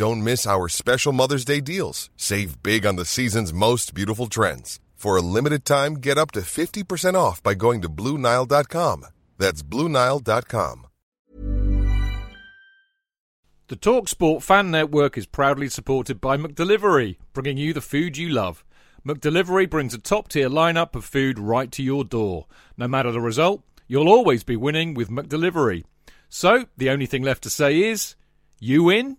Don't miss our special Mother's Day deals. Save big on the season's most beautiful trends. For a limited time, get up to 50% off by going to Bluenile.com. That's Bluenile.com. The TalkSport Fan Network is proudly supported by McDelivery, bringing you the food you love. McDelivery brings a top tier lineup of food right to your door. No matter the result, you'll always be winning with McDelivery. So, the only thing left to say is, you win?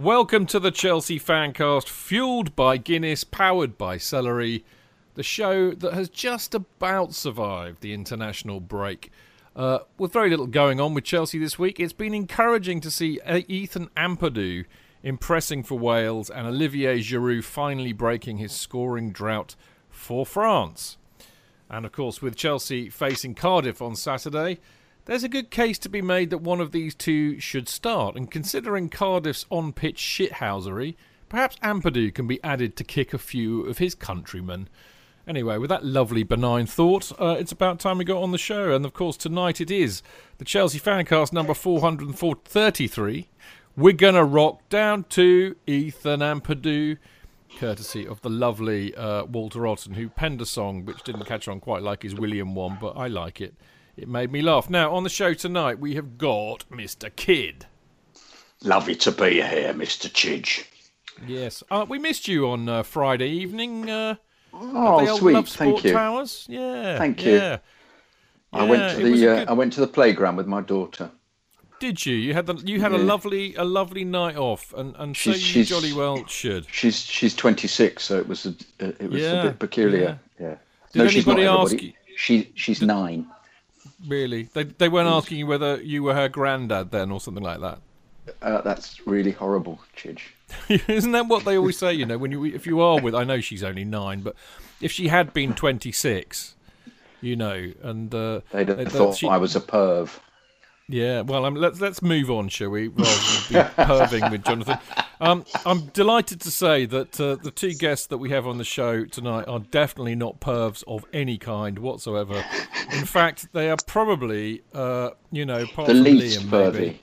Welcome to the Chelsea Fancast, fueled by Guinness, powered by Celery, the show that has just about survived the international break. Uh, with very little going on with Chelsea this week, it's been encouraging to see uh, Ethan Ampadu impressing for Wales and Olivier Giroud finally breaking his scoring drought for France. And of course, with Chelsea facing Cardiff on Saturday, there's a good case to be made that one of these two should start, and considering Cardiff's on pitch shithousery, perhaps Ampadu can be added to kick a few of his countrymen. Anyway, with that lovely benign thought, uh, it's about time we got on the show, and of course, tonight it is the Chelsea Fancast number 433. We're gonna rock down to Ethan Ampadu, courtesy of the lovely uh, Walter Otten, who penned a song which didn't catch on quite like his William one, but I like it. It made me laugh. Now, on the show tonight, we have got Mr. Kidd. Lovely to be here, Mr. Chidge. Yes. Uh, we missed you on uh, Friday evening. Uh, Oh, the sweet. Love Sport Thank you. Towers. Yeah. Thank you. Yeah. I went to the uh, good- I went to the playground with my daughter. Did you? You had the, you had a lovely a lovely night off, and and so She's- you she's- jolly well should. She's she's 26, so it was a, it was Yeah, a bit peculiar. Yeah. Did no, she's not ask everybody. you- She she's nine. Really, they they weren't asking you whether you were her granddad then or something like that. Uh, that's really horrible, Chidge. Isn't that what they always say? You know, when you if you are with, I know she's only nine, but if she had been twenty six, you know, and uh, They'd have thought she- I was a perv. Yeah, well, um, let's let's move on, shall we? Rather than be perving with Jonathan. Um, I'm delighted to say that uh, the two guests that we have on the show tonight are definitely not pervs of any kind whatsoever. In fact, they are probably, uh, you know, apart The least Liam, pervy. maybe,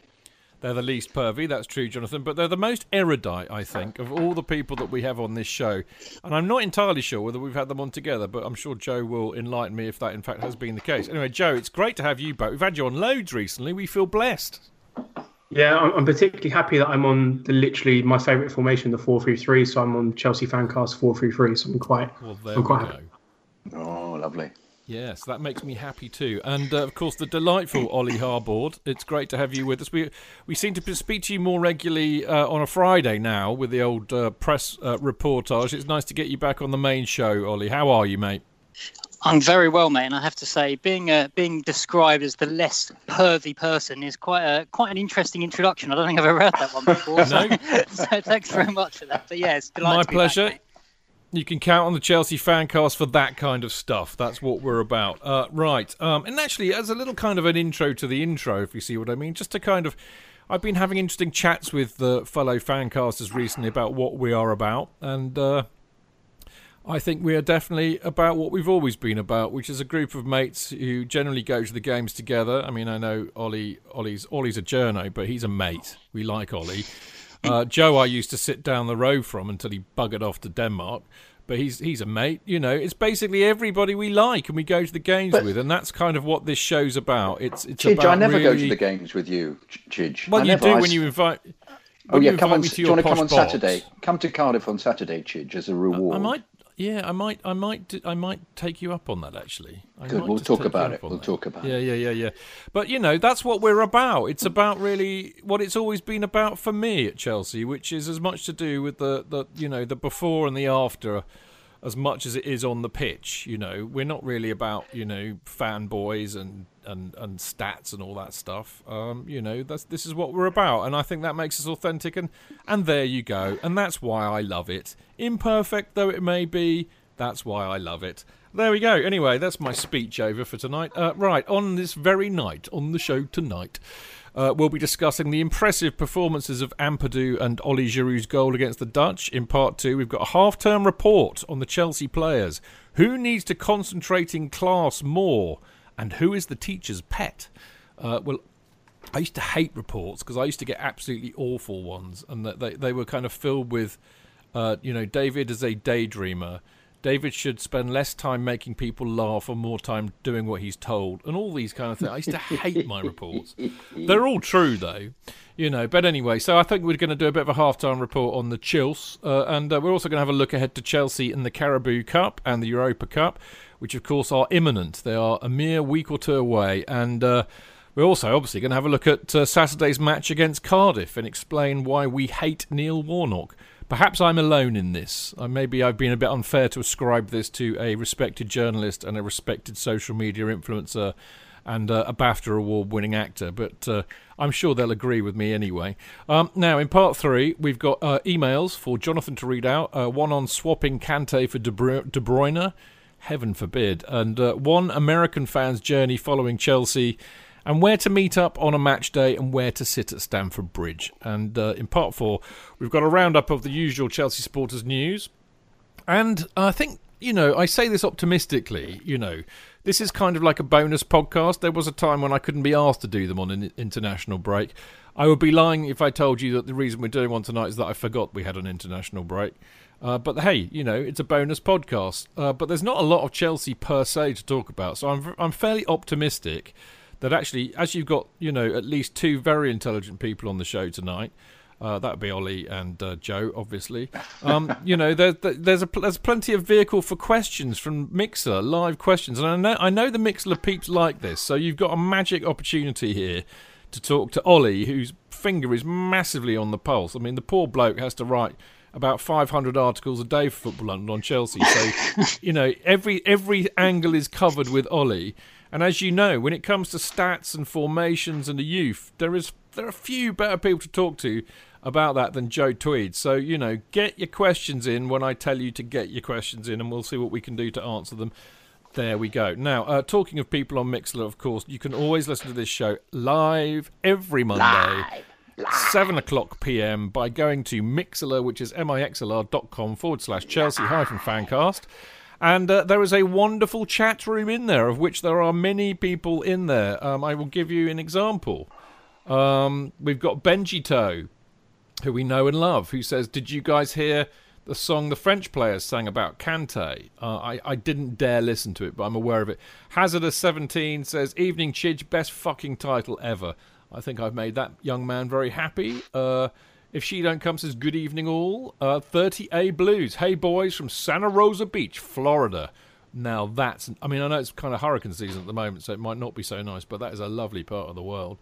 they're the least pervy. That's true, Jonathan. But they're the most erudite, I think, of all the people that we have on this show. And I'm not entirely sure whether we've had them on together, but I'm sure Joe will enlighten me if that, in fact, has been the case. Anyway, Joe, it's great to have you back. We've had you on loads recently. We feel blessed. Yeah, I'm, I'm particularly happy that I'm on the literally my favourite formation, the four three three. So I'm on Chelsea Fancast four three three. So I'm quite, Well, there I'm we quite go. happy. Oh, lovely. Yes, that makes me happy too. And uh, of course, the delightful Ollie Harbord. It's great to have you with us. We we seem to speak to you more regularly uh, on a Friday now with the old uh, press uh, reportage. It's nice to get you back on the main show, Ollie. How are you, mate? I'm very well, mate, and I have to say, being uh, being described as the less pervy person is quite a quite an interesting introduction. I don't think I've ever heard that one before. So, No. so thanks very much for that. But yeah, it's delightful My back, pleasure. mate. You can count on the Chelsea fancast for that kind of stuff. That's what we're about. Uh, right. Um, and actually, as a little kind of an intro to the intro, if you see what I mean, just to kind of. I've been having interesting chats with the fellow fancasters recently about what we are about. And uh, I think we are definitely about what we've always been about, which is a group of mates who generally go to the games together. I mean, I know Ollie, Ollie's, Ollie's a journo, but he's a mate. We like Ollie. Uh, Joe, I used to sit down the road from until he buggered off to Denmark. But he's he's a mate, you know. It's basically everybody we like and we go to the games But- with, and that's kind of what this show's about. It's it's Chidge, about I never go to the games with you, Ch- Chidge. Well, I you never. do I when you invite. Oh when yeah, you come on. me Do to you your want to come on box. Saturday? Come to Cardiff on Saturday, Chidge, as a reward. I might, yeah, I might, I might, I might take you up on that. Actually, I Good, we'll talk about it. We'll that. talk about Yeah, it. yeah, yeah, yeah. But you know, that's what we're about. It's about really what it's always been about for me at Chelsea, which is as much to do with the, the you know, the before and the after. As much as it is on the pitch, you know, we're not really about you know fanboys and, and, and stats and all that stuff. Um, you know, that's this is what we're about, and I think that makes us authentic. And and there you go, and that's why I love it. Imperfect though it may be, that's why I love it. There we go. Anyway, that's my speech over for tonight. Uh, right, on this very night, on the show tonight, uh, we'll be discussing the impressive performances of Ampadu and Ollie Giroud's goal against the Dutch. In part two, we've got a half-term report on the Chelsea players. Who needs to concentrate in class more? And who is the teacher's pet? Uh, well, I used to hate reports because I used to get absolutely awful ones, and that they, they were kind of filled with, uh, you know, David is a daydreamer. David should spend less time making people laugh and more time doing what he's told, and all these kind of things. I used to hate my reports. They're all true though, you know. But anyway, so I think we're going to do a bit of a half-time report on the Chils, uh, and uh, we're also going to have a look ahead to Chelsea in the Carabao Cup and the Europa Cup, which of course are imminent. They are a mere week or two away, and. Uh, we're also obviously going to have a look at uh, Saturday's match against Cardiff and explain why we hate Neil Warnock. Perhaps I'm alone in this. Uh, maybe I've been a bit unfair to ascribe this to a respected journalist and a respected social media influencer and uh, a BAFTA award winning actor, but uh, I'm sure they'll agree with me anyway. Um, now, in part three, we've got uh, emails for Jonathan to read out uh, one on swapping Kante for De, Bru- De Bruyne, heaven forbid, and uh, one American fan's journey following Chelsea and where to meet up on a match day and where to sit at Stamford Bridge. And uh, in part four, we've got a roundup of the usual Chelsea supporters news. And I think, you know, I say this optimistically, you know, this is kind of like a bonus podcast. There was a time when I couldn't be asked to do them on an international break. I would be lying if I told you that the reason we're doing one tonight is that I forgot we had an international break. Uh, but hey, you know, it's a bonus podcast. Uh, but there's not a lot of Chelsea per se to talk about. So I'm, I'm fairly optimistic that actually, as you've got, you know, at least two very intelligent people on the show tonight, uh, that would be Ollie and uh, Joe, obviously. Um, you know, there, there, there's a there's plenty of vehicle for questions from Mixlr, live questions, and I know I know the Mixlr peeps like this. So you've got a magic opportunity here to talk to Ollie, whose finger is massively on the pulse. I mean, the poor bloke has to write about 500 articles a day for Football London on Chelsea. So, you know, every every angle is covered with Ollie. And as you know, when it comes to stats and formations and the youth, there is there are a few better people to talk to about that than Joe Tweed. So, you know, get your questions in when I tell you to get your questions in, and we'll see what we can do to answer them. There we go. Now, uh, talking of people on Mixlr, of course, you can always listen to this show live every Monday. 7 o'clock p.m. by going to Mixlr, which is mixlr.com forward slash Chelsea hyphen fancast. And uh, there is a wonderful chat room in there, of which there are many people in there. Um, I will give you an example. Um, we've got Benji Toe, who we know and love, who says, Did you guys hear the song the French players sang about Kante? Uh, I, I didn't dare listen to it, but I'm aware of it. Hazardous17 says, Evening Chidge, best fucking title ever. I think I've made that young man very happy. Uh, if she don't come, says good evening all. Uh, 30A Blues. Hey boys from Santa Rosa Beach, Florida. Now that's, I mean, I know it's kind of hurricane season at the moment, so it might not be so nice, but that is a lovely part of the world.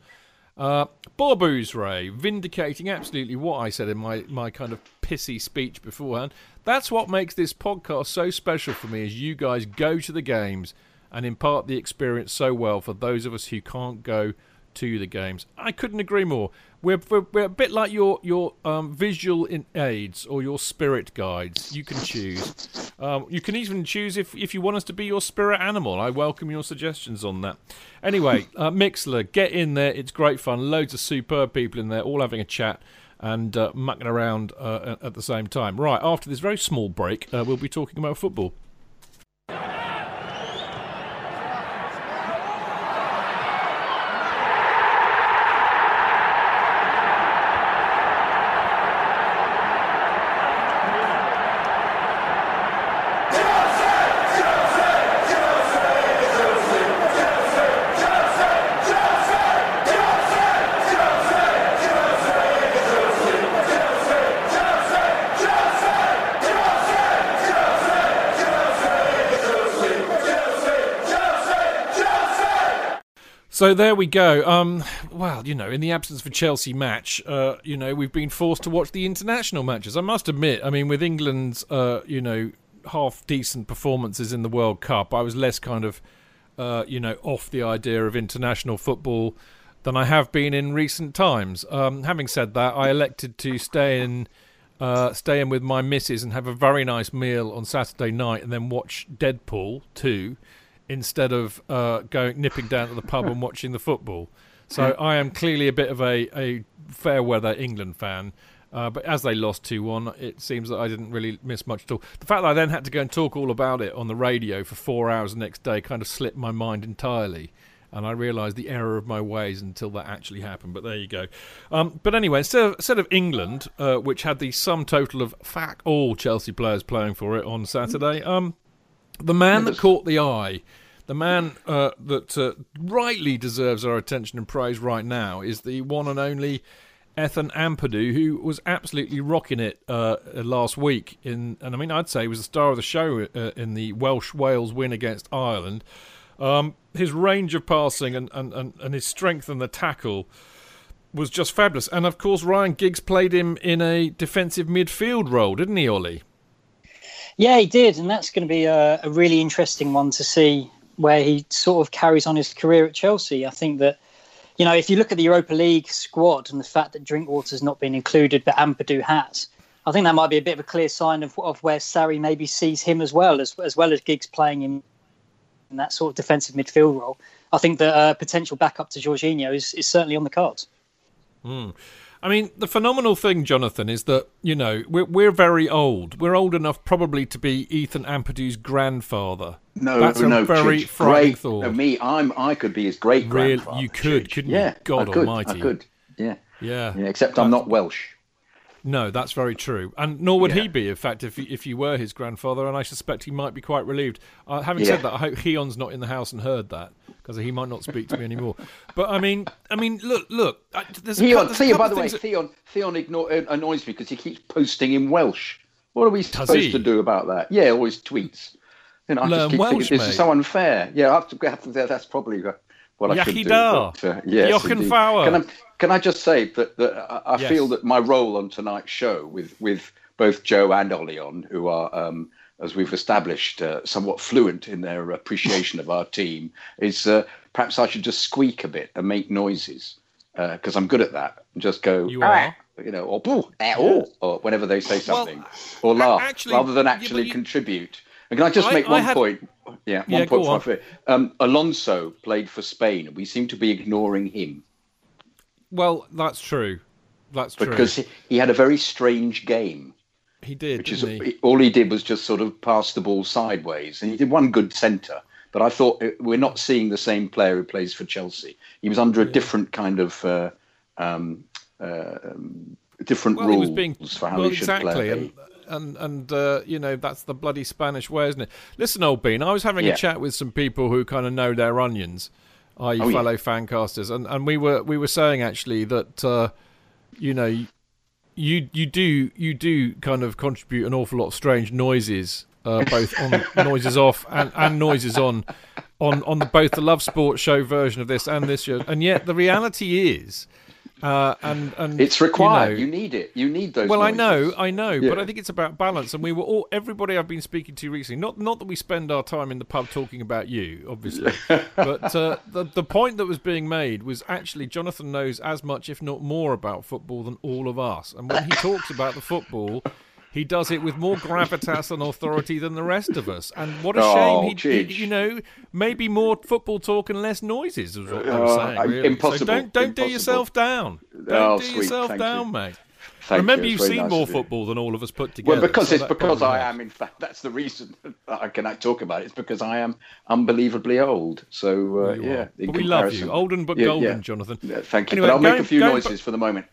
Uh, Ray, vindicating absolutely what I said in my, my kind of pissy speech beforehand. That's what makes this podcast so special for me, is you guys go to the games and impart the experience so well for those of us who can't go to the games. I couldn't agree more. We're, we're, we're a bit like your your um, visual aids or your spirit guides. You can choose. Um, you can even choose if, if you want us to be your spirit animal. I welcome your suggestions on that. Anyway, uh, Mixlr, get in there. It's great fun. Loads of superb people in there, all having a chat and uh, mucking around uh, at the same time. Right, after this very small break, uh, we'll be talking about football. So there we go. Um, well, you know, in the absence of a Chelsea match, uh, you know, we've been forced to watch the international matches. I must admit, I mean, with England's, uh, you know, half decent performances in the World Cup, I was less kind of, uh, you know, off the idea of international football than I have been in recent times. Um, having said that, I elected to stay in. Uh, stay in with my missus and have a very nice meal on Saturday night, and then watch Deadpool 2 instead of uh, going nipping down to the pub and watching the football. So I am clearly a bit of a, a fair weather England fan. Uh, but as they lost 2 1, it seems that I didn't really miss much at all. The fact that I then had to go and talk all about it on the radio for four hours the next day kind of slipped my mind entirely. And I realised the error of my ways until that actually happened. But there you go. Um, but anyway, instead of, instead of England, uh, which had the sum total of fuck all Chelsea players playing for it on Saturday, um, the man that caught the eye, the man uh, that uh, rightly deserves our attention and praise right now, is the one and only Ethan Ampadu, who was absolutely rocking it uh, last week. In and I mean, I'd say he was the star of the show uh, in the Welsh Wales win against Ireland. Um, his range of passing and, and, and, and his strength in the tackle was just fabulous. And of course, Ryan Giggs played him in a defensive midfield role, didn't he, Ollie? Yeah, he did, and that's going to be a, a really interesting one to see where he sort of carries on his career at Chelsea. I think that you know, if you look at the Europa League squad and the fact that Drinkwater's not been included, but Ampadu has, I think that might be a bit of a clear sign of, of where Sarri maybe sees him as well, as, as well as Giggs playing in that sort of defensive midfield role. I think the uh, potential backup to Jorginho is, is certainly on the cards. Mm. I mean, the phenomenal thing, Jonathan, is that you know we're we're very old. We're old enough probably to be Ethan Ampadu's grandfather. No, That's a no, very Chidge, frightening great. thought. No, me, I'm I could be his great grandfather. you could, couldn't you? yeah, God I could, almighty. I could. Yeah. Yeah. Yeah, except I'm not Welsh. No, that's very true, and nor would Yeah. he be. In fact, if he, if you were his grandfather, and I suspect he might be quite relieved. Uh, having Yeah. said that, I hope Keon's not in the house and heard that because he might not speak to me anymore. But I mean, I mean, look, look. I, there's a cou- Keon, there's Keon, couple by the way, that- Keon, Keon ignore, uh, annoys me because he keeps posting in Welsh. What are we supposed he? to do about that? Yeah, all his tweets. You know, I Learn just keep Welsh, thinking this mate. is so unfair. Yeah, I have to, have to, that's probably uh, what I should do. But, uh, yes, Jochen. Fauer. Can I, can I just say that, that I, I Yes. feel that my role on tonight's show with, with both Joe and Ollie on, who are, um, as we've established, uh, somewhat fluent in their appreciation of our team, is uh, perhaps I should just squeak a bit and make noises because I'm good at that. And just go, You "Ah," are. you know, or, "Boo," eh, or, or whenever they say Well, something, or laugh, actually- rather than yeah, actually you- contribute. And can I just I- make one had- point? Yeah, one Yeah, point before on. Um, Alonso played for Spain. We seem to be ignoring him well, that's true. That's true. because he, he had a very strange game. He did, Which is he? all he did was just sort of pass the ball sideways, and he did one good centre. But I thought uh, we're not seeing the same player who plays for Chelsea. He was under a different kind of uh, um, uh, different well, rules was being for how well, he should exactly, play. and and and uh, you know that's the bloody Spanish way, isn't it? Listen, old bean, I was having Yeah. a chat with some people who kind of know their onions, i.e., Oh, yeah. fellow fancasters, and and we were we were saying actually that uh, you know you you do you do kind of contribute an awful lot of strange noises. Uh, both on noises off and, and noises on, on on the both the Love Sport show version of this and this show, and yet the reality is, uh, and and it's required. You, You, need it. You need those. well, I know, I know, Yeah. but I think it's about balance. And we were all, everybody I've been speaking to recently. Not, not that we spend our time in the pub talking about you, obviously, but uh, the the point that was being made was actually Jonathan knows as much, if not more, about football than all of us. And when he talks about the football. He does it with more gravitas and authority than the rest of us, and what a Oh, shame! He, he, you know, maybe more football talk and less noises. Is what I was Oh, saying. Really. impossible, So don't don't do yourself down. Don't Oh, do sweet, yourself thank down, you. mate. Thank Remember, you. you've seen nice more you. football than all of us put together. Well, because so it's because I helps. am. In fact, that's the reason that I can talk about it. It's because I am unbelievably old. So uh, yeah, we love you, olden but Yeah, golden, yeah. Jonathan. Yeah, thank you. Anyway, but I'll make a few noises for the moment.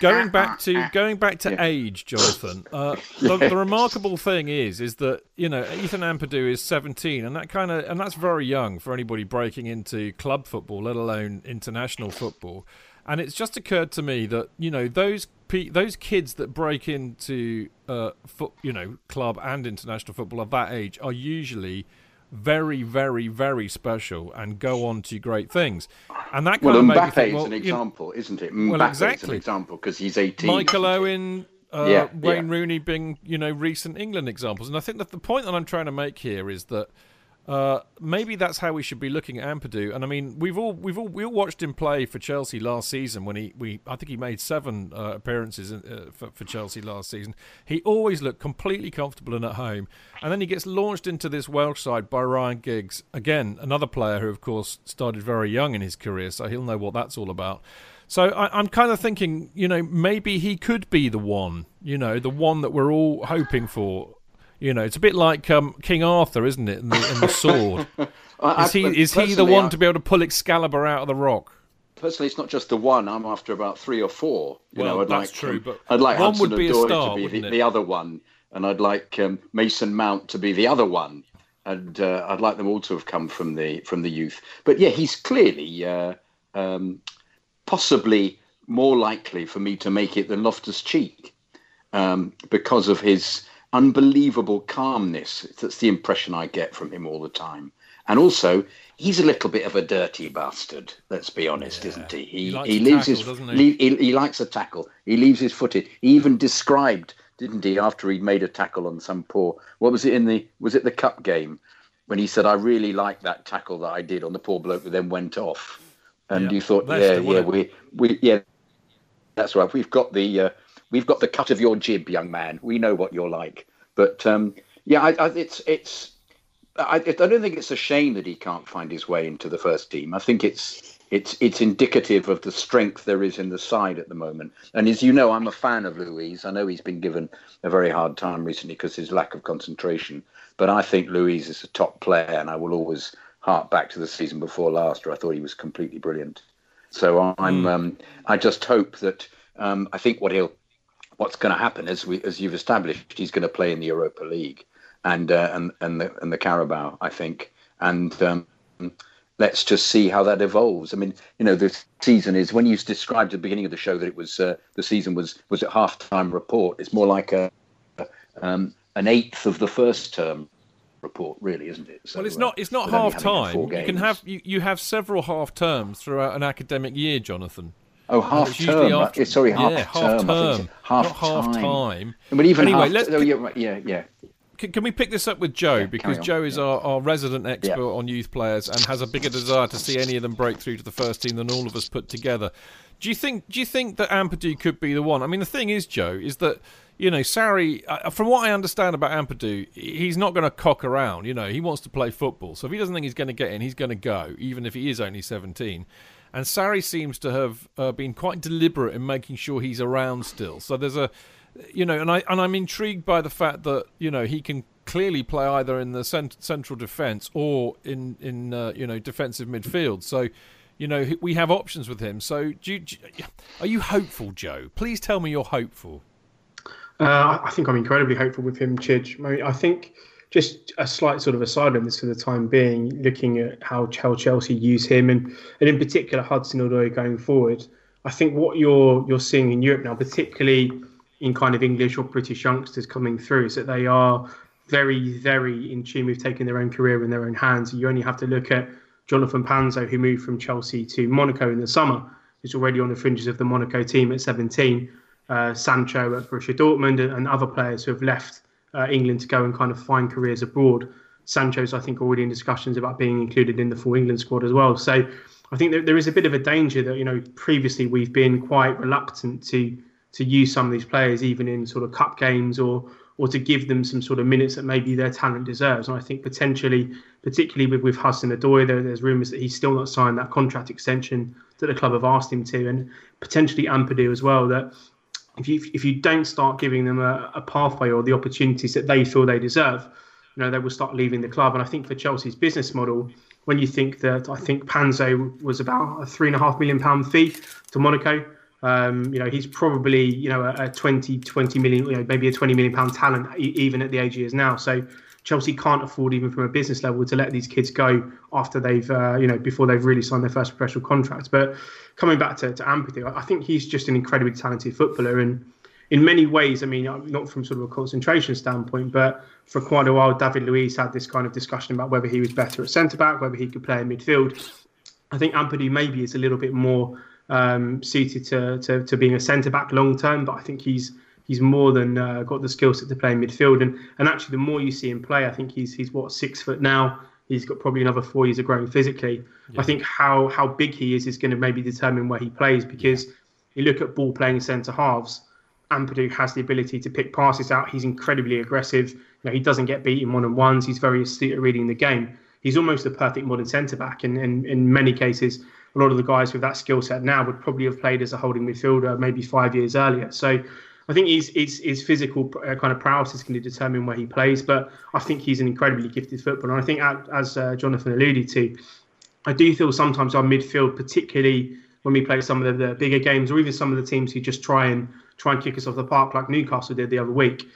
Going back to going back to age, Jonathan. Uh, the, the remarkable thing is, is that you know Ethan Ampadu is 17, and that kind of and that's very young for anybody breaking into club football, let alone international football. And it's just occurred to me that you know those pe- those kids that break into uh, foot, you know, club and international football at that age are usually very, very, very special and go on to great things. And that kind well, of made me Mbappe think, is well, an you- example, isn't it? Well, Mbappe is exactly. an example because he's 18. Michael? Owen, uh, Yeah, Wayne yeah. Rooney being, you know, recent England examples. And I think that the point that I'm trying to make here is that uh, maybe that's how we should be looking at Ampadu. And I mean, we've all we've all we all watched him play for Chelsea last season when he we I think he made seven uh, appearances in, uh, for, for Chelsea last season. He always looked completely comfortable and at home, and then he gets launched into this Welsh side by Ryan Giggs. Again, another player who, of course, started very young in his career, so he'll know what that's all about. So I, I'm kind of thinking, you know, maybe he could be the one, you know, the one that we're all hoping for. You know, it's a bit like um, King Arthur, isn't it? And the, and the sword. I- Is he I- is he the one I- to be able to pull Excalibur out of the rock? Personally, it's not just the one. I'm after about three or four. You Well, know, I'd that's like true, um, but I'd like one Hudson would be a star, to be the, the other one, and I'd like um, Mason Mount to be the other one, and uh, I'd like them all to have come from the from the youth. But yeah, he's clearly uh, um, possibly more likely for me to make it than Loftus Cheek um, because of his unbelievable calmness. That's the impression I get from him all the time. And also, he's a little bit of a dirty bastard. Let's be honest, isn't he? He, likes he leaves tackle, his he? he, he likes a tackle. He leaves his foot in. He even described, didn't he, after he'd made a tackle on some poor. What was it in the? Was it the cup game when he said, "I really like that tackle that I did on the poor bloke who then went off." And Yeah, you thought, Leicester, yeah, yeah, we, we, yeah, that's right. We've got the uh, we've got the cut of your jib, young man. We know what you're like. But um, yeah, I, I, it's it's. I, I don't think it's a shame that he can't find his way into the first team. I think it's it's it's indicative of the strength there is in the side at the moment. And as you know, I'm a fan of Luiz. I know he's been given a very hard time recently because his lack of concentration. But I think Luiz is a top player, and I will always hark back to the season before last, where I thought he was completely brilliant. So I'm um, I just hope that um, I think what he'll what's going to happen as we as you've established he's going to play in the Europa League and uh, and and the and the Carabao I think and um, let's just see how that evolves. I mean, you know, the season is when you described at the beginning of the show that it was uh, the season was was a half time report. It's more like a um, an eighth of the first term report, really, isn't it? So, Well, it's uh, not. It's not only half time. You can have you, you have several half terms throughout an academic year, Jonathan. Oh half term. after- uh, sorry, half yeah, term. half term, half not half time. time. But even Anyway, half. let's oh, yeah, right, yeah, yeah. Can, can we pick this up with Joe Yeah, because. Joe is Yeah. our, our resident expert Yeah. on youth players and has a bigger desire to see any of them break through to the first team than all of us put together. Do you think? Do you think that Ampadu could be the one? I mean, the thing is, Joe, is that you know Sarri. Uh, from what I understand about Ampadu, he's not going to cock around. You know, he wants to play football. So if he doesn't think he's going to get in, he's going to go, even if he is only seventeen. And Sarri seems to have uh, been quite deliberate in making sure he's around still. So there's a, you know, and I and I'm intrigued by the fact that you know he can clearly play either in the cent- central defence or in in uh, you know defensive midfield. So. You know we have options with him. So, do you, do you- are you hopeful, Joe? Please tell me you're hopeful. Uh, I think I'm incredibly hopeful with him, Chidge. I, mean, I think just a slight sort of aside on this for the time being, looking at how how Chelsea use him and, and in particular Hudson Odoi going forward. I think what you're you're seeing in Europe now, particularly in kind of English or British youngsters coming through, is that they are very very in tune with taking their own career in their own hands. You only have to look at Jonathan Panzo, who moved from Chelsea to Monaco in the summer, who's already on the fringes of the Monaco team at 17 uh, Sancho at Borussia Dortmund and, and other players who have left uh, England to go and kind of find careers abroad. Sancho's, I think, already in discussions about being included in the full England squad as well. So I think there is a bit of a danger that you know previously we've been quite reluctant to to use some of these players even in sort of cup games or or to give them some sort of minutes that maybe their talent deserves. And I think potentially, particularly with, with Hudson Odoi, there, there's rumours that he's still not signed that contract extension that the club have asked him to, and potentially Ampadu as well. That if you if you don't start giving them a, a pathway or the opportunities that they feel they deserve, you know they will start leaving the club. And I think for Chelsea's business model, when you think that I think Panzo was about a three and a half million pound fee to Monaco. Um, you know, he's probably, you know, a, a 20, 20 million, you know, maybe a 20 million pound talent, even at the age he is now. So Chelsea can't afford, even from a business level, to let these kids go after they've, uh, you know, before they've really signed their first professional contract. But coming back to, to Ampadu, I think he's just an incredibly talented footballer. And in many ways, I mean, not from sort of a concentration standpoint, but for quite a while, David Luiz had this kind of discussion about whether he was better at centre back, whether he could play in midfield. I think Ampadu maybe is a little bit more um, suited to, to, to being a centre back long term, but I think he's he's more than uh, got the skill set to play in midfield. And and actually, the more you see him play, I think he's he's what six foot now. He's got probably another four years of growing physically. Yeah. I think how how big he is is going to maybe determine where he plays because yeah. you look at ball playing centre halves. Ampadu has the ability to pick passes out. He's incredibly aggressive. You know, he doesn't get beaten one on ones. He's very astute at reading the game. He's almost the perfect modern centre back, and, and in many cases, a lot of the guys with that skill set now would probably have played as a holding midfielder maybe five years earlier. So I think his, his, his physical uh, kind of prowess is going to determine where he plays, but I think he's an incredibly gifted footballer. And I think, as uh, Jonathan alluded to, I do feel sometimes our midfield, particularly when we play some of the, the, bigger games, or even some of the teams who just try and try and kick us off the park, like Newcastle did the other week,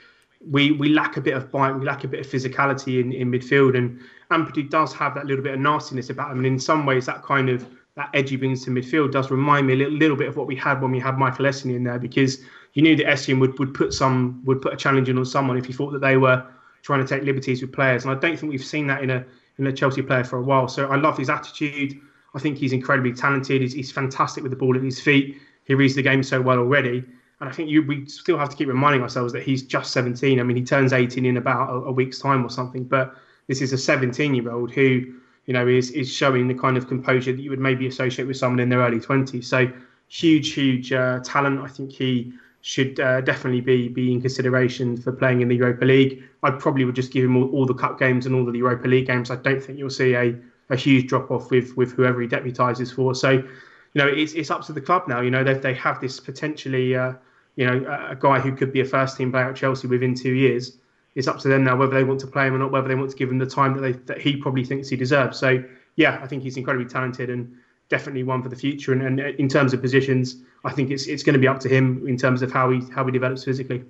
we we lack a bit of bite, we lack a bit of physicality in, in midfield, and Ampadu does have that little bit of nastiness about him, and in some ways that kind of that edgy brings to midfield does remind me a little, little bit of what we had when we had Michael Essien in there because you knew that Essien would, would put some would put a challenge in on someone if he thought that they were trying to take liberties with players. And I don't think we've seen that in a in a Chelsea player for a while. So I love his attitude. I think he's incredibly talented. He's, he's fantastic with the ball at his feet. He reads the game so well already. And I think you, we still have to keep reminding ourselves that he's just 17. I mean, he turns 18 in about a, a week's time or something. But this is a 17 year old who, you know, is is showing the kind of composure that you would maybe associate with someone in their early 20s. So huge, huge uh, talent. I think he should uh, definitely be be in consideration for playing in the Europa League. I probably would just give him all, all, the cup games and all the Europa League games. I don't think you'll see a, a huge drop off with with whoever he deputises for. So, you know, it's it's up to the club now. You know, they they have this potentially, uh, you know, a guy who could be a first team player at Chelsea within two years. It's up to them now whether they want to play him or not, whether they want to give him the time that they that he probably thinks he deserves. So, yeah, I think he's incredibly talented and definitely one for the future. And, and in terms of positions, I think it's it's going to be up to him in terms of how he how he develops physically.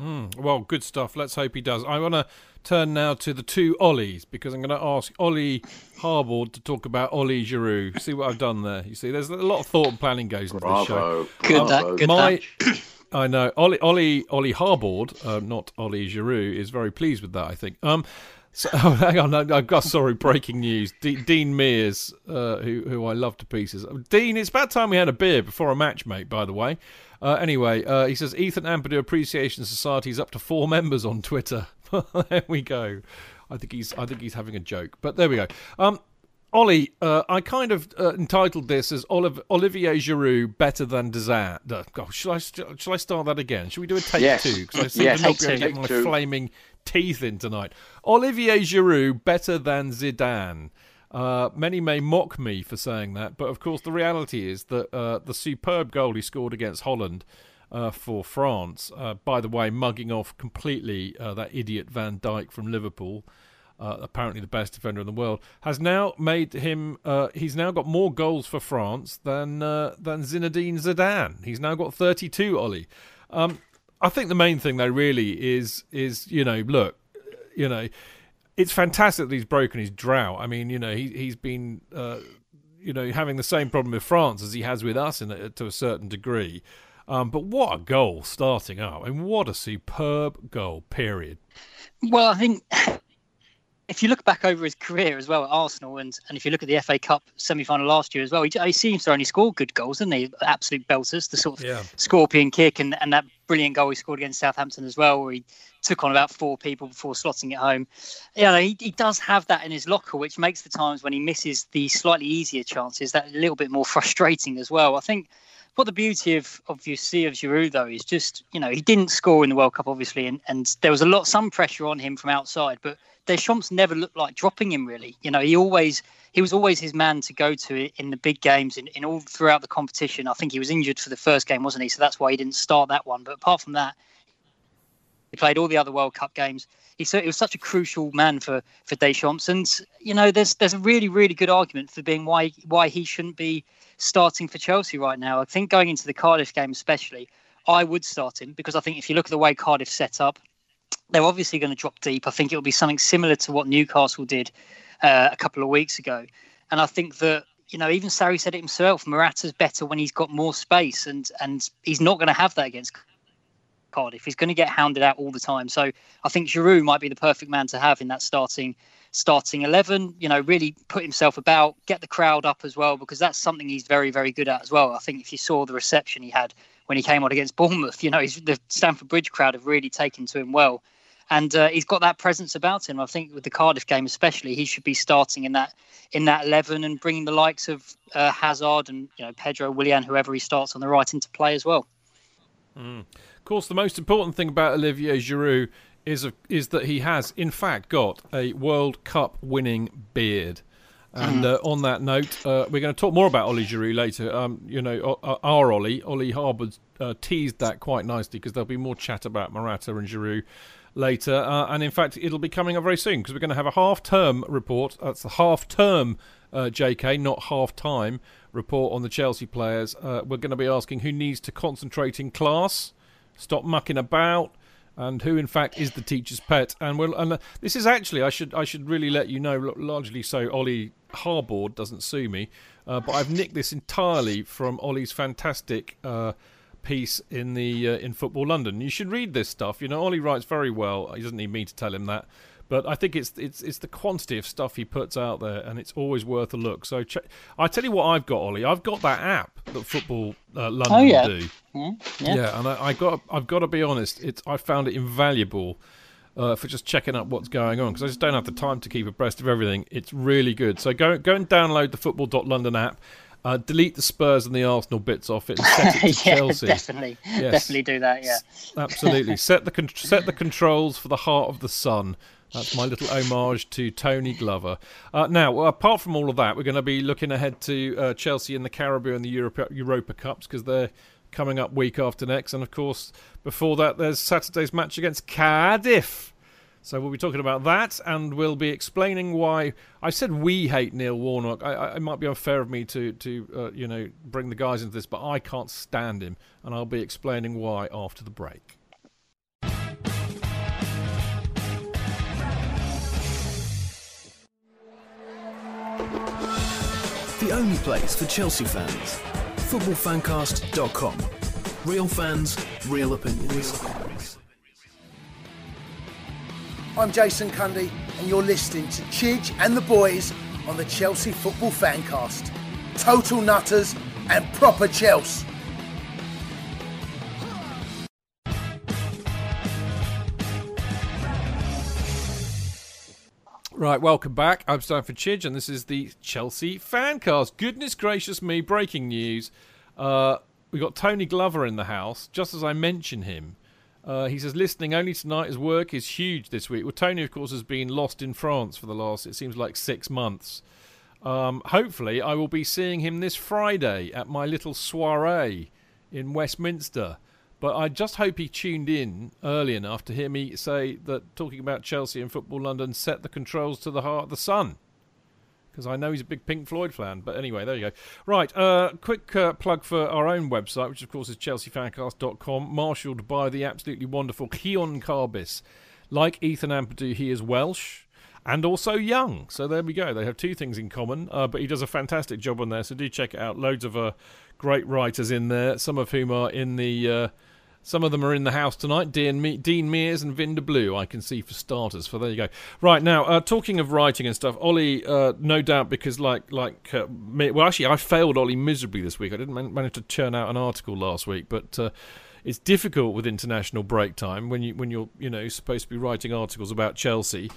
Mm, well, good stuff. Let's hope he does. I want to turn now to the two Ollies because I'm going to ask Ollie Harbord to talk about Ollie Giroud. See what I've done there. You see, there's a lot of thought and planning goes into this show. Good, that, good My, I know Ollie Ollie Ollie Harbord, uh, not Ollie Giroud, is very pleased with that. I think. Um, so, oh, hang on, I've got sorry. Breaking news: D- Dean Mears, uh, who who I love to pieces. Dean, it's about time we had a beer before a match, mate. By the way. Uh, anyway, uh, he says Ethan Ampadu Appreciation Society is up to four members on Twitter. there we go. I think he's I think he's having a joke, but there we go. Um, Ollie, uh, I kind of uh, entitled this as Olive, Olivier Giroud better than Dezan. Uh, God, shall I shall I start that again? Should we do a take yes. two? Because I seem yes. to not be able to get my two. flaming teeth in tonight. Olivier Giroud better than Zidane. Uh, many may mock me for saying that, but of course the reality is that uh, the superb goal he scored against Holland uh, for France, uh, by the way, mugging off completely uh, that idiot Van Dijk from Liverpool. Uh, apparently the best defender in the world, has now made him. he's now got more goals for France than than Zinedine Zidane. He's now got 32. Ollie, um, I think the main thing though really is is you know look, you know, it's fantastic that he's broken his drought. I mean, you know, he he's been uh, you know having the same problem with France as he has with us in a, to a certain degree. Um, but what a goal starting up, and what a superb goal. Period. Well, I think if you look back over his career as well at Arsenal, and, and if you look at the FA Cup semi final last year as well, he, he, seems to only score good goals, doesn't he? Absolute belters, the sort of yeah. scorpion kick, and, and that brilliant goal he scored against Southampton as well, where he took on about four people before slotting it home. You know, he, he does have that in his locker, which makes the times when he misses the slightly easier chances that a little bit more frustrating as well. I think what the beauty of of you see of Giroud though is just you know he didn't score in the World Cup obviously, and, and there was a lot some pressure on him from outside, but Deschamps never looked like dropping him really. You know, he always he was always his man to go to in the big games in, in all throughout the competition. I think he was injured for the first game, wasn't he? So that's why he didn't start that one. But apart from that, he played all the other World Cup games. He, so, he was such a crucial man for for Deschamps, and you know, there's there's a really really good argument for being why why he shouldn't be starting for Chelsea right now. I think going into the Cardiff game especially, I would start him because I think if you look at the way Cardiff set up, they're obviously going to drop deep. I think it'll be something similar to what Newcastle did uh, a couple of weeks ago. And I think that you know even Sarri said it himself. Morata's better when he's got more space, and and he's not going to have that against Cardiff. He's going to get hounded out all the time. So I think Giroud might be the perfect man to have in that starting starting 11 you know really put himself about get the crowd up as well because that's something he's very very good at as well i think if you saw the reception he had when he came on against bournemouth you know the stamford bridge crowd have really taken to him well and uh, he's got that presence about him i think with the cardiff game especially he should be starting in that in that 11 and bringing the likes of uh, hazard and you know pedro willian whoever he starts on the right into play as well mm. of course the most important thing about olivier giroud is a, is that he has in fact got a World Cup winning beard. And uh, on that note, uh, we're going to talk more about Ollie Giroud later. Um, you know, our Ollie, Ollie Harbord, uh, teased that quite nicely because there'll be more chat about Morata and Giroud later. Uh, and in fact, it'll be coming up very soon because we're going to have a half-term report. That's the half-term, uh, JK, not half-time report on the Chelsea players. Uh, we're going to be asking who needs to concentrate in class, stop mucking about, and who in fact is the teacher's pet. And we'll, and uh, this is actually I should I should really let you know largely so Ollie Harbord doesn't sue me, uh, but I've nicked this entirely from Ollie's fantastic. Piece in the uh, in Football London. You should read this stuff. You know, Ollie writes very well. He doesn't need me to tell him that. But I think it's it's it's the quantity of stuff he puts out there, and it's always worth a look. So ch- I tell you what, I've got Ollie. I've got that app that Football uh, London oh, yeah. do. Mm, yeah. yeah, and I, I, got I've got to be honest. It's I found it invaluable. Uh, for just checking up what's going on because I just don't have the time to keep abreast of everything. It's really good. So go go and download the Football.London app. Uh, delete the Spurs and the Arsenal bits off it and set it to yeah, Chelsea. Definitely, yes. definitely do that. Yeah, absolutely. set the con- set the controls for the heart of the sun. That's my little homage to Tony Glover. Uh, now, well, apart from all of that, we're going to be looking ahead to uh, Chelsea in the Carabao and the Europa, Europa Cups because they're coming up week after next. And of course, before that, there's Saturday's match against Cardiff. So we'll be talking about that, and we'll be explaining why I said we hate Neil Warnock. I, I, it might be unfair of me to, to uh, you know, bring the guys into this, but I can't stand him, and I'll be explaining why after the break. The only place for Chelsea fans. FootballFancast.com. Real fans, real opinions. I'm Jason Cundy, and you're listening to Chidge and the boys on the Chelsea Football Fancast. Total nutters and proper Chelsea. Right, welcome back. I'm Stanford Chidge, and this is the Chelsea Fancast. Goodness gracious me, breaking news. Uh, we got Tony Glover in the house, just as I mention him. Uh, he says, listening only tonight, his work is huge this week. Well, Tony, of course, has been lost in France for the last, it seems like, six months. Um, hopefully, I will be seeing him this Friday at my little soiree in Westminster. But I just hope he tuned in early enough to hear me say that talking about Chelsea and Football London set the controls to the heart of the sun. Because I know he's a big Pink Floyd fan. But anyway, there you go. Right, uh, quick uh, plug for our own website, which of course is chelseafancast.com, marshalled by the absolutely wonderful Keon Carbis. Like Ethan Ampadu, he is Welsh and also young. So there we go. They have two things in common. Uh, but he does a fantastic job on there. So do check it out. Loads of uh, great writers in there, some of whom are in the uh, some of them are in the house tonight. Dean, Dean Mears and Vinda Blue, I can see for starters. For there you go. Right now, uh, talking of writing and stuff, Ollie, uh, no doubt because like like uh, me, well, actually, I failed Ollie miserably this week. I didn't man- manage to churn out an article last week, but. Uh, it's difficult with international break time when you when you're you know supposed to be writing articles about Chelsea.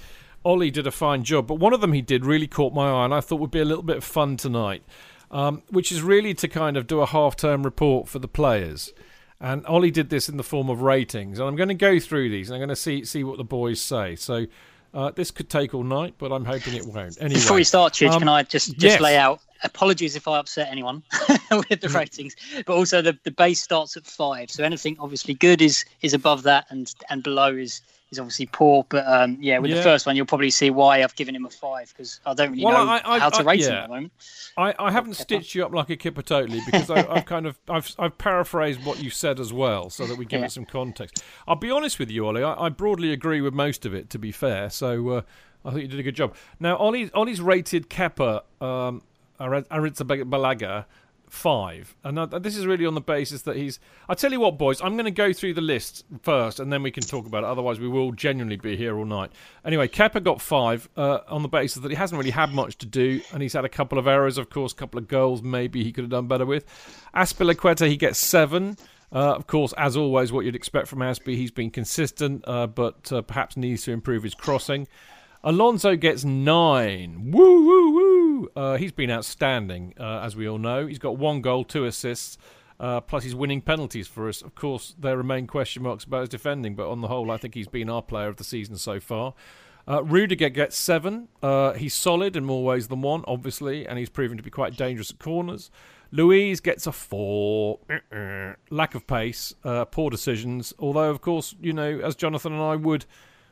Ollie did a fine job, but one of them he did really caught my eye, and I thought would be a little bit of fun tonight, um, which is really to kind of do a half-term report for the players. And Ollie did this in the form of ratings, and I'm going to go through these and I'm going to see see what the boys say. So uh, this could take all night, but I'm hoping it won't. Anyway, before we start, Chidge, um, can I just just yes. lay out? Apologies if I upset anyone with the ratings, but also the, the base starts at five. So anything obviously good is is above that, and and below is is obviously poor. But um, yeah, with yeah. the first one, you'll probably see why I've given him a five because I don't really well, know I, I, how to I, rate yeah. him at the moment. I, I haven't stitched you up like a kipper totally because I, have kind of I've I've paraphrased what you said as well so that we give yeah. it some context. I'll be honest with you, Ollie. I, I broadly agree with most of it. To be fair, so uh, I think you did a good job. Now, Ollie Ollie's rated Kepa um, Arrizabalaga five, and this is really on the basis that he's. I tell you what, boys, I'm going to go through the list first, and then we can talk about it. Otherwise, we will genuinely be here all night. Anyway, Kepa got five uh, on the basis that he hasn't really had much to do, and he's had a couple of errors, of course, a couple of goals maybe he could have done better with. Azpilicueta, he gets seven. Uh, of course, as always, what you'd expect from Aspie, he's been consistent, uh, but uh, perhaps needs to improve his crossing. Alonso gets nine. Woo, woo, Uh, he's been outstanding, uh, as we all know. He's got one goal, two assists, uh, plus he's winning penalties for us. Of course, there remain question marks about his defending, but on the whole, I think he's been our player of the season so far. Uh, Rudiger gets seven. Uh, he's solid in more ways than one, obviously, and he's proven to be quite dangerous at corners. Luiz gets a four. Lack of pace, uh, poor decisions. Although, of course, you know, as Jonathan and I would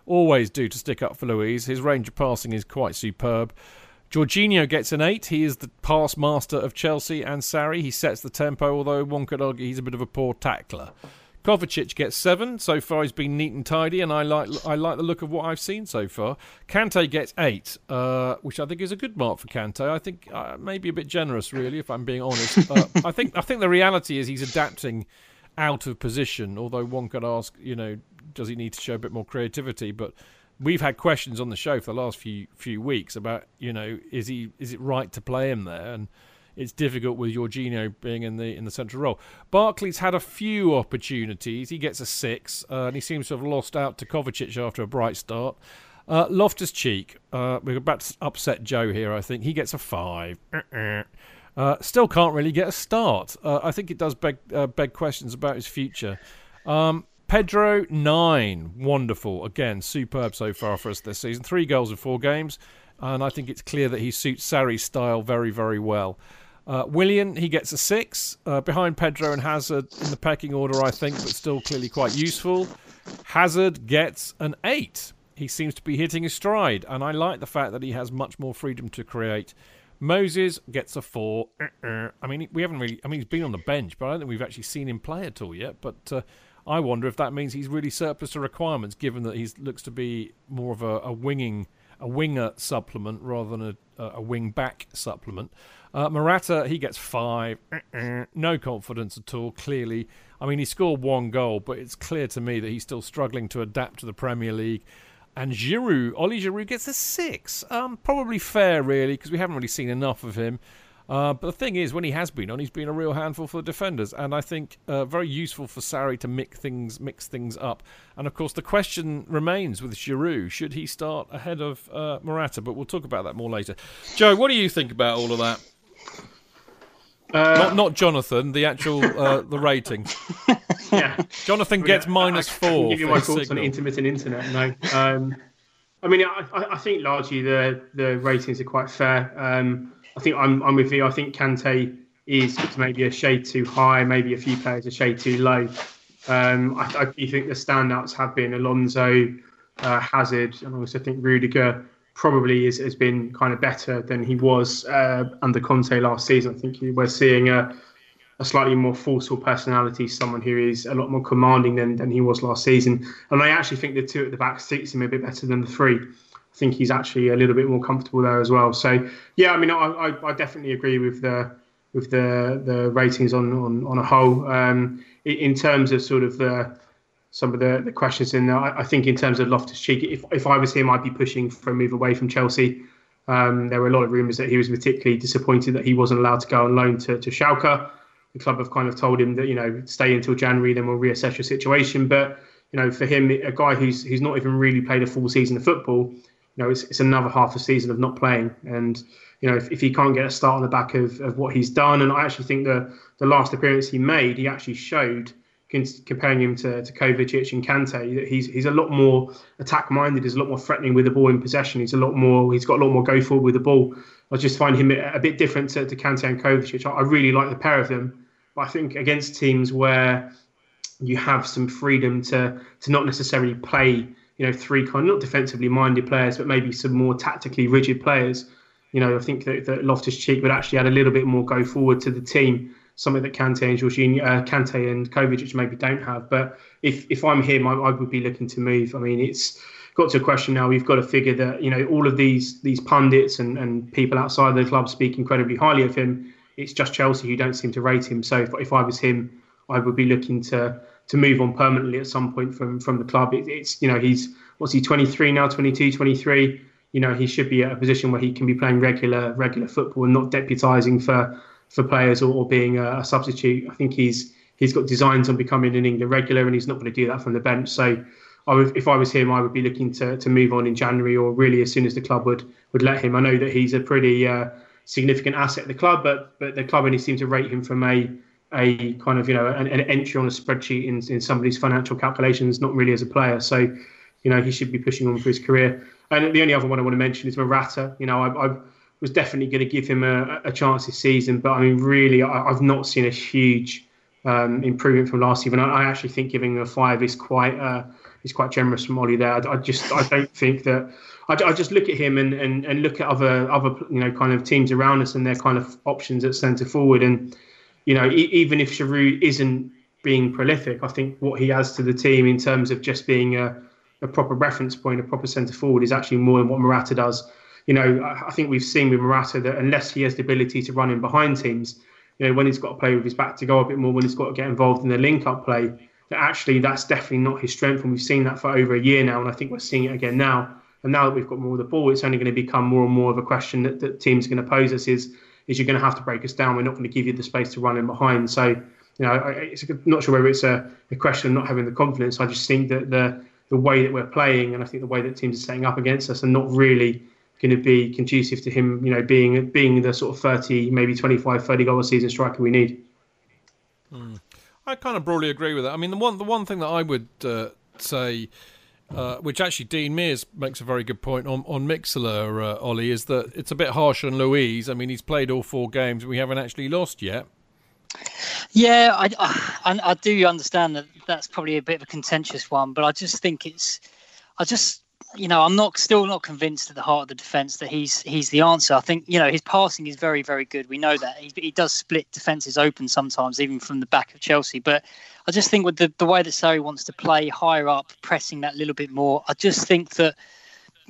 always do to stick up for Luiz, his range of passing is quite superb. Jorginho gets an eight. He is the pass master of Chelsea and Sarri. He sets the tempo, although one could argue he's a bit of a poor tackler. Kovacic gets seven. So far, he's been neat and tidy, and I like I like the look of what I've seen so far. Kante gets eight, uh, which I think is a good mark for Kante. I think uh, maybe a bit generous, really, if I'm being honest. Uh, I think I think the reality is he's adapting out of position. Although one could ask, you know, does he need to show a bit more creativity? But we've had questions on the show for the last few few weeks about, you know, is he is it right to play him there and it's difficult with Jorginho being in the in the central role. Barkley's had a few opportunities. He gets a six, uh, and he seems to have lost out to Kovacic after a bright start. Uh, Loftus Cheek, uh, we're about to upset Joe here. I think he gets a five. Uh, still can't really get a start. Uh, I think it does beg uh, beg questions about his future. Um, Pedro nine, wonderful again, superb so far for us this season. Three goals in four games, and I think it's clear that he suits Sarri's style very very well. Uh, Willian, he gets a six uh, behind Pedro and Hazard in the pecking order, I think, but still clearly quite useful. Hazard gets an eight. He seems to be hitting his stride, and I like the fact that he has much more freedom to create. Moses gets a four. Uh-uh. I mean, we haven't really. I mean, he's been on the bench, but I don't think we've actually seen him play at all yet. But uh, I wonder if that means he's really surplus to requirements, given that he looks to be more of a, a winging, a winger supplement rather than a, a wing back supplement. Uh, Morata, he gets five. No confidence at all, clearly. I mean, he scored one goal, but it's clear to me that he's still struggling to adapt to the Premier League. And Giroud, Ollie Giroud gets a six. Um, probably fair, really, because we haven't really seen enough of him. Uh, but the thing is, when he has been on, he's been a real handful for the defenders, and I think uh, very useful for Sarri to mix things mix things up. And of course, the question remains with Giroud: should he start ahead of uh, Morata? But we'll talk about that more later. Joe, what do you think about all of that? Uh, not not Jonathan, the actual uh, the rating. yeah, Jonathan gets minus I, I four. give you my thoughts signal. on intermittent internet. No, um, I mean, I, I, think largely the the ratings are quite fair. Um, I think I'm I'm with you. I think Kante is maybe a shade too high, maybe a few players a shade too low. Um, I, I think the standouts have been Alonso, uh, Hazard, and I also think Rudiger probably is, has been kind of better than he was uh, under Conte last season. I think we're seeing a, a slightly more forceful personality, someone who is a lot more commanding than, than he was last season. And I actually think the two at the back suits him a bit better than the three. Think he's actually a little bit more comfortable there as well. So yeah, I mean, I, I, I definitely agree with the with the the ratings on on, on a whole. Um, in terms of sort of the some of the, the questions in there. I, I think in terms of Loftus Cheek, if, if I was him, I'd be pushing for a move away from Chelsea. Um, there were a lot of rumours that he was particularly disappointed that he wasn't allowed to go on loan to, to Schalke. The club have kind of told him that you know stay until January, then we'll reassess your situation. But you know, for him, a guy who's who's not even really played a full season of football, you know, it's, it's another half a season of not playing. And you know, if, if he can't get a start on the back of, of what he's done, and I actually think the the last appearance he made, he actually showed comparing him to, to Kovacic and Kante, that he's he's a lot more attack minded. He's a lot more threatening with the ball in possession. He's a lot more. He's got a lot more go forward with the ball. I just find him a bit different to, to Kante and Kovacic. I, I really like the pair of them, but I think against teams where you have some freedom to to not necessarily play, you know, three kind not defensively minded players, but maybe some more tactically rigid players. You know, I think that, that Loftus Cheek would actually add a little bit more go forward to the team something that Kante and Jorginho, uh, Kante and Kovacic maybe don't have. But if if I'm him, I, I, would be looking to move. I mean, it's got to a question now. We've got to figure that you know all of these these pundits and, and people outside the club speak incredibly highly of him. it's just Chelsea who don't seem to rate him. So if, if I was him, I would be looking to to move on permanently at some point from from the club. It, it's you know he's what's he 23 now, 22, 23. You know he should be at a position where he can be playing regular regular football and not deputising for for players or, or being a, a, substitute. I think he's he's got designs on becoming an England regular, and he's not going to do that from the bench. So. I would, if I was him, I would be looking to, to move on in January or really as soon as the club would, would let him. I know that he's a pretty uh, significant asset at the club, but but the club only seem to rate him from a a kind of you know an, an, entry on a spreadsheet in, in somebody's financial calculations, not really as a player. So, you know, he should be pushing on for his career. And the only other one I want to mention is Morata. You know, I, I was definitely going to give him a, a, chance this season, but I mean, really, I, have not seen a huge um, improvement from last season. I, I, actually think giving him a five is quite uh, is quite generous from Ollie there. I, I just I don't think that. I, I, just look at him and, and, and look at other other you know kind of teams around us and their kind of options at centre forward and you know, e- even if Giroud isn't being prolific, I think what he adds to the team in terms of just being a, a proper reference point, a proper centre forward, is actually more than what Morata does. You know, I think we've seen with Morata that unless he has the ability to run in behind teams, you know, when he's got to play with his back to go a bit more, when he's got to get involved in the link-up play, that actually that's definitely not his strength. And we've seen that for over a year now, and I think we're seeing it again now. And now that we've got more of the ball, it's only going to become more and more of a question that, that teams are going to pose us: is is you're going to have to break us down. We're not going to give you the space to run in behind. So, you know, I, it's not sure whether it's a, a question of not having the confidence. I just think that the the way that we're playing, and I think the way that teams are setting up against us, are not really going to be conducive to him, you know, being being the sort of 30, maybe 25, 30 goal a season striker we need. Mm. I kind of broadly agree with that. I mean, the one the one thing that I would uh, say uh, which actually Dean Mears makes a very good point on on Mixlr, uh, Ollie, is that it's a bit harsh on Luiz. I mean, he's played all four games, we haven't actually lost yet. Yeah, I, I, I do understand that that's probably a bit of a contentious one, but I just think it's, I just you know, I'm not still not convinced at the heart of the defence that he's he's the answer. I think you know his passing is very very good. We know that he, he does split defences open sometimes, even from the back of Chelsea. But I just think with the the way that Sarri wants to play higher up, pressing that little bit more, I just think that.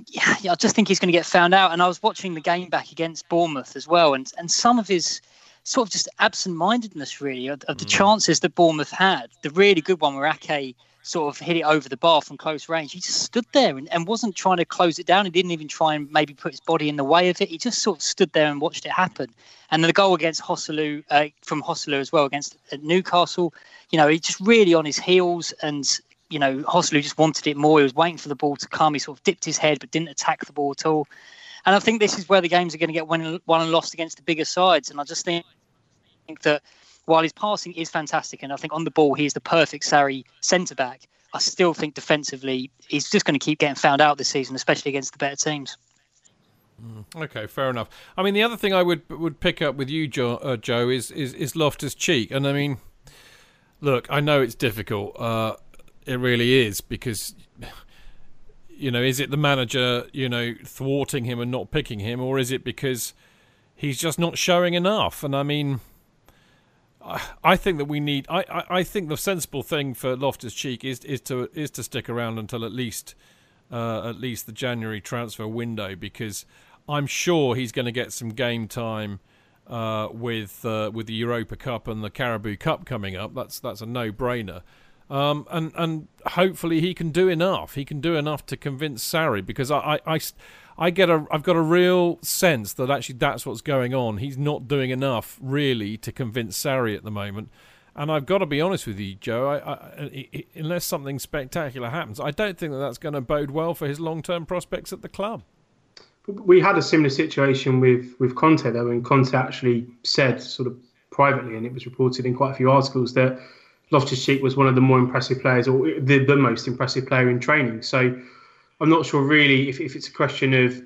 Yeah, I just think he's going to get found out. And I was watching the game back against Bournemouth as well, and and some of his sort of just absent-mindedness really of, of the mm. chances that Bournemouth had. The really good one where Ake sort of hit it over the bar from close range. He just stood there and, and wasn't trying to close it down. He didn't even try and maybe put his body in the way of it. He just sort of stood there and watched it happen. And the goal against Joselu, uh, from Joselu as well against uh, Newcastle, you know, he just really on his heels and you know, Joselu just wanted it more. He was waiting for the ball to come. He sort of dipped his head but didn't attack the ball at all. And I think this is where the games are going to get won, won and lost against the bigger sides. And I just think that while his passing is fantastic, and I think on the ball he is the perfect Sarri centre back, I still think defensively he's just going to keep getting found out this season, especially against the better teams. Mm, okay, fair enough. I mean, the other thing I would would pick up with you, Joe, uh, Joe is, is is Loftus Cheek, and I mean, look, I know it's difficult. Uh, it really is because you know, is it the manager, you know, thwarting him and not picking him, or is it because he's just not showing enough? And I mean, I think that we need. I, I, I think the sensible thing for Loftus Cheek is is to is to stick around until at least uh, at least the January transfer window because I'm sure he's going to get some game time uh, with uh, with the Europa Cup and the Carabao Cup coming up. That's that's a no brainer. Um, and and hopefully he can do enough. He can do enough to convince Sarri because I, I, I, I get a I've got a real sense that actually that's what's going on. He's not doing enough really to convince Sarri at the moment. And I've got to be honest with you, Joe. I, I, I, unless something spectacular happens, I don't think that that's going to bode well for his long-term prospects at the club. We had a similar situation with with Conte though, and Conte actually said sort of privately, and it was reported in quite a few articles that Loftus Cheek was one of the more impressive players, or the, the most impressive player in training. So I'm not sure really if, if it's a question of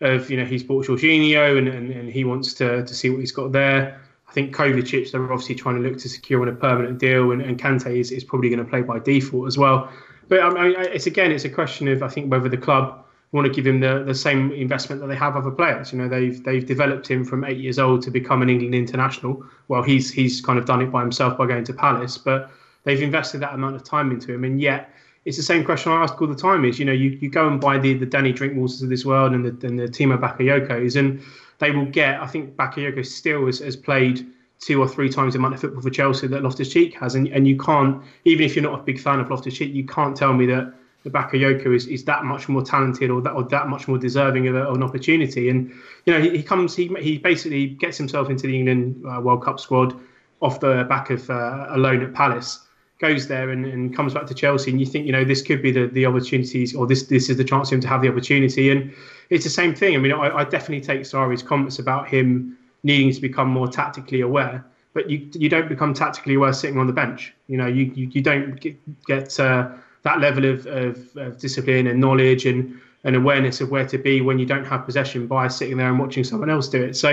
of you know he's bought Jorginho and, and, and he wants to, to see what he's got there. I think Kovacic they're obviously trying to look to secure on a permanent deal, and, and Kante is, is probably going to play by default as well. But um, I mean, it's again it's a question of I think whether the club want to give him the, the same investment that they have other players. You know, they've they've developed him from eight years old to become an England international. Well, he's he's kind of done it by himself by going to Palace, but they've invested that amount of time into him, and yet it's the same question I ask all the time. Is you know you, you go and buy the the Danny Drinkwaters of this world and the and the Timo Bakayokos, and they will get. I think Bakayoko still has, has played two or three times the amount of football for Chelsea that Loftus Cheek has, and and you can't even if you're not a big fan of Loftus Cheek, you can't tell me that the Bakayoko is, is that much more talented or that or that much more deserving of, a, of an opportunity. And you know he, he, comes he he basically gets himself into the England uh, World Cup squad off the back of uh, a loan at Palace goes there and, and comes back to Chelsea, and you think, you know, this could be the, the opportunities, or this this is the chance for him to have the opportunity. And it's the same thing. I mean, I, I definitely take Sarri's comments about him needing to become more tactically aware, but you you don't become tactically aware sitting on the bench. You know, you you, you don't get, get uh, that level of, of, of discipline and knowledge and and awareness of where to be when you don't have possession by sitting there and watching someone else do it. So,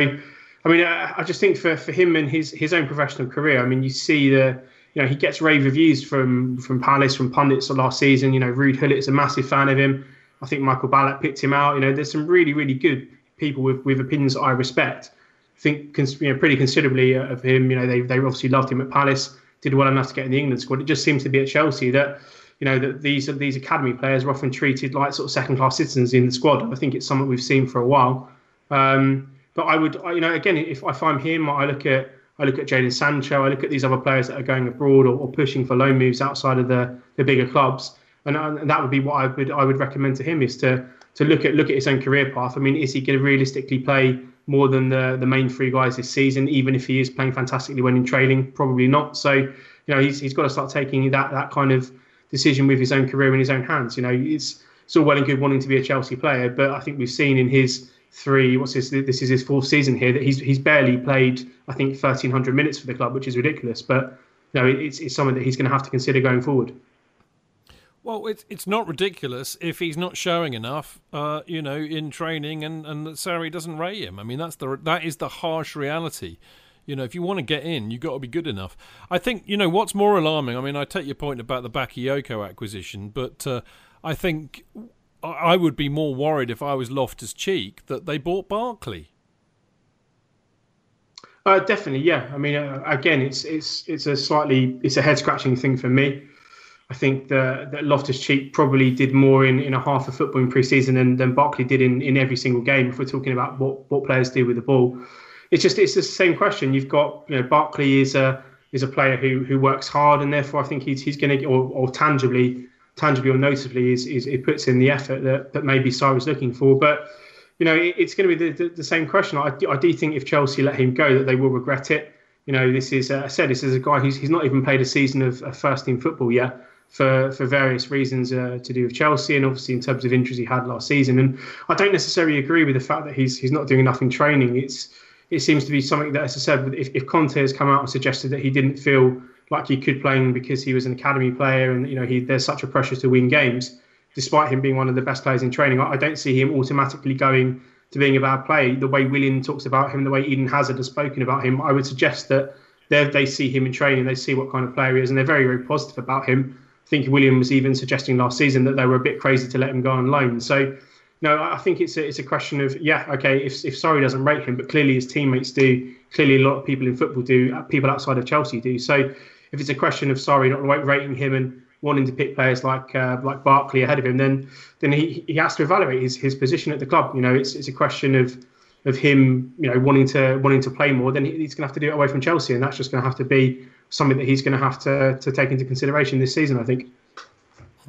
I mean, I, I just think for, for him and his his own professional career, I mean, you see the you know, he gets rave reviews from from Palace, from pundits last season. You know, Ruud Gullit's a massive fan of him. I think Michael Ballack picked him out. You know, there's some really, really good people with, with opinions I respect. Think you know, pretty considerably of him. You know, they, they obviously loved him at Palace, did well enough to get in the England squad. It just seems to be at Chelsea that, you know, that these these academy players are often treated like sort of second class citizens in the squad. I think it's something we've seen for a while. Um, but I would, you know, again, if, if I'm him, I look at I look at Jadon Sancho. I look at these other players that are going abroad or, or pushing for loan moves outside of the, the bigger clubs, and, uh, and, that would be what I would I would recommend to him is to to look at look at his own career path. I mean, is he going to realistically play more than the the main three guys this season? Even if he is playing fantastically when in training, probably not. So you know he's he's got to start taking that that kind of decision with his own career in his own hands. You know, it's it's all well and good wanting to be a Chelsea player, but I think we've seen in his three. What's this? This is his fourth season here. That he's he's barely played. I think thirteen hundred minutes for the club, which is ridiculous. But no, it's it's something that he's going to have to consider going forward. Well, it's it's not ridiculous if he's not showing enough, uh, you know, in training, and and that Sarri doesn't rate him. I mean, that's the that is the harsh reality. You know, if you want to get in, you've got to be good enough. I think you know what's more alarming. I mean, I take your point about the Bakayoko acquisition, but uh, I think I would be more worried if I was Loftus Cheek that they bought Barkley. Uh, definitely, yeah. I mean, uh, again, it's it's it's a slightly it's a head scratching thing for me. I think that, that Loftus Cheek probably did more in, in a half of football in pre-season than, than Barkley did in, in every single game. If we're talking about what, what players do with the ball, it's just it's the same question. You've got you know Barkley is a is a player who who works hard, and therefore I think he's he's going to or, or tangibly tangibly or notably is, is it puts in the effort that, that maybe Sarri's looking for. But you know, it, it's going to be the, the, the, same question. I, I do think if Chelsea let him go, that they will regret it. You know, this is uh, I said this is a guy who's he's not even played a season of, of first team football yet for for various reasons uh, to do with Chelsea and obviously in terms of injuries he had last season. And I don't necessarily agree with the fact that he's he's not doing enough in training. It's it seems to be something that, as I said, if, if Conte has come out and suggested that he didn't feel like he could play because he was an academy player and you know he there's such a pressure to win games despite him being one of the best players in training I, I don't see him automatically going to being a bad player the way Willian talks about him the way Eden Hazard has spoken about him I would suggest that they see him in training they see what kind of player he is and they're very very positive about him I think Willian was even suggesting last season that they were a bit crazy to let him go on loan so no, I think it's a, it's a question of yeah, okay. If if doesn't rate him, but clearly his teammates do, clearly a lot of people in football do, uh, people outside of Chelsea do. So if it's a question of Sarri, not rating him and wanting to pick players like uh, like Barkley ahead of him, then then he, he has to evaluate his, his position at the club. You know, it's it's a question of of him, you know, wanting to wanting to play more. Then he's going to have to do it away from Chelsea, and that's just going to have to be something that he's going to have to to take into consideration this season. I think.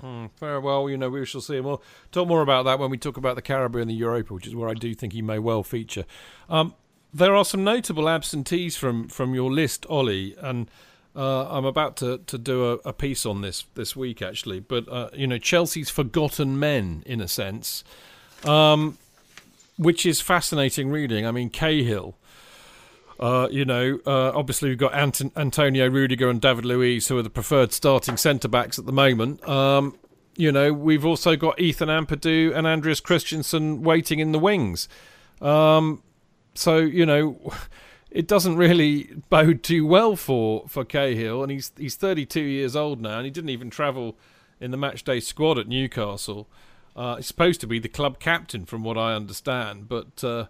Hmm, very well, you know, we shall see. We'll talk more about that when we talk about the Carabao and the Europa, which is where I do think he may well feature. Um, there are some notable absentees from, from your list, Ollie, and uh, I'm about to, to do a, a, piece on this this week actually, but uh, you know Chelsea's forgotten men in a sense, um, which is fascinating reading. I mean Cahill, uh, you know, uh, obviously we've got Ant- Antonio Rudiger and David Luiz who are the preferred starting centre backs at the moment. Um, you know, we've also got Ethan Ampadu and Andreas Christensen waiting in the wings. Um, so you know it doesn't really bode too well for for Cahill, and he's he's 32 years old now, and he didn't even travel in the matchday squad at Newcastle. Uh, he's supposed to be the club captain, from what I understand, but uh,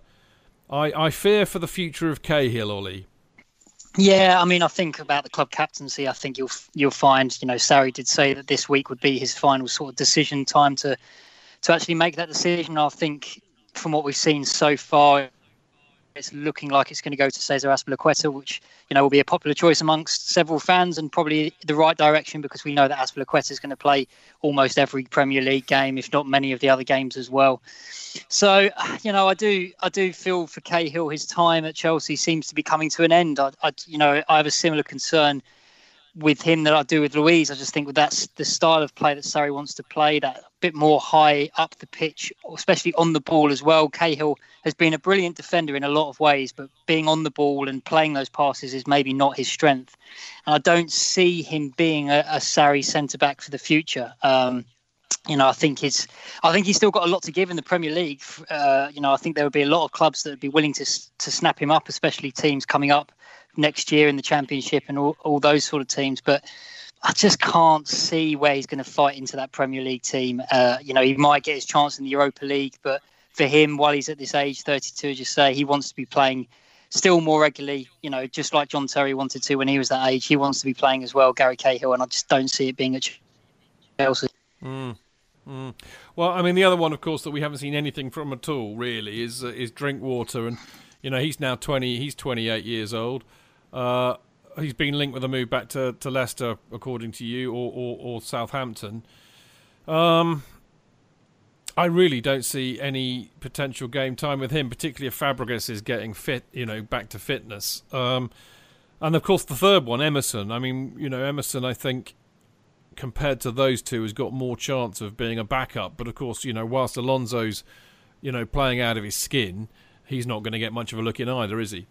I I fear for the future of Cahill, Ollie. Yeah, I mean, I think about the club captaincy. I think you'll you'll find, you know, Sarri did say that this week would be his final sort of decision time to to actually make that decision. I think from what we've seen so far, it's looking like it's going to go to Cesar Azpilicueta, which you know will be a popular choice amongst several fans and probably the right direction because we know that Azpilicueta is going to play almost every Premier League game, if not many of the other games as well. So you know, I do I do feel for Cahill, his time at Chelsea seems to be coming to an end. I, I you know I have a similar concern with him that I do with Luiz. I just think that's the style of play that Sarri wants to play, that bit more high up the pitch, especially on the ball as well. Cahill has been a brilliant defender in a lot of ways, but being on the ball and playing those passes is maybe not his strength. And I don't see him being a, a Sarri centre back for the future. Um, you know, I think he's, I think he's still got a lot to give in the Premier League. Uh, you know, I think there would be a lot of clubs that would be willing to to snap him up, especially teams coming up next year in the Championship and all, all those sort of teams. But I just can't see where he's going to fight into that Premier League team. Uh, you know, he might get his chance in the Europa League, but for him, while he's at this age, 32, as you say, he wants to be playing still more regularly. You know, just like John Terry wanted to when he was that age, he wants to be playing as well. Gary Cahill, and I just don't see it being at Chelsea. Mm. Mm. Well, I mean, the other one, of course, that we haven't seen anything from at all, really, is uh, is Drinkwater, and you know, he's now twenty. He's twenty eight years old. Uh, he's been linked with a move back to, to Leicester, according to you, or, or, or Southampton. Um, I really don't see any potential game time with him, particularly if Fabregas is getting fit, you know, back to fitness. Um, and of course, the third one, Emerson. I mean, you know, Emerson, I think, compared to those two, has got more chance of being a backup. But of course, you know, whilst Alonso's, you know, playing out of his skin, he's not going to get much of a look in either, is he?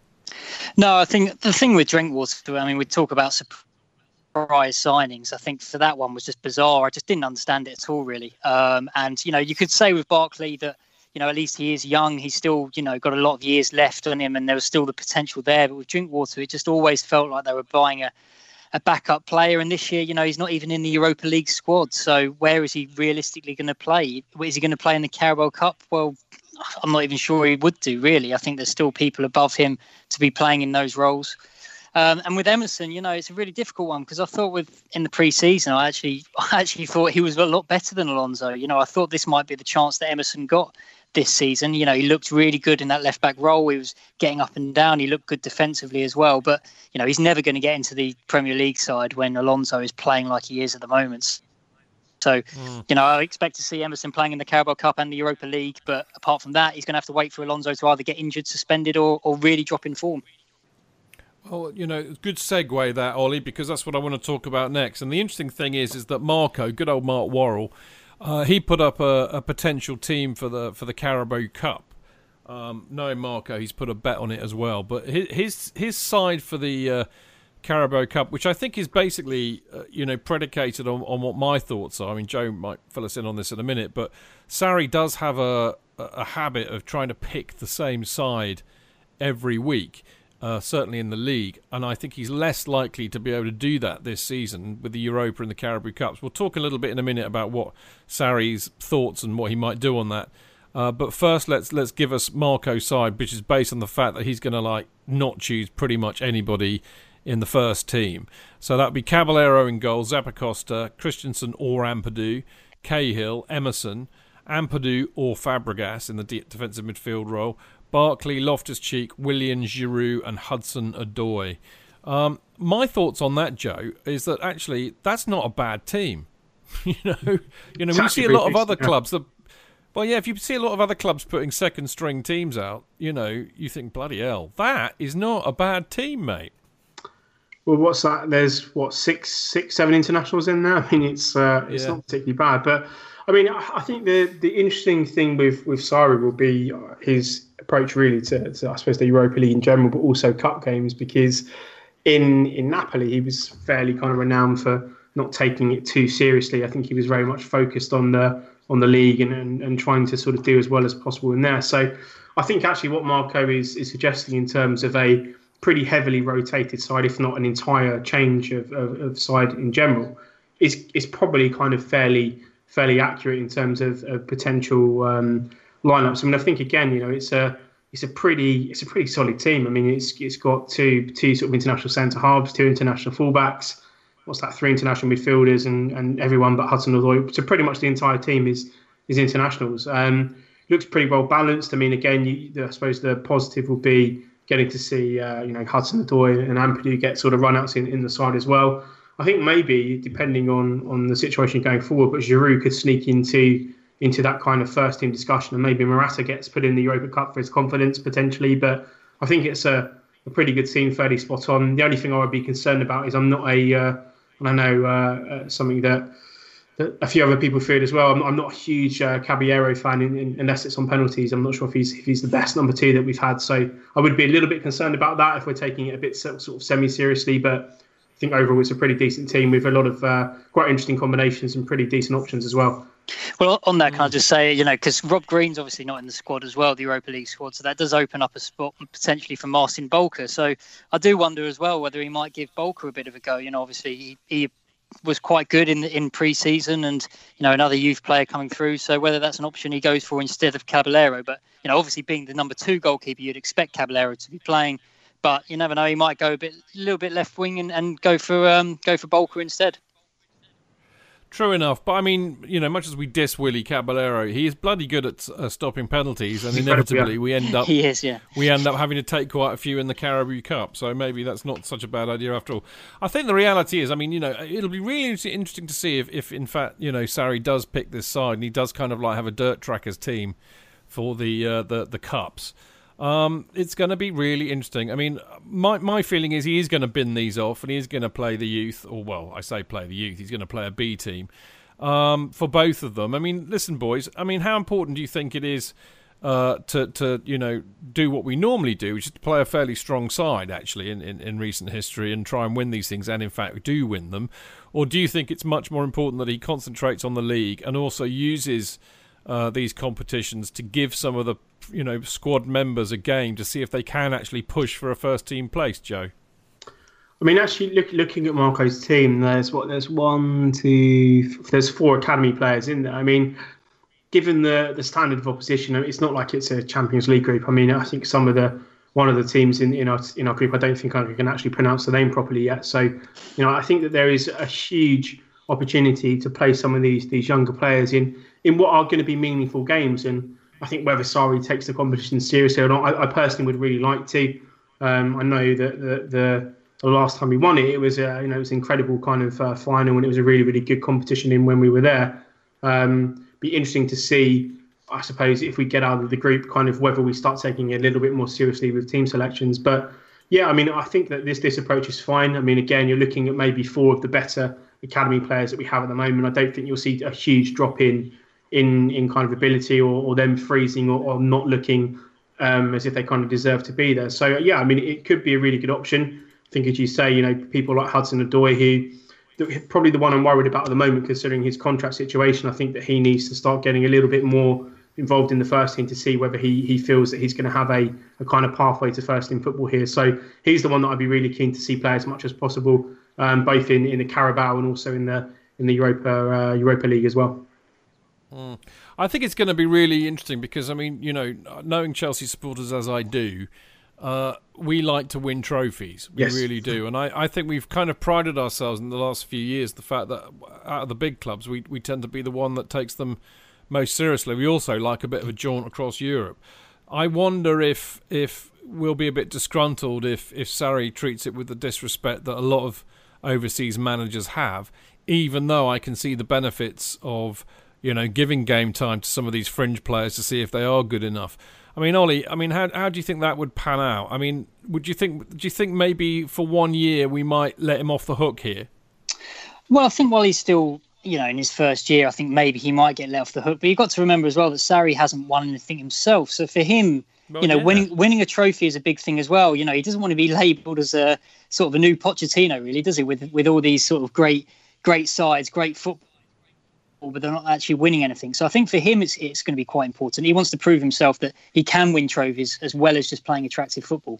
No, I think the thing with Drinkwater, I mean, we talk about surprise signings. I think for that one was just bizarre. I just didn't understand it at all, really. Um, and you know, you could say with Barkley that you know at least he is young. He's still you know got a lot of years left on him, and there was still the potential there. But with Drinkwater, it just always felt like they were buying a a backup player. And this year, you know, he's not even in the Europa League squad. So where is he realistically going to play? Is he going to play in the Carabao Cup? Well, I'm not even sure he would do, really. I think there's still people above him to be playing in those roles. Um, and with Emerson, you know, it's a really difficult one because I thought with in the preseason, I actually, I actually thought he was a lot better than Alonso. You know, I thought this might be the chance that Emerson got this season. You know, he looked really good in that left back role. He was getting up and down. He looked good defensively as well. But you know, he's never going to get into the Premier League side when Alonso is playing like he is at the moment. So, mm. you know, I expect to see Emerson playing in the Carabao Cup and the Europa League. But apart from that, he's going to have to wait for Alonso to either get injured, suspended, or, or really drop in form. Well, you know, good segue that, Ollie, because that's what I want to talk about next. And the interesting thing is, is that Marco, good old Mark Worrell, uh, he put up a, a, potential team for the for the Carabao Cup. Um, knowing Marco, he's put a bet on it as well. But his his side for the uh, Carabao Cup, which I think is basically, uh, you know, predicated on, on what my thoughts are. I mean, Joe might fill us in on this in a minute, but Sarri does have a, a habit of trying to pick the same side every week, uh, certainly in the league, and I think he's less likely to be able to do that this season with the Europa and the Carabao Cups. We'll talk a little bit in a minute about what Sarri's thoughts and what he might do on that. Uh, but first, let's let's give us Marco's side, which is based on the fact that he's going to like not choose pretty much anybody in the first team. So that'd be Caballero in goal, Zappacosta, Christensen or Ampadu, Cahill, Emerson, Ampadu or Fabregas in the defensive midfield role, Barkley, Loftus Cheek, Willian, Giroud, and Hudson Odoi. Um, my thoughts on that, Joe, is that actually that's not a bad team. you know, you know, we see a lot of other clubs that. Well, yeah, if you see a lot of other clubs putting second string teams out, you know, you think bloody hell, that is not a bad team, mate. Well, what's that? There's what six, six, seven internationals in there. I mean, it's uh, it's yeah. not particularly bad, but I mean, I think the the interesting thing with with Sarri will be his approach really to, to I suppose the Europa League in general, but also cup games because in in Napoli he was fairly kind of renowned for not taking it too seriously. I think he was very much focused on the on the league and, and, and trying to sort of do as well as possible in there. So I think actually what Marco is is suggesting in terms of a pretty heavily rotated side, if not an entire change of, of, of side in general, is is probably kind of fairly fairly accurate in terms of, of potential um, lineups. I mean, I think again, you know, it's a it's a pretty it's a pretty solid team. I mean, it's it's got two two sort of international centre halves, two international fullbacks. What's that? Three international midfielders and, and everyone but Hudson Odoi. So pretty much the entire team is is internationals. Um, looks pretty well balanced. I mean, again, you, I suppose the positive will be getting to see uh, you know Hudson Odoi and Ampadu get sort of runouts in, in the side as well. I think maybe depending on on the situation going forward, but Giroud could sneak into into that kind of first team discussion, and maybe Morata gets put in the Europa Cup for his confidence potentially. But I think it's a, a pretty good team, fairly spot on. The only thing I would be concerned about is I'm not a, uh, and I know uh, uh, something that, that a few other people feared as well. I'm, I'm not a huge uh, Caballero fan in, in, unless it's on penalties. I'm not sure if he's if he's the best number two that we've had. So I would be a little bit concerned about that if we're taking it a bit sort of semi seriously. But I think overall it's a pretty decent team with a lot of uh, quite interesting combinations and pretty decent options as well. Well, on that, can I just say, you know, because Rob Green's obviously not in the squad as well, the Europa League squad, so that does open up a spot potentially for Marcin Bolka. So I do wonder as well whether he might give Bolka a bit of a go. You know, obviously he, he was quite good in in pre-season, and you know another youth player coming through. So whether that's an option he goes for instead of Caballero, but you know, obviously being the number two goalkeeper, you'd expect Caballero to be playing. But you never know; he might go a bit, a little bit left wing and, and go for um, go for Bolka instead. True enough, but I mean, you know, much as we diss Willie Caballero, he is bloody good at uh, stopping penalties, and inevitably we end up he is, yeah. we end up having to take quite a few in the Carabao Cup. So maybe that's not such a bad idea after all. I think the reality is, I mean, you know, it'll be really interesting to see if, if in fact, you know, Sarri does pick this side and he does kind of like have a dirt trackers team for the uh, the the cups. Um, it's going to be really interesting. I mean, my my feeling is he is going to bin these off, and he is going to play the youth, or well, I say play the youth. He's going to play a B team um, for both of them. I mean, listen, boys. I mean, how important do you think it is uh, to to you know do what we normally do, which is to play a fairly strong side, actually, in, in, in recent history, and try and win these things, and in fact do win them, or do you think it's much more important that he concentrates on the league and also uses uh, these competitions to give some of the you know squad members a game to see if they can actually push for a first team place, Joe? I mean, actually, look, looking at Marco's team, there's what there's one, two, there's four academy players in there. I mean, given the the standard of opposition, it's not like it's a Champions League group. I mean, I think some of the one of the teams in, in our in our group, I don't think I can actually pronounce the name properly yet. So, you know, I think that there is a huge opportunity to play some of these these younger players in in what are going to be meaningful games. And I think whether Sarri takes the competition seriously or not, I, I personally would really like to. Um, I know that the, the, the last time we won it, it was a, you know it was an incredible kind of uh, final, and it was a really really good competition in when we were there. Um, be interesting to see, I suppose, if we get out of the group, kind of whether we start taking it a little bit more seriously with team selections. But yeah, I mean, I think that this this approach is fine. I mean, again, you're looking at maybe four of the better academy players that we have at the moment. I don't think you'll see a huge drop in in in kind of ability or, or them freezing or, or not looking um, as if they kind of deserve to be there. So yeah, I mean, it could be a really good option. I think, as you say, you know, people like Hudson Odoi, who probably the one I'm worried about at the moment, considering his contract situation. I think that he needs to start getting a little bit more involved in the first team to see whether he, he feels that he's going to have a, a kind of pathway to first team football here. So he's the one that I'd be really keen to see play as much as possible, um, both in, in the Carabao and also in the in the Europa uh, Europa League as well. Mm. I think it's going to be really interesting because, I mean, you know, knowing Chelsea supporters as I do, uh, we like to win trophies. We yes. really do. And I, I think we've kind of prided ourselves in the last few years the fact that out of the big clubs, we, we tend to be the one that takes them most seriously. We also like a bit of a jaunt across Europe. I wonder if if we'll be a bit disgruntled if, if Sarri treats it with the disrespect that a lot of overseas managers have, even though I can see the benefits of you know, giving game time to some of these fringe players to see if they are good enough. I mean, Ollie, I mean, how how do you think that would pan out? I mean, would you think do you think maybe for one year we might let him off the hook here? Well, I think while he's still, you know, in his first year, I think maybe he might get let off the hook. But you've got to remember as well that Sarri hasn't won anything himself. So for him, well, you know, yeah. winning winning a trophy is a big thing as well. You know, he doesn't want to be labelled as a sort of a new Pochettino, really, does he? With with all these sort of great great sides, great football but they're not actually winning anything. So I think for him, it's it's going to be quite important. He wants to prove himself that he can win trophies as well as just playing attractive football.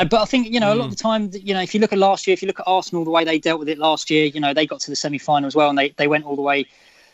Uh, but I think you know a lot of the time, you know, if you look at last year, if you look at Arsenal, the way they dealt with it last year, you know, they got to the semi-final as well, and they they went all the way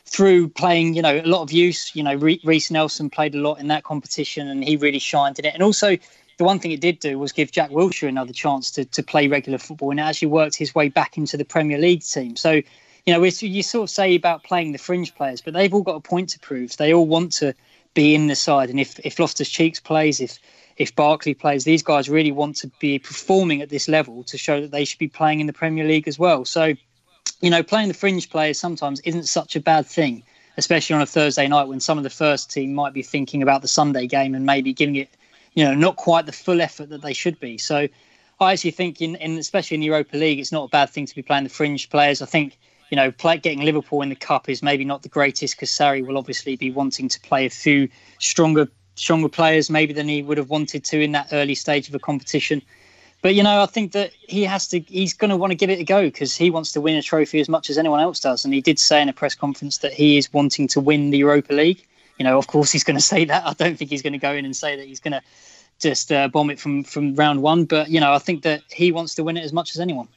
through playing, you know, a lot of use. You know, Reiss Nelson played a lot in that competition, and he really shined in it. And also, the one thing it did do was give Jack Wilshere another chance to to play regular football, and actually worked his way back into the Premier League team. So, you know, you sort of say about playing the fringe players, but they've all got a point to prove. They all want to be in the side, and if if Loftus Cheeks plays, if if Barkley plays, these guys really want to be performing at this level to show that they should be playing in the Premier League as well. So, you know, playing the fringe players sometimes isn't such a bad thing, especially on a Thursday night when some of the first team might be thinking about the Sunday game and maybe giving it, you know, not quite the full effort that they should be. So, I actually think, in, in especially in the Europa League, it's not a bad thing to be playing the fringe players. I think you know, play, getting Liverpool in the cup is maybe not the greatest because Sarri will obviously be wanting to play a few stronger stronger players maybe than he would have wanted to in that early stage of a competition. But you know, I think that he has to. He's going to want to give it a go because he wants to win a trophy as much as anyone else does. And he did say in a press conference that he is wanting to win the Europa League. You know, of course, he's going to say that. I don't think he's going to go in and say that he's going to just uh, bomb it from from round one. But you know, I think that he wants to win it as much as anyone.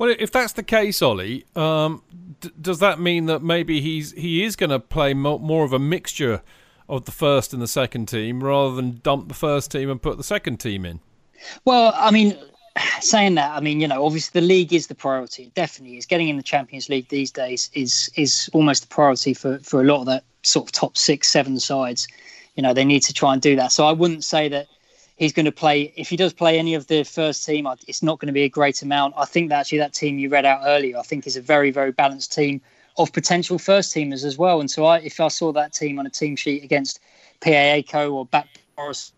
Well, if that's the case, Ollie, um, d- does that mean that maybe he's he is going to play mo- more of a mixture of the first and the second team rather than dump the first team and put the second team in? Well, I mean, saying that, I mean, you know, obviously the league is the priority. It definitely is. Getting in the Champions League these days is is almost the priority for for a lot of that sort of top six, seven sides. You know, they need to try and do that. So I wouldn't say that he's going to play. If he does play any of the first team, it's not going to be a great amount. I think that actually that team you read out earlier, I think is a very very balanced team of potential first teamers as well. And so I, if I saw that team on a team sheet against PAOK or Back Boris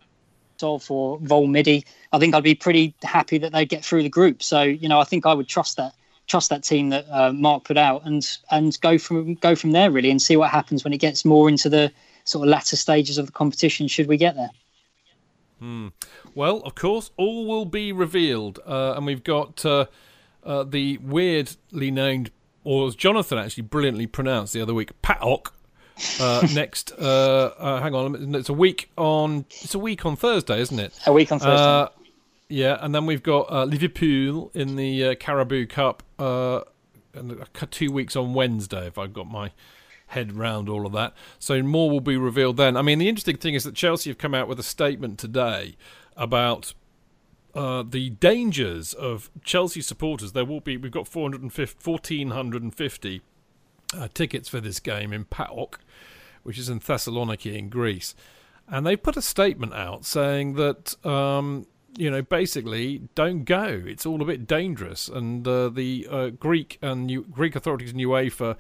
or Vol Midi, I think I'd be pretty happy that they'd get through the group. So you know, I think I would trust that trust that team that uh, Mark put out and and go from go from there really and see what happens when it gets more into the sort of latter stages of the competition. Should we get there? Hmm. Well, of course, all will be revealed, uh, and we've got uh, uh, the weirdly named, or as Jonathan actually brilliantly pronounced the other week, PAOK uh, next. Uh, uh, hang on, it's a week on. It's a week on Thursday, isn't it? A week on Thursday. Yeah, and then we've got uh, Liverpool in the uh, Carabao Cup, and two weeks on Wednesday, if I've got my head round all of that. So more will be revealed then. I mean, the interesting thing is that Chelsea have come out with a statement today about uh, the dangers of Chelsea supporters. There will be, we've got 1,450 uh, tickets for this game in PAOK, which is in Thessaloniki in Greece. And they put a statement out saying that, um, you know, basically don't go. It's all a bit dangerous. And uh, the uh, Greek and Greek authorities and UEFA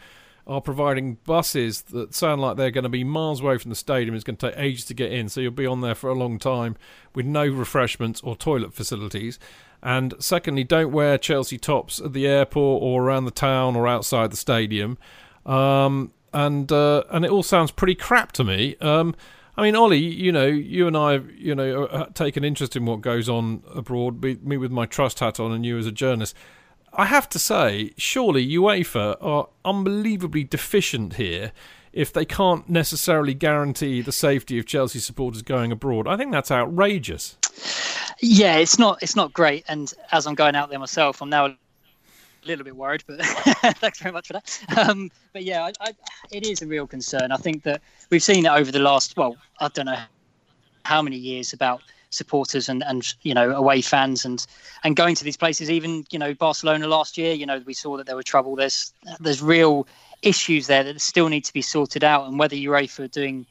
are providing buses that sound like they're going to be miles away from the stadium. It's going to take ages to get in, so you'll be on there for a long time with no refreshments or toilet facilities. And secondly, don't wear Chelsea tops at the airport or around the town or outside the stadium. Um, and uh, and it all sounds pretty crap to me. Um, I mean, Ollie, you know, you and I, you know, uh, take an interest in what goes on abroad. Me with my trust hat on, and you as a journalist. I have to say, surely UEFA are unbelievably deficient here if they can't necessarily guarantee the safety of Chelsea supporters going abroad. I think that's outrageous. Yeah, it's not it's not great. And as I'm going out there myself, I'm now a little bit worried, but thanks very much for that. Um, but yeah, I, I, it is a real concern. I think that we've seen it over the last, well, I don't know how many years about supporters and, and you know away fans and and going to these places. Even you know Barcelona last year, you know we saw that there were trouble. There's there's real issues there that still need to be sorted out, and whether UEFA are doing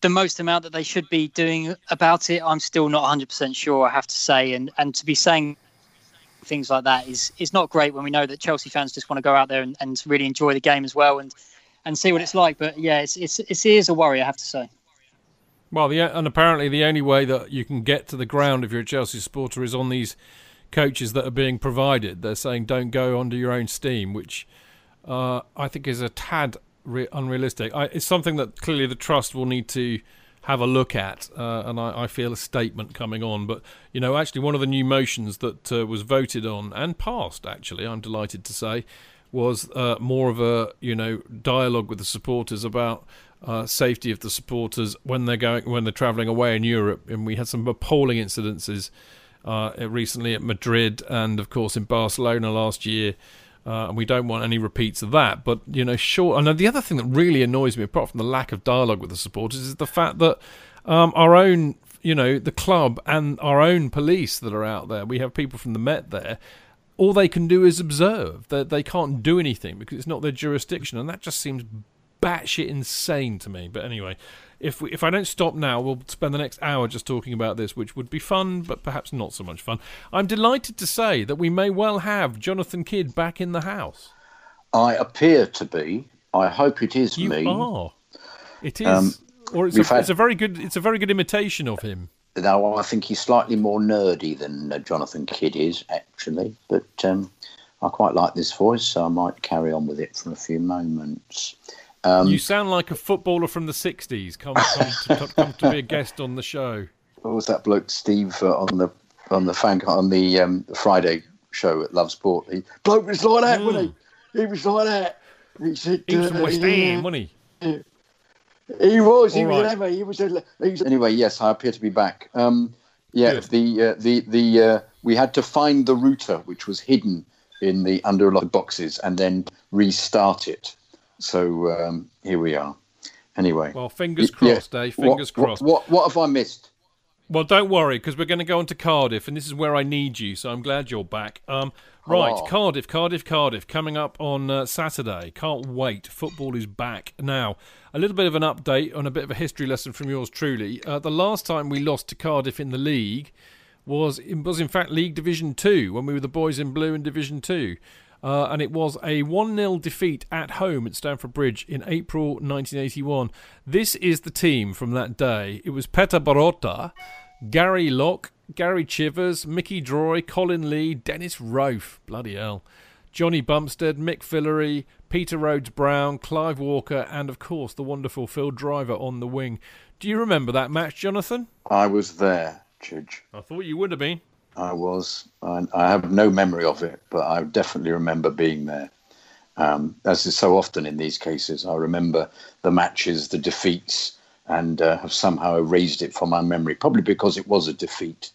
the most amount that they should be doing about it, I'm still not 100% sure. I have to say, and and to be saying things like that is is not great when we know that Chelsea fans just want to go out there and, and really enjoy the game as well and and see what it's like. But yeah, it's it's it is a worry, I have to say. Well, the, and apparently the only way that you can get to the ground if you're a Chelsea supporter is on these coaches that are being provided. They're saying don't go under your own steam, which uh, I think is a tad re- unrealistic. I, it's something that clearly the trust will need to have a look at, uh, and I, I, feel a statement coming on. But you know, actually, one of the new motions that uh, was voted on and passed, actually, I'm delighted to say, was uh, more of a you know dialogue with the supporters about uh, safety of the supporters when they're going when they're travelling away in Europe. And we had some appalling incidences uh, recently at Madrid and of course in Barcelona last year. Uh, and we don't want any repeats of that. But you know, sure. And the other thing that really annoys me, apart from the lack of dialogue with the supporters, is the fact that um, our own, you know, the club and our own police that are out there. We have people from the Met there. All they can do is observe. They they can't do anything because it's not their jurisdiction, and that just seems batshit insane to me. But anyway, if we, if I don't stop now, we'll spend the next hour just talking about this, which would be fun, but perhaps not so much fun. I'm delighted to say that we may well have Jonathan Kidd back in the house. I appear to be. I hope it is you me. are. It is, Um, or it's a, had- it's a very good. It's a very good imitation of him. Now, I think he's slightly more nerdy than uh, Jonathan Kidd is, actually. But um, I quite like this voice, so I might carry on with it for a few moments. Um, you sound like a footballer from the '60s. Come, come, to, come to be a guest on the show. what was that bloke Steve uh, on the on the fan on the um, Friday show at Love Sport? He bloke was like that, wasn't he? He was like that. He said, He was uh, West. Ham, wasn't he? He was. He was. right. Anyway, he was. A, he was. Anyway, yes, I appear to be back. Um, yeah, Good. the uh, the the uh, we had to find the router, which was hidden in the under a lot of boxes, and then restart it. So um, here we are. Anyway, Well, fingers Y- yeah. crossed, eh? Fingers what, crossed. What, what what have I missed? Well, don't worry, because we're going to go on to Cardiff, and this is where I need you. So I'm glad you're back. Um, right, Oh. Cardiff, Cardiff, Cardiff, coming up on uh, Saturday. Can't wait. Football is back now. A little bit of an update on a bit of a history lesson from yours truly. Uh, the last time we lost to Cardiff in the league was it was in fact League Division Two when we were the boys in blue in Division Two. Uh, and it was a 1 0 defeat at home at Stamford Bridge in April 1981. This is the team from that day. It was Peter Borota, Gary Locke, Gary Chivers, Mickey Droy, Colin Lee, Dennis Rofe, bloody hell, Johnny Bumstead, Mick Fillery, Peter Rhodes Brown, Clive Walker, and of course the wonderful Phil Driver on the wing. Do you remember that match, Jonathan? I was there, Chidge. I thought you would have been. I was. I, I have no memory of it, but I definitely remember being there. Um, as is so often in these cases, I remember the matches, the defeats, and uh, have somehow erased it from my memory, probably because it was a defeat.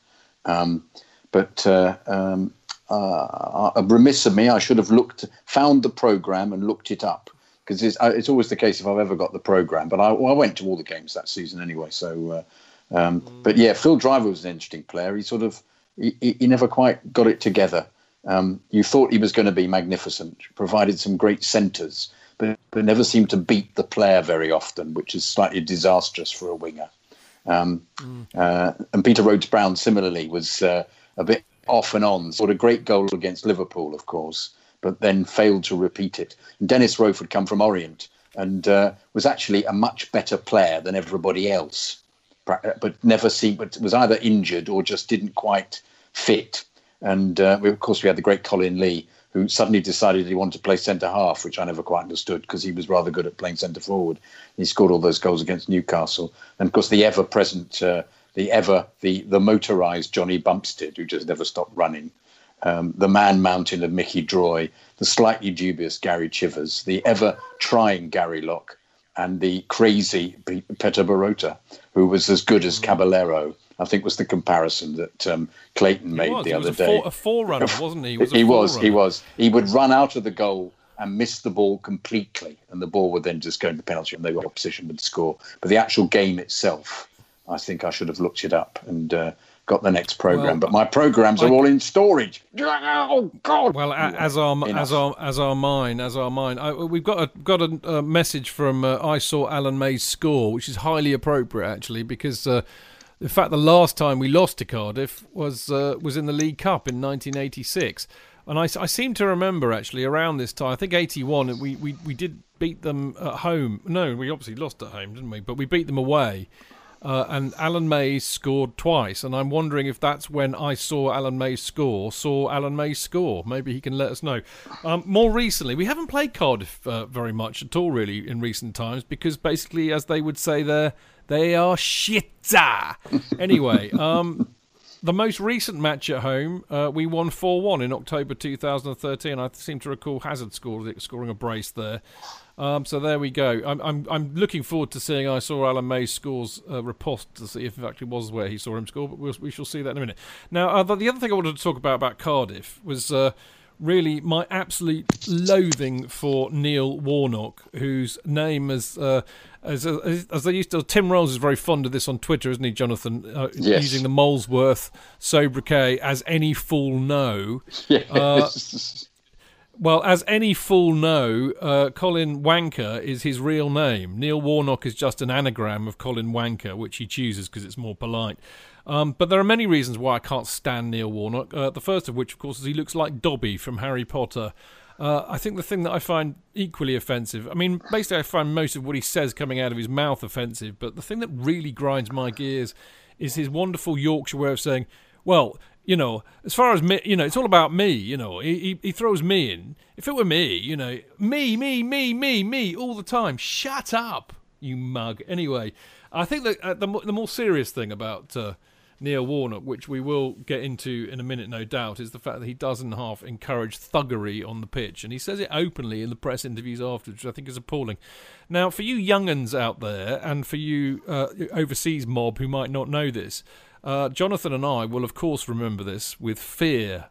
Um, but uh, um, uh, uh, remiss of me, I should have looked, found the program and looked it up because it's, uh, it's always the case if I've ever got the program. But I, well, I went to all the games that season anyway. So, uh, um, but yeah, Phil Driver was an interesting player. He sort of he, he never quite got it together. Um, you thought he was going to be magnificent, provided some great centres, but, but never seemed to beat the player very often, which is slightly disastrous for a winger. Um, uh, and Peter Rhodes Brown similarly was uh, a bit off and on. Scored a great goal against Liverpool, of course, but then failed to repeat it. And Dennis Rofe had come from Orient and uh, was actually a much better player than everybody else, but never seemed, but was either injured or just didn't quite fit. And uh, we, of course, we had the great Colin Lee, who suddenly decided he wanted to play centre half, which I never quite understood because he was rather good at playing centre forward. He scored all those goals against Newcastle, and of course, the ever present, uh, the ever the the motorised Johnny Bumstead, who just never stopped running. Um, the man mountain of Mickey Droy, the slightly dubious Gary Chivers, the ever trying Gary Locke, and the crazy Pe- Peter Borota, who was as good as Caballero. I think was the comparison that um, Clayton made was. the other a, day. a forerunner, wasn't he? He was. He was. He was. He would run out of the goal and miss the ball completely, and the ball would then just go into penalty, and the opposition would score. But the actual game itself, I think I should have looked it up and uh, got the next program. Well, but my programs are all in storage. Oh God! Well, a- as our Enough. as our as our mine as our mine, I, we've got a got a, uh message from uh, I saw Alan May's score, which is highly appropriate actually, because uh, in fact the last time we lost to Cardiff was uh, was in the League Cup in 1986, and I, I seem to remember actually around this time, I think 81, we we we did beat them at home. No, we obviously lost at home, didn't we? But we beat them away. Uh, and Alan May scored twice, and I'm wondering if that's when I saw Alan May score, saw Alan May score. Maybe he can let us know. Um, more recently, we haven't played Cardiff uh, very much at all, really, in recent times, because basically, as they would say there, they are shitter. anyway, um, the most recent match at home, uh, we won 4 1 in October 2013. I seem to recall Hazard scored, scoring a brace there. Um, so there we go. I'm, I'm I'm looking forward to seeing I saw Alan May's scores uh, riposte to see if in fact it was where he saw him score, but we'll, we shall see that in a minute. Now, uh, the, the other thing I wanted to talk about about Cardiff was uh, really my absolute loathing for Neil Warnock, whose name is. Uh, as, as, as, they used to, Tim Rolls is very fond of this on Twitter, isn't he, Jonathan? Uh, yes. Using the Molesworth sobriquet as any fool know. Yes. Well, as any fool know, uh, Colin Wanker is his real name. Neil Warnock is just an anagram of Colin Wanker, which he chooses because it's more polite. Um, but there are many reasons why I can't stand Neil Warnock. Uh, the first of which, of course, is he looks like Dobby from Harry Potter. Uh, I think the thing that I find equally offensive, I mean, basically, I find most of what he says coming out of his mouth offensive, but the thing that really grinds my gears is his wonderful Yorkshire way of saying, well, you know, as far as me, you know, it's all about me. You know, he, he throws me in. If it were me, you know, me, me, me, me, me, all the time. Shut up, you mug. Anyway, I think that uh, the the more serious thing about uh, Neil Warnock, which we will get into in a minute, no doubt, is the fact that he doesn't half encourage thuggery on the pitch, and he says it openly in the press interviews afterwards, which I think is appalling. Now, for you younguns out there, and for you uh, overseas mob who might not know this. Uh, Jonathan and I will, of course, remember this with fear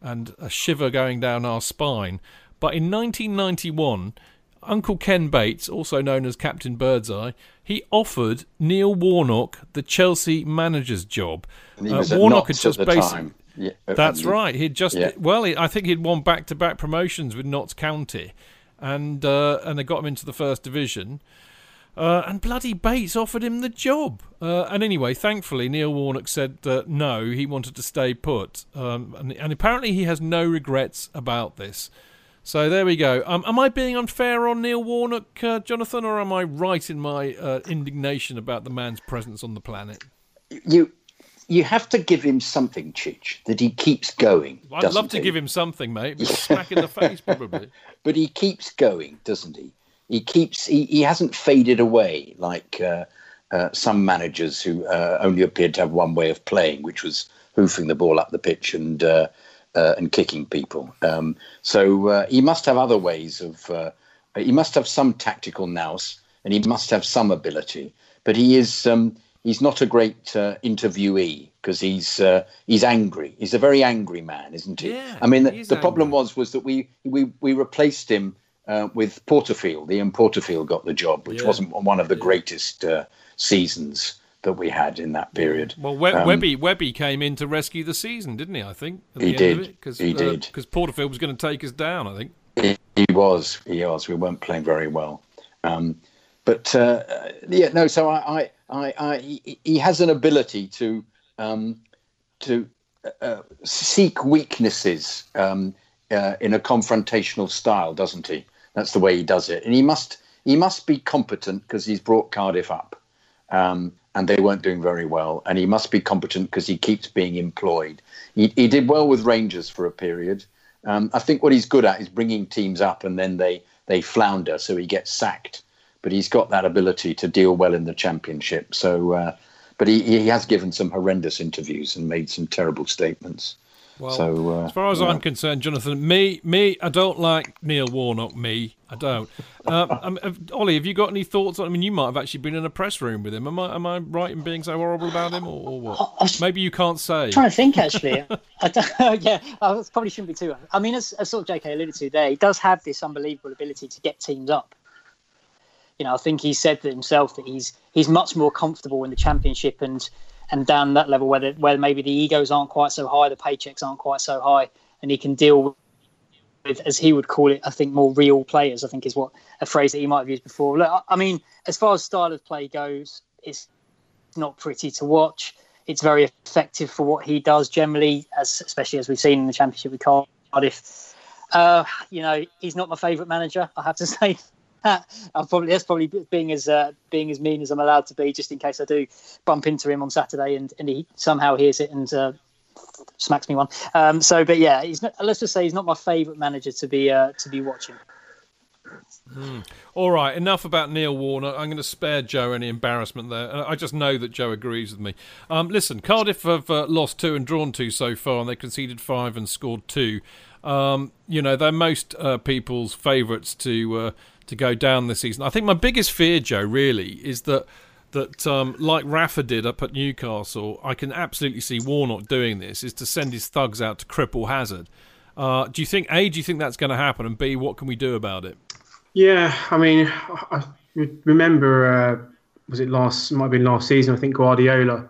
and a shiver going down our spine. But in 1991, Uncle Ken Bates, also known as Captain Birdseye, he offered Neil Warnock the Chelsea manager's job. Uh, Warnock had just basically. Yeah, that's right. He'd just yeah. well, I think he'd won back-to-back promotions with Notts County, and uh, and they got him into the first division. Uh, and bloody Bates offered him the job. Uh, and anyway, thankfully, Neil Warnock said uh, no, he wanted to stay put. Um, and, and, apparently, he has no regrets about this. So there we go. Um, am I being unfair on Neil Warnock, uh, Jonathan, or am I right in my uh, indignation about the man's presence on the planet? You. You have to give him something, Chich, that he keeps going. I'd love to he? give him something, mate. smack in the face, probably. but he keeps going, doesn't he? He keeps he, he hasn't faded away like uh, uh, some managers who uh, only appeared to have one way of playing, which was hoofing the ball up the pitch and uh, uh, and kicking people. Um, so uh, he must have other ways of. he must have some tactical nous, and he must have some ability. But he is um, he's not a great interviewee because he's he's angry. He's a very angry man, isn't he? Yeah, I mean, the, the problem was was that we we we replaced him uh, with Porterfield. Ian Porterfield got the job, which yeah. wasn't one of the greatest uh, seasons that we had in that period. Well, we- um, Webby Webby came in to rescue the season, didn't he? I think he did. Cause, he uh, did because Porterfield was going to take us down. I think he, he, was. He was. We weren't playing very well. Um, but uh, yeah, no. So I, I, I, I he, he, has an ability to um, to uh, seek weaknesses um, uh, in a confrontational style, doesn't he? That's the way he does it, and he must he must be competent because he's brought Cardiff up, um, and they weren't doing very well. And he must be competent because he keeps being employed. He, he did well with Rangers for a period. Um, I think what he's good at is bringing teams up, and then they they flounder, so he gets sacked. But he's got that ability to deal well in the Championship. So, uh, but he, he has given some horrendous interviews and made some terrible statements. Well, so, uh, as far as yeah. I'm concerned, Jonathan, me, me, I don't like Neil Warnock. Me, I don't. Uh, um, Ollie, have you got any thoughts? on I mean, you might have actually been in a press room with him. Am I, am I right in being so horrible about him, or, or what? Maybe you can't say. I'm trying to think, actually. I don't, yeah, I probably shouldn't be too. I mean, as, as sort of JK alluded to there, he does have this unbelievable ability to get teams up. You know, I think he said that himself that he's he's much more comfortable in the championship and and down that level where, the, where maybe the egos aren't quite so high, the paychecks aren't quite so high, and he can deal with, as he would call it, I think more real players. I think is what a phrase that he might have used before. Look, I mean, as far as style of play goes, it's not pretty to watch. It's very effective for what he does generally, as especially as we've seen in the championship with Cardiff. Uh, you know, he's not my favourite manager. I have to say I'll probably that's probably being as uh, being as mean as I'm allowed to be, just in case I do bump into him on Saturday and, and he somehow hears it and uh, smacks me one. Um, so, but yeah, he's not, let's just say he's not my favourite manager to be uh, to be watching. Mm. All right, enough about Neil Warner. I'm going to spare Joe any embarrassment there. I just know that Joe agrees with me. Um, listen, Cardiff have uh, lost two and drawn two so far, and they conceded five and scored two. Um, you know, they're most uh, people's favourites to uh, to go down this season. I think my biggest fear, Joe, really, is that that um, like Rafa did up at Newcastle, I can absolutely see Warnock doing this is to send his thugs out to cripple Hazard. Uh, do you think A? Do you think that's going to happen? And B, what can we do about it? Yeah, I mean, I remember uh, was it last? Might have been last season. I think Guardiola.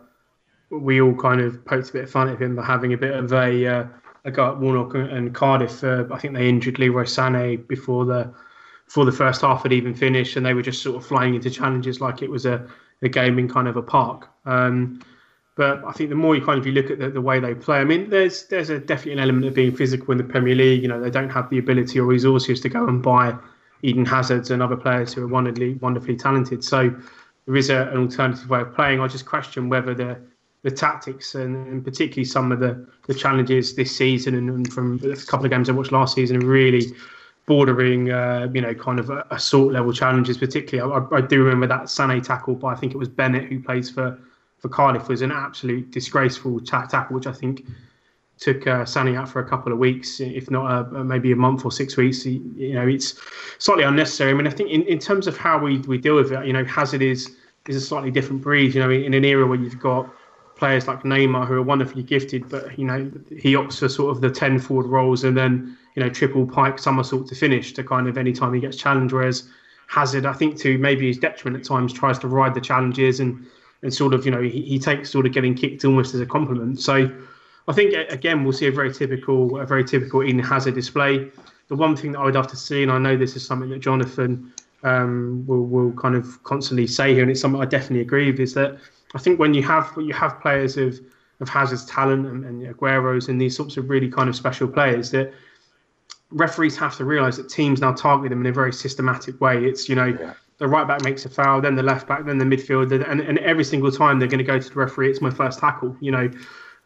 We all kind of poked a bit of fun at him for having a bit of a uh, a go at Warnock and Cardiff. Uh, I think they injured Leroy Sané before the before the first half had even finished, and they were just sort of flying into challenges like it was a, a game in kind of a park. Um, but I think the more you kind of you look at the, the, way they play, I mean, there's there's a definitely an element of being physical in the Premier League. You know, they don't have the ability or resources to go and buy Eden Hazards and other players who are wonderfully wonderfully talented. So there is a, an alternative way of playing. I just question whether the the tactics and, and particularly some of the, the challenges this season and, and, from a couple of games I watched last season really bordering, uh, you know, kind of assault level challenges. Particularly, I, I, do remember that Sané tackle by I think it was Bennett who plays for for Cardiff was an absolute disgraceful tackle, which I think took uh, Sané out for a couple of weeks, if not uh, maybe a month or six weeks. You know, it's slightly unnecessary. I mean, I think in, in terms of how we, we deal with it, you know, Hazard is is a slightly different breed. You know, in, in an era where you've got players like Neymar who are wonderfully gifted, but you know, he opts for sort of the ten forward roles and then you know triple pike somersault to finish to kind of any time he gets challenged. Whereas Hazard, I think, to maybe his detriment at times, tries to ride the challenges and and sort of you know he, he takes sort of getting kicked almost as a compliment. So I think again we'll see a very typical a very typical Eden Hazard display. The one thing that I would love to see, and I know this is something that Jonathan um, will will kind of constantly say here, and it's something I definitely agree with, is that I think when you have you have players of of Hazard's talent and, and Aguero's and these sorts of really kind of special players that referees have to realise that teams now target them in a very systematic way. It's you know. Yeah the right back makes a foul, then the left back, then the midfielder, and, and every single time they're going to go to the referee. It's my first tackle. You know,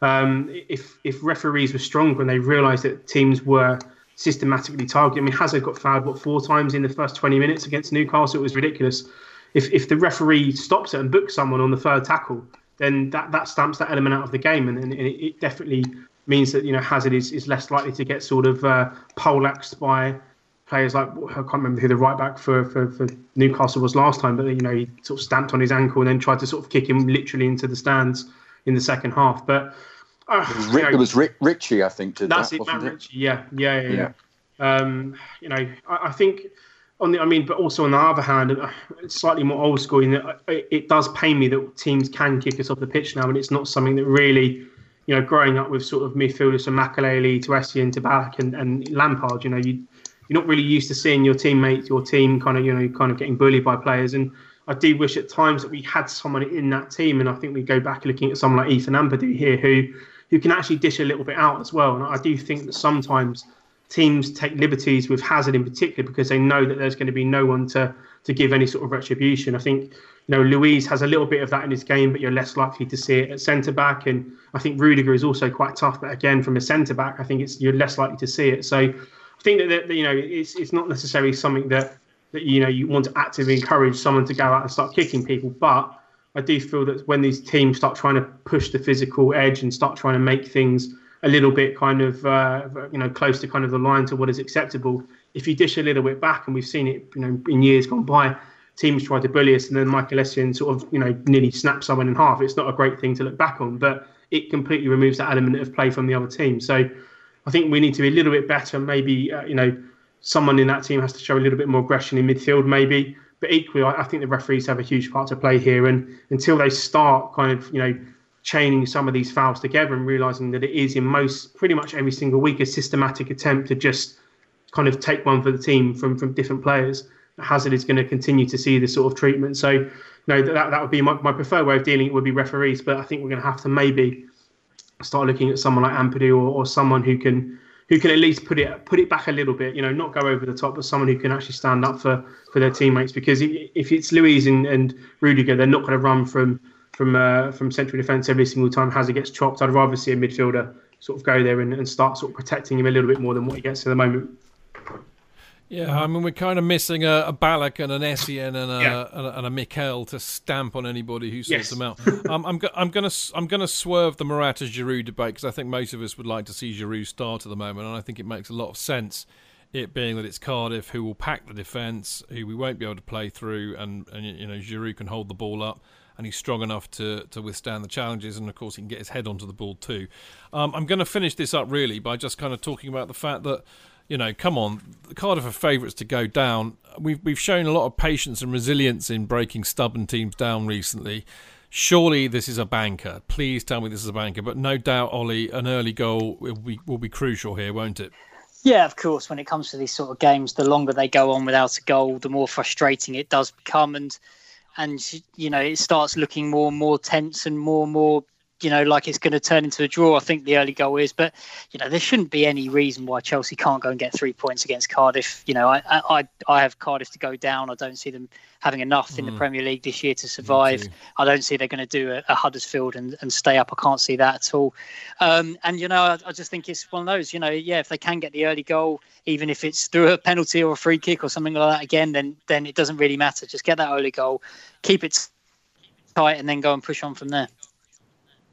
um, if if referees were stronger and they realised that teams were systematically targeting, I mean, Hazard got fouled what four times in the first twenty minutes against Newcastle. It was ridiculous. If if the referee stops it and books someone on the third tackle, then that, that stamps that element out of the game, and, and it, it definitely means that you know Hazard is, is less likely to get sort of uh, poleaxed by players like I can't remember who the right back for, for, for, Newcastle was last time, but you know he sort of stamped on his ankle and then tried to sort of kick him literally into the stands in the second half. But uh, it, was Rick, you know, it was Rick, Ritchie, I think. Did that's that, it, Matt Ritchie. Yeah, yeah, yeah. yeah. yeah. Um, you know, I, I, think on the, I mean, but also on the other hand, it's slightly more old school in that it does pain me that teams can kick us off the pitch now, and it's not something that really you know, growing up with sort of midfielders from Makelele to Essien to Ballack and, and Lampard, you know, you you're not really used to seeing your teammates, your team kind of, you know, kind of getting bullied by players. And I do wish at times that we had someone in that team. And I think we go back looking at someone like Ethan Ampadu here who, who can actually dish a little bit out as well. And I do think that sometimes teams take liberties with Hazard in particular because they know that there's going to be no one to, to give any sort of retribution. I think, you know, Luiz has a little bit of that in his game, but you're less likely to see it at centre back. And I think Rudiger is also quite tough, but again, from a centre back, I think it's you're less likely to see it. So I think that, that you know it's it's not necessarily something that that you know you want to actively encourage someone to go out and start kicking people, but I do feel that when these teams start trying to push the physical edge and start trying to make things a little bit kind of uh, you know close to kind of the line to what is acceptable, if you dish a little bit back, and we've seen it you know in years gone by, teams try to bully us, and then Michael Essien sort of you know nearly snaps someone in half. It's not a great thing to look back on, but it completely removes that element of play from the other team. So I think we need to be a little bit better. Maybe uh, you know someone in that team has to show a little bit more aggression in midfield, maybe. But equally, I, I think the referees have a huge part to play here. And until they start kind of you know chaining some of these fouls together and realizing that it is in most pretty much every single week a systematic attempt to just kind of take one for the team from from different players. Hazard is going to continue to see this sort of treatment. So, you know, that, that would be my, my preferred way of dealing it would be referees, but I think we're going to have to maybe start looking at someone like Ampadu or, or someone who can who can at least put it put it back a little bit, you know, not go over the top, but someone who can actually stand up for, for their teammates. Because if it's Luiz and, and Rudiger, they're not going to run from from uh, from central defence every single time Hazard gets chopped. I'd rather see a midfielder sort of go there and, and start sort of protecting him a little bit more than what he gets at the moment. Yeah, I mean we're kind of missing a, a Ballack and an Essien and a, yeah. and a, and a Mikel to stamp on anybody who sorts yes. them out. um, I'm go- I'm gonna I'm gonna swerve the Morata Giroud debate because I think most of us would like to see Giroud start at the moment, and I think it makes a lot of sense. It being that it's Cardiff who will pack the defence, who we won't be able to play through, and, and you know Giroud can hold the ball up and he's strong enough to to withstand the challenges. And of course, he can get his head onto the ball too. Um, I'm going to finish this up really by just kind of talking about the fact that. You know, come on, Cardiff are favourites to go down. We've we've shown a lot of patience and resilience in breaking stubborn teams down recently surely this is a banker. Please tell me this is a banker. But no doubt, Ollie, an early goal will be, will be crucial here, won't it? Yeah, of course. When it comes to these sort of games, the longer they go on without a goal, the more frustrating it does become, and and you know it starts looking more and more tense and more and more you know, like it's going to turn into a draw. I think the early goal is, but you know, there shouldn't be any reason why Chelsea can't go and get three points against Cardiff. You know, I I, I have Cardiff to go down. I don't see them having enough in mm. the Premier League this year to survive. I don't see they're going to do a, a Huddersfield and, and stay up. I can't see that at all. Um, and you know, I, I, just think it's one of those. You know, yeah, if they can get the early goal, even if it's through a penalty or a free kick or something like that, again, then then it doesn't really matter. Just get that early goal, keep it tight, and then go and push on from there.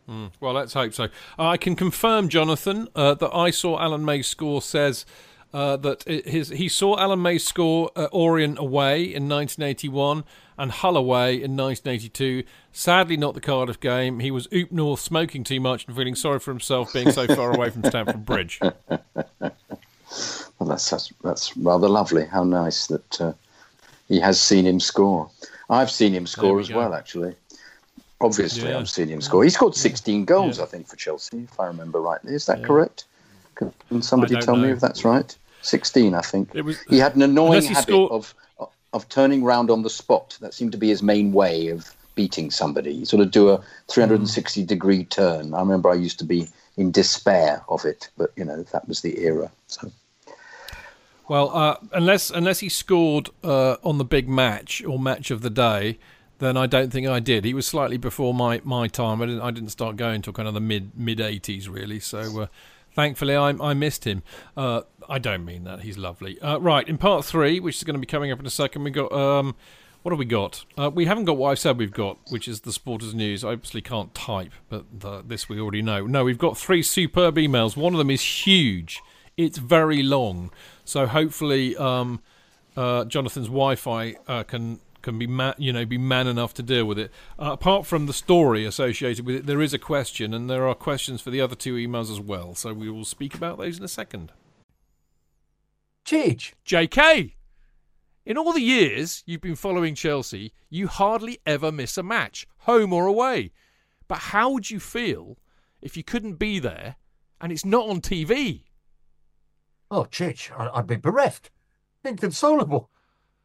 Mm, well, let's hope so. I can confirm, Jonathan, uh, that I saw Alan May's score says uh, that his he saw Alan May score uh, Orient away in 1981 and Hull away in 1982. Sadly, not the Cardiff game. He was oop north smoking too much and feeling sorry for himself being so far away from Stamford Bridge. Well, that's, that's, that's rather lovely. How nice that uh, he has seen him score. I've seen him score we as go. well, actually. Obviously, yeah. I've seen him score. He scored 16 goals. I think, for Chelsea, if I remember rightly. Is that correct? Can somebody tell know. me if that's right? 16, I think. Was, he had an annoying habit scored... of of turning round on the spot. That seemed to be his main way of beating somebody. sort of do a 360 mm. degree turn. I remember I used to be in despair of it, but you know that was the era. So. Well, uh, unless unless he scored uh, on the big match or match of the day, then I don't think I did. He was slightly before my, my time. I didn't I didn't start going until kind of the mid mid eighties really. So uh, thankfully I I missed him. Uh, I don't mean that. He's lovely. Uh, right in part three, which is going to be coming up in a second, we got um, what have we got? Uh, we haven't got what I've said we've got, which is the supporters news. I obviously can't type, but the, this we already know. No, we've got three superb emails. One of them is huge. It's very long, so hopefully um, uh, Jonathan's Wi-Fi uh, can can be man, you know be man enough to deal with it. Uh, apart from the story associated with it, there is a question, and there are questions for the other two emails as well. So we will speak about those in a second. Chidge. JK. In all the years you've been following Chelsea, you hardly ever miss a match, home or away. But how would you feel if you couldn't be there and it's not on TV? Oh, Chidge, I'd be bereft, inconsolable.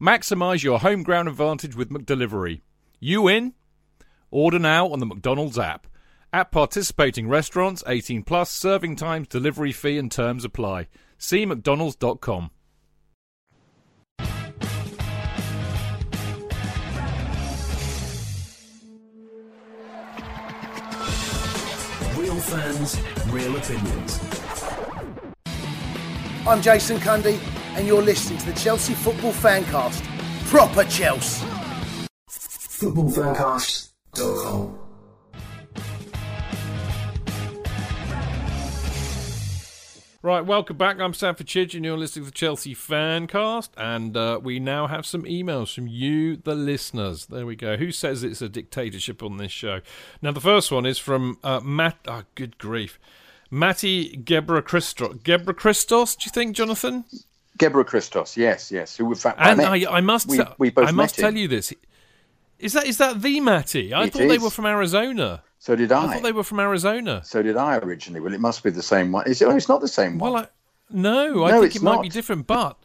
Maximise your home ground advantage with McDelivery. You in? Order now on the McDonald's app. At participating restaurants, 18 plus, serving times, delivery fee and terms apply. See mcdonalds.com. Real fans, real opinions. I'm Jason Cundy and you're listening to the Chelsea Football Fancast. Proper Chelsea. Footballfancast.com. Right, welcome back. I'm Stamford Chidge, and you're listening to the Chelsea Fancast. And uh, we now have some emails from you, the listeners. There we go. Who says it's a dictatorship on this show? Now, the first one is from uh, Matt. Oh, good grief. Matty Gebra Christos. Gebra Christos, do you think, Jonathan? Gebra Christos, yes, yes. Who, in fact, And met. I, I must, we, we both I must tell you this. Is that is that the Matty? I It thought they were from Arizona. So did I. I thought they were from Arizona. So did I originally. Well, it must be the same one. Is it? Oh, it's not the same one. Well, I, no, I No, think it might not. be different, but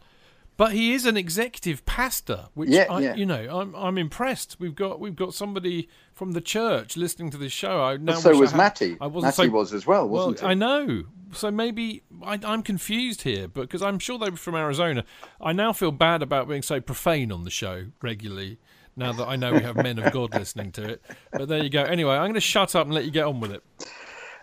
but he is an executive pastor, which Yeah, I, yeah. you know, I'm I'm impressed. We've got we've got somebody from the church listening to this show. I now Well, so wish I was had- Matty. I wasn't Matty so, was as well, wasn't well, he? I know. So maybe I, I'm confused here, because I'm sure they were from Arizona. I now feel bad about being so profane on the show regularly. Now that I know we have men of God listening to it, but there you go. Anyway, I'm going to shut up and let you get on with it.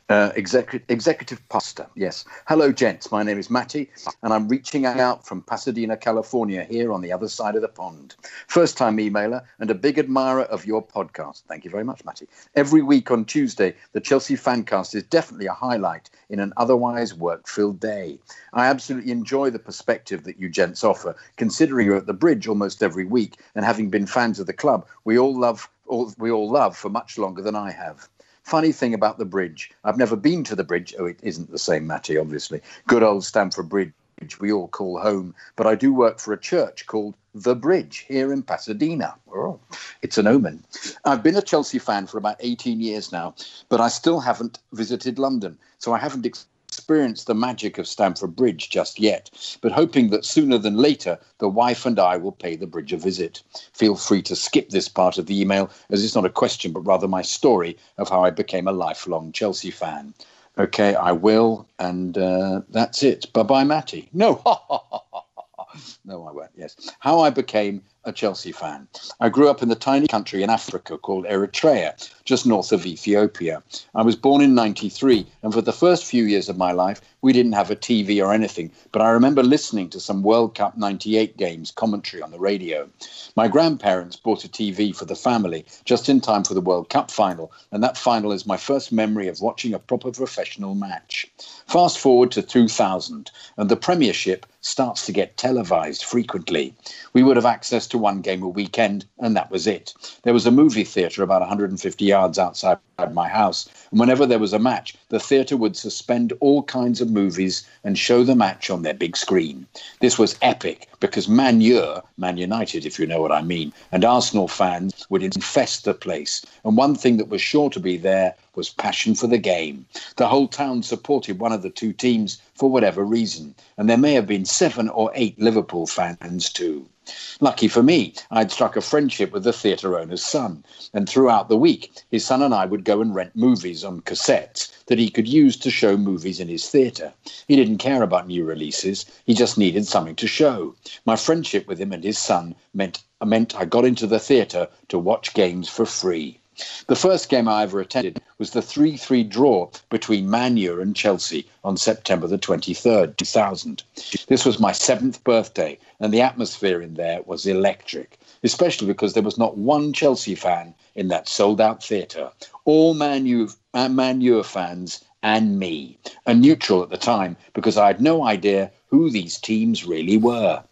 Uh, executive, executive pastor, yes. Hello, gents. My name is Matty, and I'm reaching out from Pasadena, California, here on the other side of the pond. First time emailer and a big admirer of your podcast. Thank you very much, Matty. Every week on Tuesday, the Chelsea Fancast is definitely a highlight in an otherwise work filled day. I absolutely enjoy the perspective that you gents offer, considering you're at the bridge almost every week, and having been fans of the club, we all love. All, we all love for much longer than I have. Funny thing about the bridge, I've never been to the bridge. Oh, it isn't the same, Matty, obviously. Good old Stamford Bridge, we all call home. But I do work for a church called The Bridge here in Pasadena. Oh, it's an omen. I've been a Chelsea fan for about 18 years now, but I still haven't visited London. So I haven't ex- experienced the magic of Stamford Bridge just yet, but hoping that sooner than later the wife and I will pay the bridge a visit. Feel free to skip this part of the email as it's not a question but rather my story of how I became a lifelong Chelsea fan. Okay, I will, and uh, that's it. Bye bye, Matty. No, no, I won't. Yes. How I became a Chelsea fan. I grew up in the tiny country in Africa called Eritrea, just north of Ethiopia. I was born in 93, and for the first few years of my life, we didn't have a TV or anything, but I remember listening to some World Cup 98 games commentary on the radio. My grandparents bought a TV for the family just in time for the World Cup final, and that final is my first memory of watching a proper professional match. Fast forward to 2000, and the Premiership starts to get televised frequently. We would have access to one game a weekend, and that was it. There was a movie theatre about 150 yards outside my house, and whenever there was a match, the theatre would suspend all kinds of movies and show the match on their big screen. This was epic because Man U, Man United, if you know what I mean, and Arsenal fans would infest the place. And one thing that was sure to be there was passion for the game. The whole town supported one of the two teams for whatever reason, and there may have been seven or eight Liverpool fans too. Lucky for me, I'd struck a friendship with the theatre owner's son, and throughout the week, his son and I would go and rent movies on cassettes that he could use to show movies in his theatre. He didn't care about new releases, he just needed something to show. My friendship with him and his son meant, meant I got into the theatre to watch games for free. The first game I ever attended was the 3 3 draw between Man U and Chelsea on September the 23rd, 2000. This was my seventh birthday, and the atmosphere in there was electric, especially because there was not one Chelsea fan in that sold out theatre. All uh, Man U fans and me, a neutral at the time because I had no idea who these teams really were.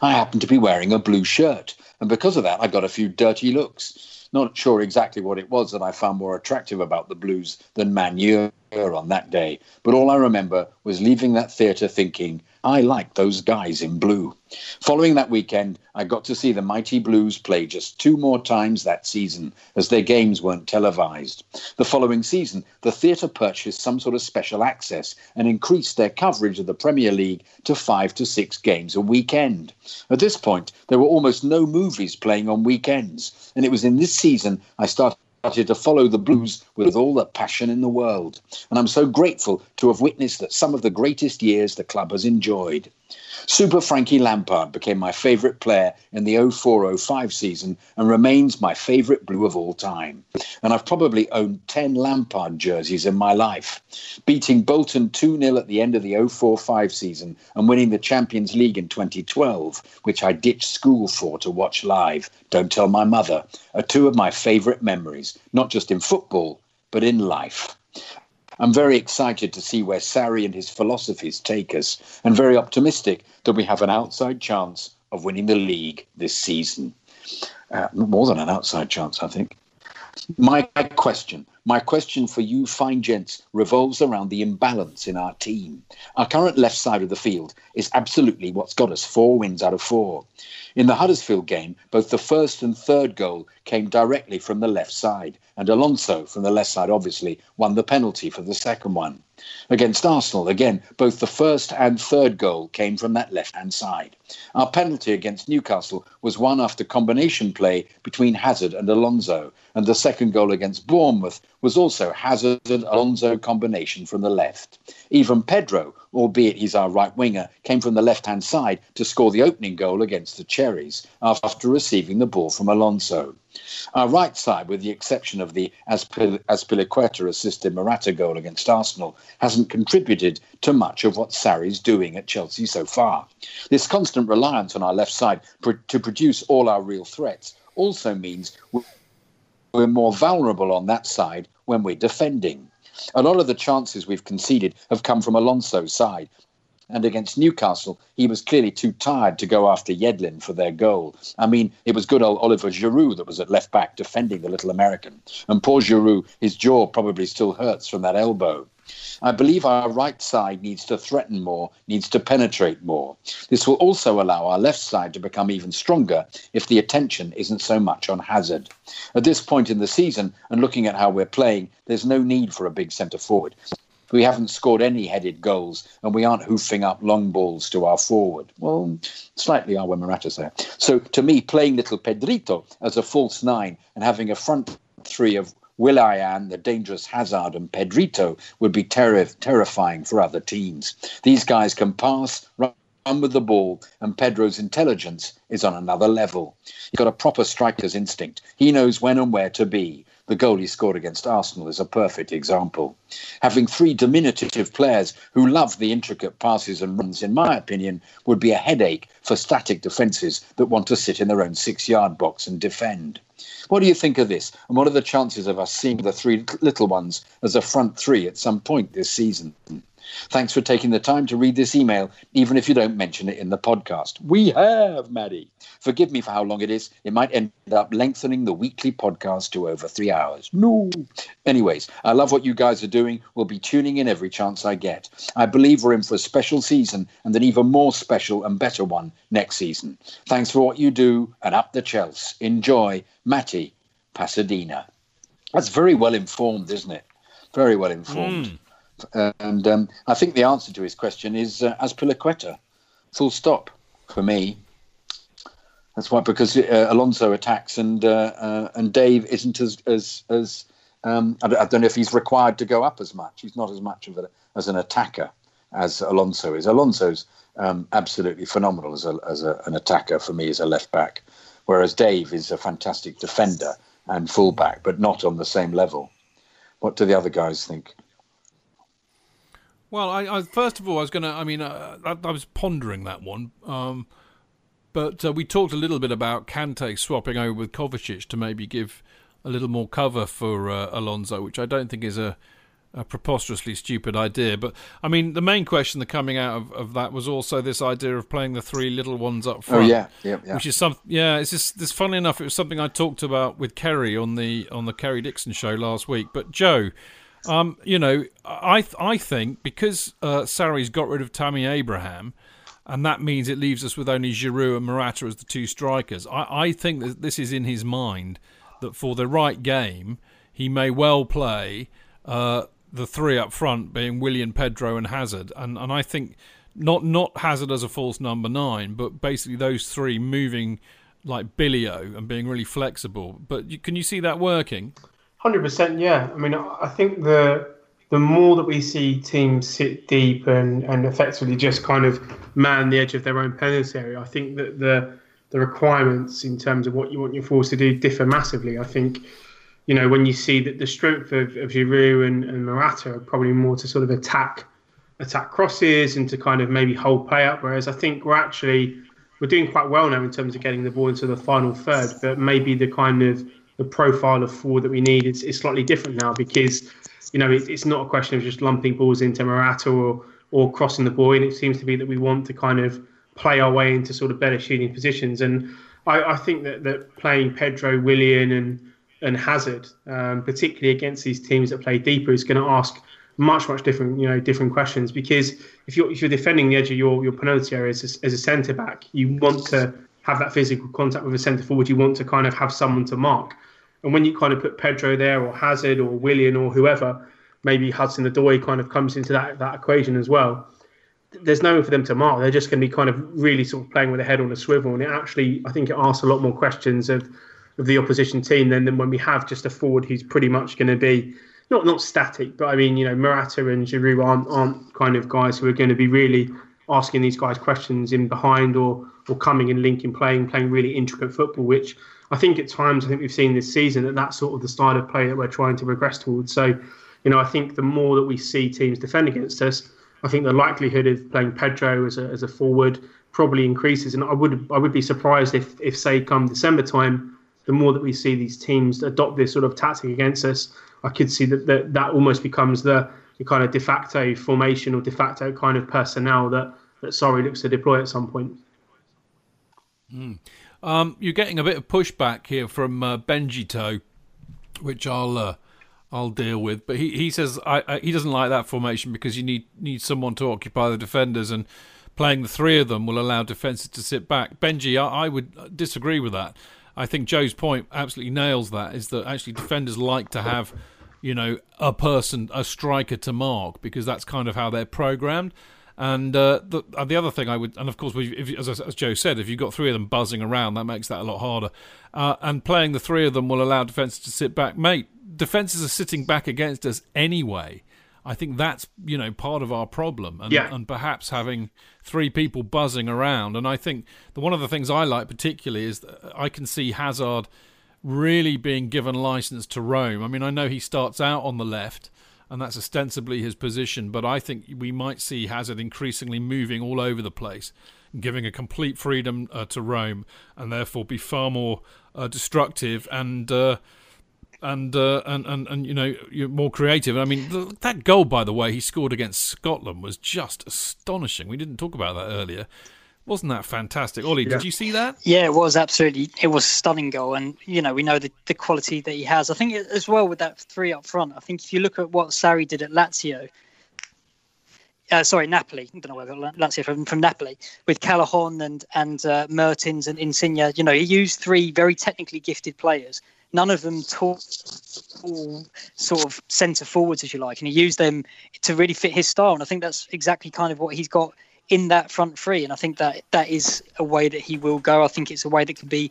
I happened to be wearing a blue shirt, and because of that, I got a few dirty looks. Not sure exactly what it was that I found more attractive about the Blues than Man U on that day, but all I remember was leaving that theatre thinking, I like those guys in blue. Following that weekend, I got to see the Mighty Blues play just two more times that season, as their games weren't televised. The following season, the theatre purchased some sort of special access and increased their coverage of the Premier League to five to six games a weekend. At this point, there were almost no movies playing on weekends, and it was in this season I started started to follow the blues with all the passion in the world. And I'm so grateful to have witnessed that some of the greatest years the club has enjoyed. Super Frankie Lampard became my favourite player in the 0405 season and remains my favourite blue of all time. And I've probably owned 10 Lampard jerseys in my life. Beating Bolton 2 0 at the end of the 045 season and winning the Champions League in 2012, which I ditched school for to watch live, don't tell my mother, are two of my favourite memories, not just in football, but in life. I'm very excited to see where Sarri and his philosophies take us, and very optimistic that we have an outside chance of winning the league this season. Uh, more than an outside chance, I think. My question, my question for you fine gents revolves around the imbalance in our team. Our current left side of the field is absolutely what's got us four wins out of four. In the Huddersfield game, both the first and third goal came directly from the left side, and Alonso, from the left side, obviously, won the penalty for the second one. Against Arsenal, again, both the first and third goal came from that left hand side. Our penalty against Newcastle was won after combination play between Hazard and Alonso, and the second goal against Bournemouth was also Hazard and Alonso combination from the left. Even Pedro, albeit he's our right winger, came from the left hand side to score the opening goal against the Cherries after receiving the ball from Alonso. Our right side, with the exception of the Azpilicueta assisted Morata goal against Arsenal, hasn't contributed to much of what Sarri's doing at Chelsea so far. This constant reliance on our left side to produce all our real threats also means we're more vulnerable on that side when we're defending. A lot of the chances we've conceded have come from Alonso's side. And against Newcastle, he was clearly too tired to go after Yedlin for their goal. I mean, it was good old Oliver Giroud that was at left back defending the little American. And poor Giroud, his jaw probably still hurts from that elbow. I believe our right side needs to threaten more, needs to penetrate more. This will also allow our left side to become even stronger if the attention isn't so much on Hazard. At this point in the season, and looking at how we're playing, there's no need for a big centre forward. We haven't scored any headed goals, and we aren't hoofing up long balls to our forward. Well, slightly are when Morata's there. So, to me, playing little Pedrito as a false nine and having a front three of Willian, the dangerous Hazard, and Pedrito would be ter- terrifying for other teams. These guys can pass, run with the ball, and Pedro's intelligence is on another level. He's got a proper striker's instinct. He knows when and where to be. The goal he scored against Arsenal is a perfect example. Having three diminutive players who love the intricate passes and runs, in my opinion, would be a headache for static defences that want to sit in their own six yard box and defend. What do you think of this? And what are the chances of us seeing the three little ones as a front three at some point this season? Thanks for taking the time to read this email, even if you don't mention it in the podcast. We have, Matty. Forgive me for how long it is. It might end up lengthening the weekly podcast to over three hours. No. Anyways, I love what you guys are doing. We'll be tuning in every chance I get. I believe we're in for a special season and an even more special and better one next season. Thanks for what you do and up the Chelsea. Enjoy, Matty, Pasadena. That's very well informed, isn't it? Very well informed. Mm. And um, I think the answer to his question is uh, Azpilicueta, full stop for me. That's why, because uh, Alonso attacks and uh, uh, and Dave isn't as as as um, I, don't, know if he's required to go up as much. He's not as much of a, as an attacker as Alonso is. Alonso's um, absolutely phenomenal as a, as a, an attacker for me as a left back, whereas Dave is a fantastic defender and fullback, but not on the same level. What do the other guys think? Well, I, I, first of all, I was going to. I mean, uh, I, I, was pondering that one, um, but uh, we talked a little bit about Kante swapping over with Kovacic to maybe give a little more cover for uh, Alonso, which I don't think is a, a, preposterously stupid idea. But I mean, the main question that coming out of, of that was also this idea of playing the three little ones up front. Oh yeah, yeah, yeah. Which is some, yeah. It's just this. Funny enough, it was something I talked about with Kerry on the on the Kerry Dixon show last week. But Joe. Um, you know, I I think because uh, Sarri's got rid of Tammy Abraham, and that means it leaves us with only Giroud and Morata as the two strikers. I, I think that this is in his mind that for the right game, he may well play uh, the three up front, being Willian, Pedro, and Hazard, and and I think not not Hazard as a false number nine, but basically those three moving like Billio and being really flexible. But you, can you see that working? Hundred percent, yeah. I mean, I think the the more that we see teams sit deep and, and effectively just kind of man the edge of their own penalty area, I think that the the requirements in terms of what you want your force to do differ massively. I think, you know, when you see that the strength of, of Giroud and, and Morata are probably more to sort of attack attack crosses and to kind of maybe hold play up, whereas I think we're actually we're doing quite well now in terms of getting the ball into the final third, but maybe the kind of the profile of forward that we need is, is slightly different now because you know, it, it's not a question of just lumping balls into Morata or or crossing the ball and It seems to be that we want to kind of play our way into sort of better shooting positions. And I, I think that, that playing Pedro, Willian, and and Hazard, um, particularly against these teams that play deeper, is going to ask much much different you know different questions because if you're if you're defending the edge of your your penalty area as a, as a centre back, you want to have that physical contact with a centre forward. You want to kind of have someone to mark. And when you kind of put Pedro there or Hazard or Willian or whoever, maybe Hudson Odoi kind of comes into that that equation as well. There's no one for them to mark. They're just going to be kind of really sort of playing with their head on a swivel, and it actually I think it asks a lot more questions of of the opposition team than, than when we have just a forward who's pretty much going to be not not static, but I mean, you know, Morata and Giroud aren't aren't kind of guys who are going to be really asking these guys questions in behind or or coming and linking, playing playing really intricate football. Which I think at times I think we've seen this season that that's sort of the style of play that we're trying to progress towards. So, you know, I think the more that we see teams defend against us, I think the likelihood of playing Pedro as a as a forward probably increases. And I would I would be surprised if if say come December time, the more that we see these teams adopt this sort of tactic against us, I could see that that, that almost becomes the, the kind of de facto formation or de facto kind of personnel that that Sarri looks to deploy at some point. Mm. Um, you're getting a bit of pushback here from uh, Benji Toe, which I'll uh, I'll deal with. But he, he says I, I, he doesn't like that formation because you need need someone to occupy the defenders, and playing the three of them will allow defenses to sit back. Benji, I, I would disagree with that. I think Joe's point absolutely nails that. Is that actually defenders like to have you know, a person, a striker to mark because that's kind of how they're programmed. And uh, the uh, the other thing I would, and of course, if, as, as, Joe said, if you've got three of them buzzing around, that makes that a lot harder. Uh, and playing the three of them will allow defenses to sit back. Mate, defenses are sitting back against us anyway. I think that's you know part of our problem, and, yeah. and perhaps having three people buzzing around. And I think the one of the things I like particularly is I can see Hazard really being given license to roam. I mean, I know he starts out on the left, and that's ostensibly his position, but I think we might see Hazard increasingly moving all over the place, giving a complete freedom uh, to roam, and therefore be far more uh, destructive and. Uh, and, uh, and and and you know you're more creative. I mean, that goal, by the way, he scored against Scotland was just astonishing. We didn't talk about that earlier. Wasn't that fantastic? Ollie, yeah. did you see that? Yeah, it was absolutely. It was a stunning goal. And, you know, we know the, the quality that he has. I think as well with that three up front, I think if you look at what Sarri did at Lazio, uh, sorry, Napoli. I don't know where I got Lazio from, from Napoli with Callejón and and uh, Mertens and Insigne. You know, he used three very technically gifted players. None of them tall, sort of centre forwards, as you like, and he used them to really fit his style. And I think that's exactly kind of what he's got in that front three. And I think that that is a way that he will go. I think it's a way that can be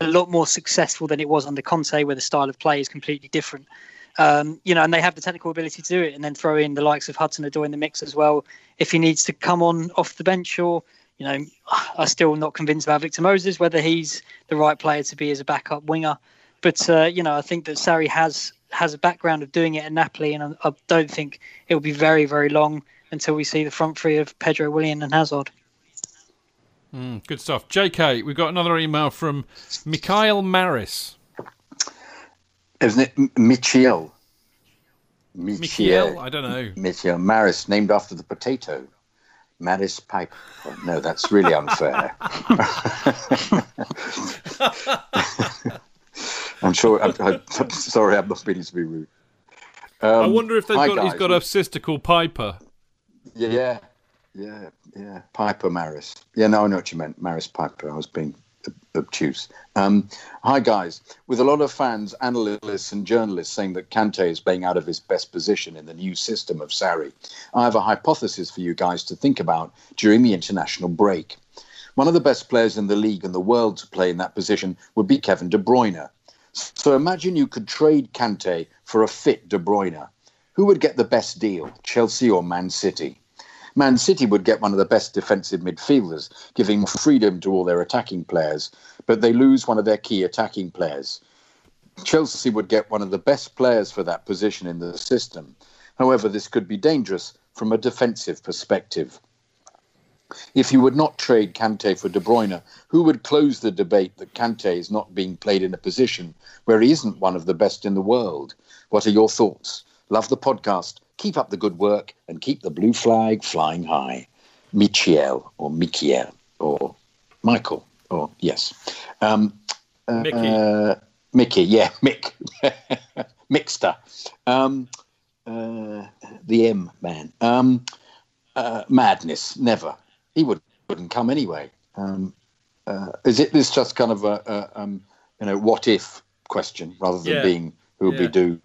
a lot more successful than it was under Conte, where the style of play is completely different. Um, you know, and they have the technical ability to do it, and then throw in the likes of Hudson Odoi in the mix as well. If he needs to come on off the bench, or you know, I'm still not convinced about Victor Moses whether he's the right player to be as a backup winger. But uh, you know, I think that Sarri has has a background of doing it at Napoli, and I, I don't think it will be very very long until we see the front three of Pedro, Willian, and Hazard. Mm, good stuff. JK, we've got another email from Mikhail Maris. Isn't it Michiel? Michiel? I don't know. Michiel Maris, named after the potato. Maris Pipe. no, that's really unfair. I'm sure. I'm, I'm, sorry, I'm not meaning to be rude. Um, I wonder if they've got, he's got a sister called Piper. Yeah, yeah, yeah. Piper Maris. Yeah, no, I know what you meant. Maris Piper. I was being obtuse. Um, hi, guys. With a lot of fans, analysts, and journalists saying that Kante is playing out of his best position in the new system of Sarri, I have a hypothesis for you guys to think about during the international break. One of the best players in the league and the world to play in that position would be Kevin De Bruyne. So imagine you could trade Kante for a fit De Bruyne. Who would get the best deal, Chelsea or Man City? Man City would get one of the best defensive midfielders, giving freedom to all their attacking players, but they lose one of their key attacking players. Chelsea would get one of the best players for that position in the system. However, this could be dangerous from a defensive perspective. If you would not trade Kante for De Bruyne, who would close the debate that Kante is not being played in a position where he isn't one of the best in the world? What are your thoughts? Love the podcast. Keep up the good work and keep the blue flag flying high. Michiel or Michiel or Michael or yes. Um, Mickey. Uh, Mickey, yeah, Mick. Mixter. Um, uh, the M man. Um, uh, madness, never. He would, wouldn't come anyway. Um, uh, is it this just kind of a, a um, you know what if question rather than Yeah. being who would Yeah. be do?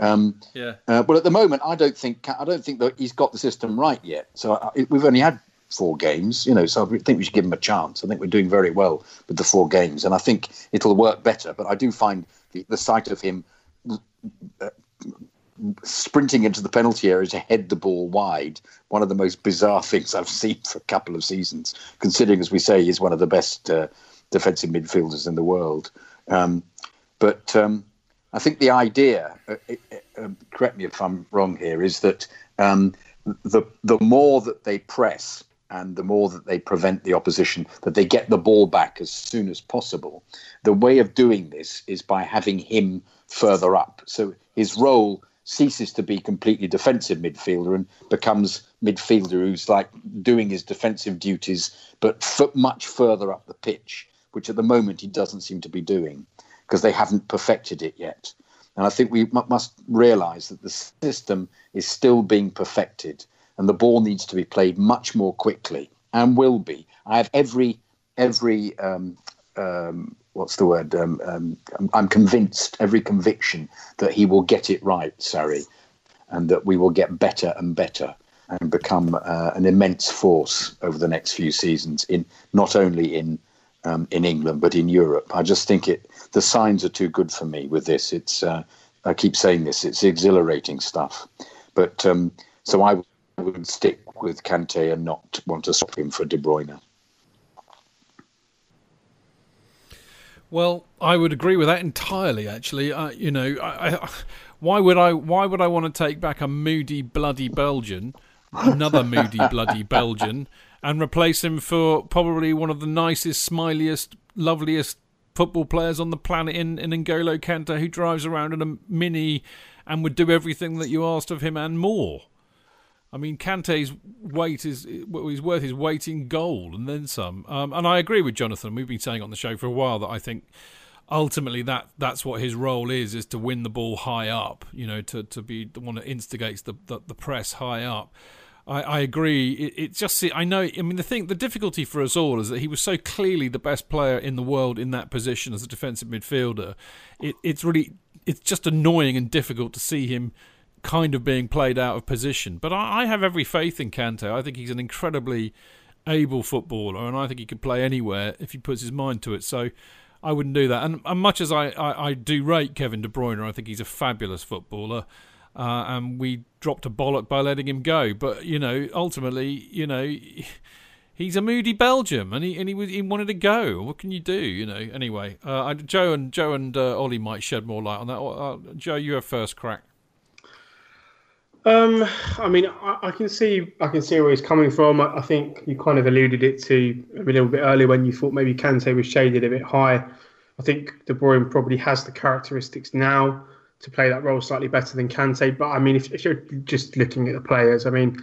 Um, Yeah. uh, well, at the moment, I don't think I don't think that he's got the system right yet. So I, we've only had four games, you know. So I think we should give him a chance. I think we're doing very well with the four games, and I think it'll work better. But I do find the, the sight of him uh, sprinting into the penalty area to head the ball wide one of the most bizarre things I've seen for a couple of seasons. Considering, as we say, he's one of the best uh, defensive midfielders in the world. Um, but um, I think the idea, uh, uh, correct me if I'm wrong here, is that um, the the more that they press and the more that they prevent the opposition, that they get the ball back as soon as possible. The way of doing this is by having him further up. So his role ceases to be completely defensive midfielder and becomes midfielder who's like doing his defensive duties, but f- much further up the pitch, which at the moment he doesn't seem to be doing because they haven't perfected it yet. And I think we mu- must realise that the system is still being perfected, and the ball needs to be played much more quickly, and will be. I have every every um, um, what's the word? Um, um, I'm, convinced, every conviction that he will get it right, Sarri, and that we will get better and better and become uh, an immense force over the next few seasons in not only in um, in England but in Europe. I just think it the signs are too good for me with this. It's uh, I keep saying this. It's exhilarating stuff, but um, so I would stick with Kante and not want to swap him for De Bruyne. Well, I would agree with that entirely. Actually, uh, you know, I, I, why would I? Why would I want to take back a moody, bloody Belgian, another moody, bloody Belgian, and replace him for probably one of the nicest, smiliest, loveliest football players on the planet in, in N'Golo Kante, who drives around in a mini and would do everything that you asked of him and more. I mean, Kante's weight is well, he's worth his weight in gold and then some. Um, and I agree with Jonathan. We've been saying on the show for a while that I think ultimately that that's what his role is: is to win the ball high up. You know, to, to be the one that instigates the the, the press high up. I, I agree. It, it just I know. I mean, the thing, the difficulty for us all is that he was so clearly the best player in the world in that position as a defensive midfielder. It, it's really it's just annoying and difficult to see him kind of being played out of position. But I, I have every faith in Kante. I think he's an incredibly able footballer, and I think he could play anywhere if he puts his mind to it. So I wouldn't do that. And, and much as I, I, I do rate Kevin De Bruyne, I think he's a fabulous footballer. Uh, and we dropped a bollock by letting him go. But you know, ultimately, you know, he's a moody Belgium, and he and he, was, he wanted to go. What can you do? You know. Anyway, uh, I, Joe and Joe and uh, Ollie might shed more light on that. Uh, Joe, you have first crack. Um, I mean, I, I can see, I can see where he's coming from. I, I think you kind of alluded it to a little bit earlier when you thought maybe Kante was shaded a bit high. I think De Bruyne probably has the characteristics now to play that role slightly better than Kante. But I mean, if, if you're just looking at the players, I mean,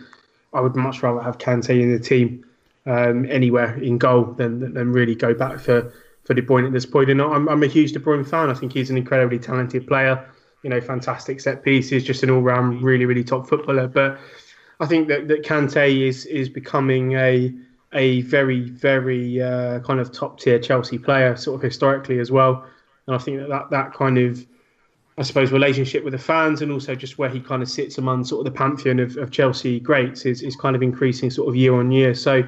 I would much rather have Kante in the team um, anywhere in goal than than really go back for for De Bruyne at this point. And I'm, I'm a huge De Bruyne fan. I think he's an incredibly talented player. You know, fantastic set pieces, just an all-round, really, really top footballer. But I think that that Kante is is becoming a a very, very uh, kind of top tier Chelsea player, sort of historically as well. And I think that that, that kind of I suppose relationship with the fans and also just where he kind of sits among sort of the pantheon of, of Chelsea greats is, is kind of increasing sort of year on year. So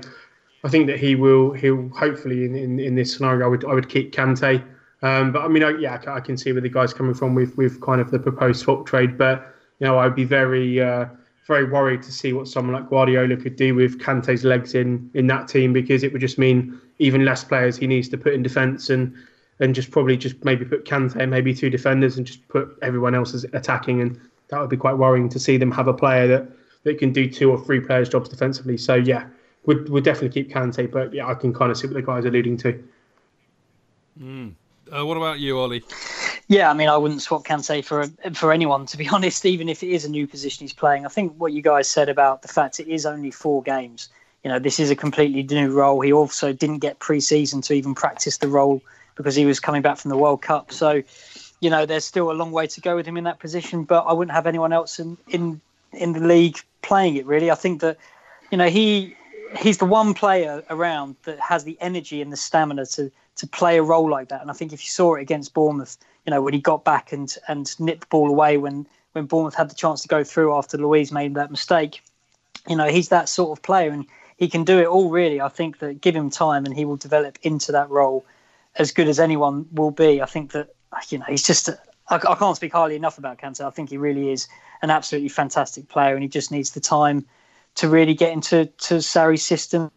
I think that he will he'll hopefully in, in, in this scenario I would I would keep Kante. Um, but I mean I, yeah I can see where the guys coming from with with kind of the proposed swap trade. But you know I'd be very uh, very worried to see what someone like Guardiola could do with Kante's legs in in that team because it would just mean even less players he needs to put in defence and and just probably just maybe put Kante and maybe two defenders and just put everyone else as attacking and that would be quite worrying to see them have a player that, that can do two or three players' jobs defensively. So yeah, would would definitely keep Kante, but yeah, I can kind of see what the guys are alluding to. Mm. Uh, what about you, Ollie? Yeah, I mean, I wouldn't swap Kante for for anyone, to be honest. Even if it is a new position he's playing, I think what you guys said about the fact it is only four games. You know, this is a completely new role. He also didn't get pre-season to even practice the role because he was coming back from the World Cup. So, you know, there's still a long way to go with him in that position. But I wouldn't have anyone else in in in the league playing it. Really, I think that you know he he's the one player around that has the energy and the stamina to to play a role like that. And I think if you saw it against Bournemouth, you know, when he got back and and nipped the ball away when when Bournemouth had the chance to go through after Luiz made that mistake, you know, he's that sort of player and he can do it all really. I think that give him time and he will develop into that role as good as anyone will be. I think that you know he's just. I, I can't speak highly enough about Kante. I think he really is an absolutely fantastic player, and he just needs the time to really get into to Sarri's system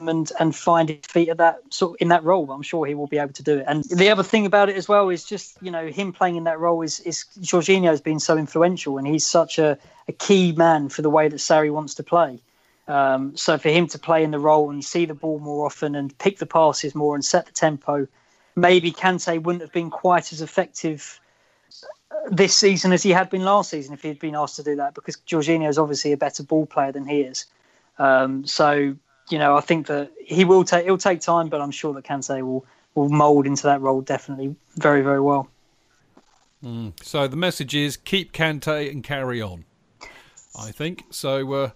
and and find his feet at that sort of, in that role. I'm sure he will be able to do it. And the other thing about it as well is just you know him playing in that role is is Jorginho has been so influential and he's such a, a key man for the way that Sarri wants to play. Um, so for him to play in the role and see the ball more often and pick the passes more and set the tempo, maybe Kante wouldn't have been quite as effective this season as he had been last season if he had been asked to do that because Jorginho is obviously a better ball player than he is. Um, so you know, I think that he will take it'll take time, but I'm sure that Kante will will mould into that role definitely very very well. Mm. So the message is keep Kante and carry on. I think so. Uh,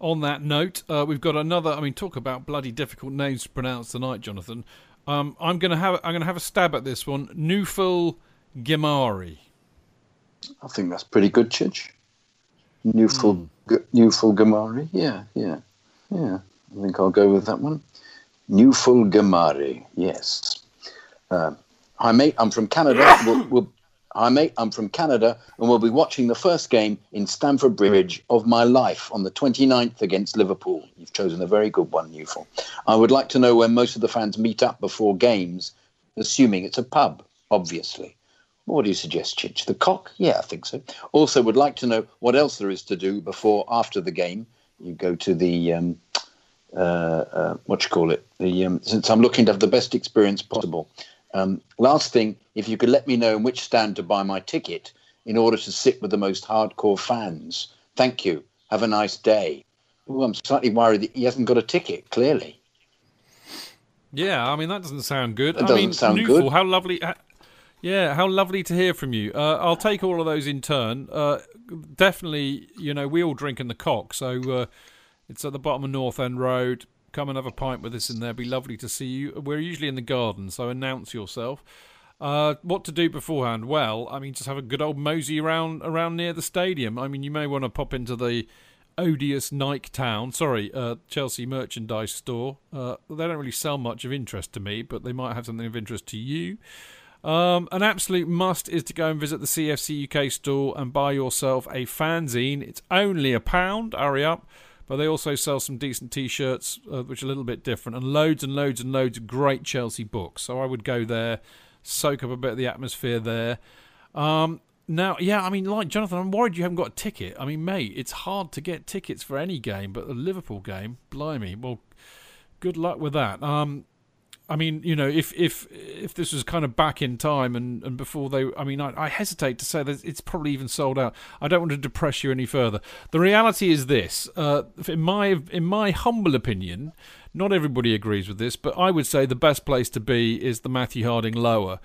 on that note, uh, we've got another. I mean, talk about bloody difficult names to pronounce tonight, Jonathan. Um, I'm gonna have I'm gonna have a stab at this one. Nufel Gemari. I think that's pretty good, Chidge. Nufel mm. Nufel Gemari. Yeah, yeah, yeah. I think I'll go with that one. Newful Gamari, yes. Uh, hi, mate. I'm from Canada. we'll, we'll, mate. I'm from Canada, and we'll be watching the first game in Stamford Bridge of my life on the 29th against Liverpool. You've chosen a very good one, Newful. I would like to know where most of the fans meet up before games, assuming it's a pub, obviously. What do you suggest, Chich? The cock? Yeah, I think so. Also, would like to know what else there is to do before, after the game. You go to the um, uh, uh, what you call it? The um, since I'm looking to have the best experience possible. Um, last thing, if you could let me know in which stand to buy my ticket in order to sit with the most hardcore fans. Thank you. Have a nice day. Ooh, I'm slightly worried that he hasn't got a ticket. Clearly. Yeah, I mean that doesn't sound good. That doesn't I mean, sound good. How lovely. Yeah, how lovely to hear from you. Uh, I'll take all of those in turn. Uh, definitely, you know, we all drink in the cock, so uh, it's at the bottom of North End Road. Come and have a pint with us in there. It'd Be lovely to see you. We're usually in the garden, so announce yourself. Uh, what to do beforehand? Well, I mean, just have a good old mosey around around near the stadium. I mean, you may want to pop into the odious Nike Town, sorry, uh, Chelsea merchandise store. Uh, they don't really sell much of interest to me, but they might have something of interest to you. Um, an absolute must is to go and visit the CFC UK store and buy yourself a fanzine. It's only a pound. Hurry up. But they also sell some decent T-shirts, uh, which are a little bit different, and loads and loads and loads of great Chelsea books. So I would go there, soak up a bit of the atmosphere there. Um, now, yeah, I mean, like Jonathan, I'm worried you haven't got a ticket. I mean, mate, it's hard to get tickets for any game, but a Liverpool game, blimey. Well, good luck with that. Um, I mean, you know, if if if this was kind of back in time and, and before they, I mean, I, I, hesitate to say that it's probably even sold out. I don't want to depress you any further. The reality is this: uh, in my in my humble opinion, not everybody agrees with this, but I would say the best place to be is the Matthew Harding Lower.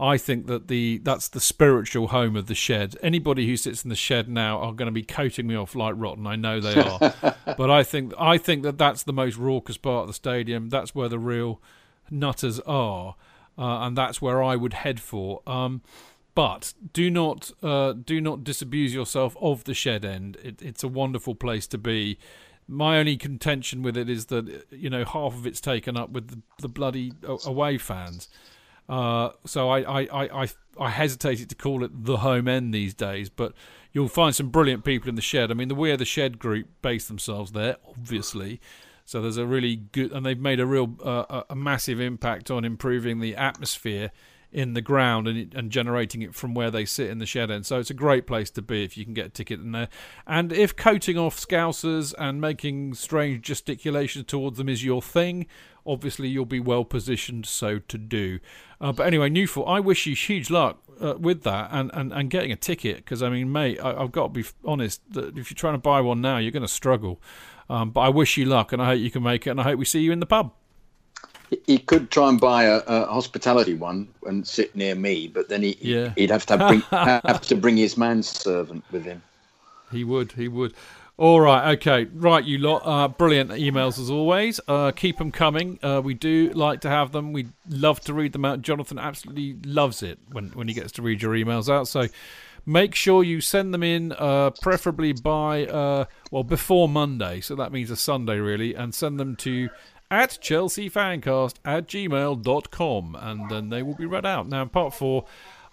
I think that the that's the spiritual home of the shed. Anybody who sits in the shed now are going to be coating me off like rotten. I know they are, but I think I think that that's the most raucous part of the stadium. That's where the real nutters are, uh, and that's where I would head for. Um, but do not uh, do not disabuse yourself of the shed end. It, it's a wonderful place to be. My only contention with it is that you know half of it's taken up with the, the bloody away fans. Uh, so I, I, I, I, I hesitated to call it the home end these days, but you'll find some brilliant people in the shed. I mean, the We Are the Shed group base themselves there, obviously. So there's a really good, and they've made a real, uh, a massive impact on improving the atmosphere in the ground and, and generating it from where they sit in the shed end. So it's a great place to be if you can get a ticket in there. And if coating off scousers and making strange gesticulations towards them is your thing, obviously you'll be well positioned so to do. Uh, but anyway, Newful, I wish you huge luck uh, with that and, and, and getting a ticket because, I mean, mate, I, have got to be honest that if you're trying to buy one now, you're going to struggle. Um, but I wish you luck and I hope you can make it and I hope we see you in the pub. He could try and buy a, a hospitality one and sit near me, but then he, yeah. he'd have to have, bring, have to bring his manservant with him. He would, he would. All right, okay, right, you lot. Uh, brilliant emails as always. Uh, keep them coming. Uh, we do like to have them. We love to read them out. Jonathan absolutely loves it when when he gets to read your emails out. So make sure you send them in, uh, preferably by uh, well before Monday. So that means a Sunday really, and send them to at chelseafancast at gmail.com and then they will be read out. Now, part four.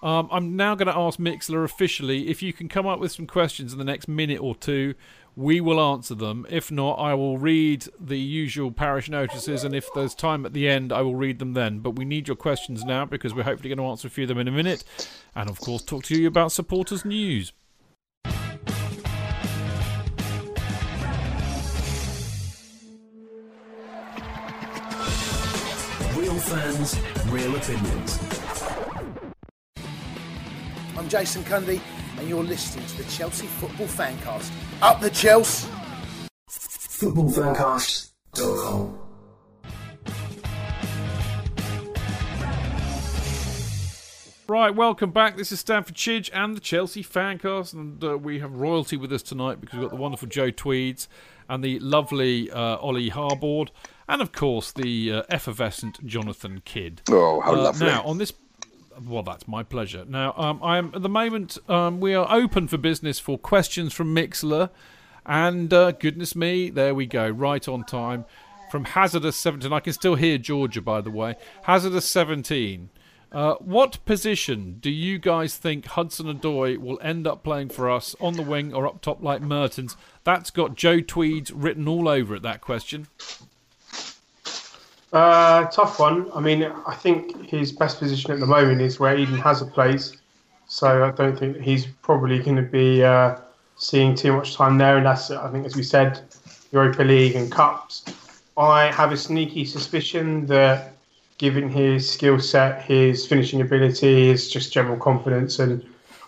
Um, I'm now going to ask Mixlr officially if you can come up with some questions in the next minute or two we will answer them. If not, I will read the usual parish notices, and if there's time at the end, I will read them then. But we need your questions now because we're hopefully going to answer a few of them in a minute, and of course, talk to you about supporters' news. Real fans, real opinions. I'm Jason Cundy and you're listening to the Chelsea Football Fancast. Up the Chelsea! Footballfancast.com Right, welcome back. This is Stamford Chidge and the Chelsea Fancast, and uh, we have royalty with us tonight because we've got the wonderful Joe Tweeds and the lovely uh, Ollie Harbord, and of course the uh, effervescent Jonathan Kidd. Oh, how uh, lovely! Now, on this well, that's my pleasure. Now, um, I am at the moment. Um, we are open for business for questions from Mixlr, and uh, goodness me, there we go, right on time. From Hazardous Seventeen, I can still hear Georgia, by the way. Hazardous Seventeen. Uh, what position do you guys think Hudson-Odoi will end up playing for us on the wing or up top like Mertens? That's got Joe Tweeds written all over it. That question. Uh, tough one. I mean, I think his best position at the moment is where Eden Hazard plays. So I don't think he's probably going to be uh, seeing too much time there. And that's, I think, as we said, Europa League and Cups. I have a sneaky suspicion that, given his skill set, his finishing ability, his just general confidence, and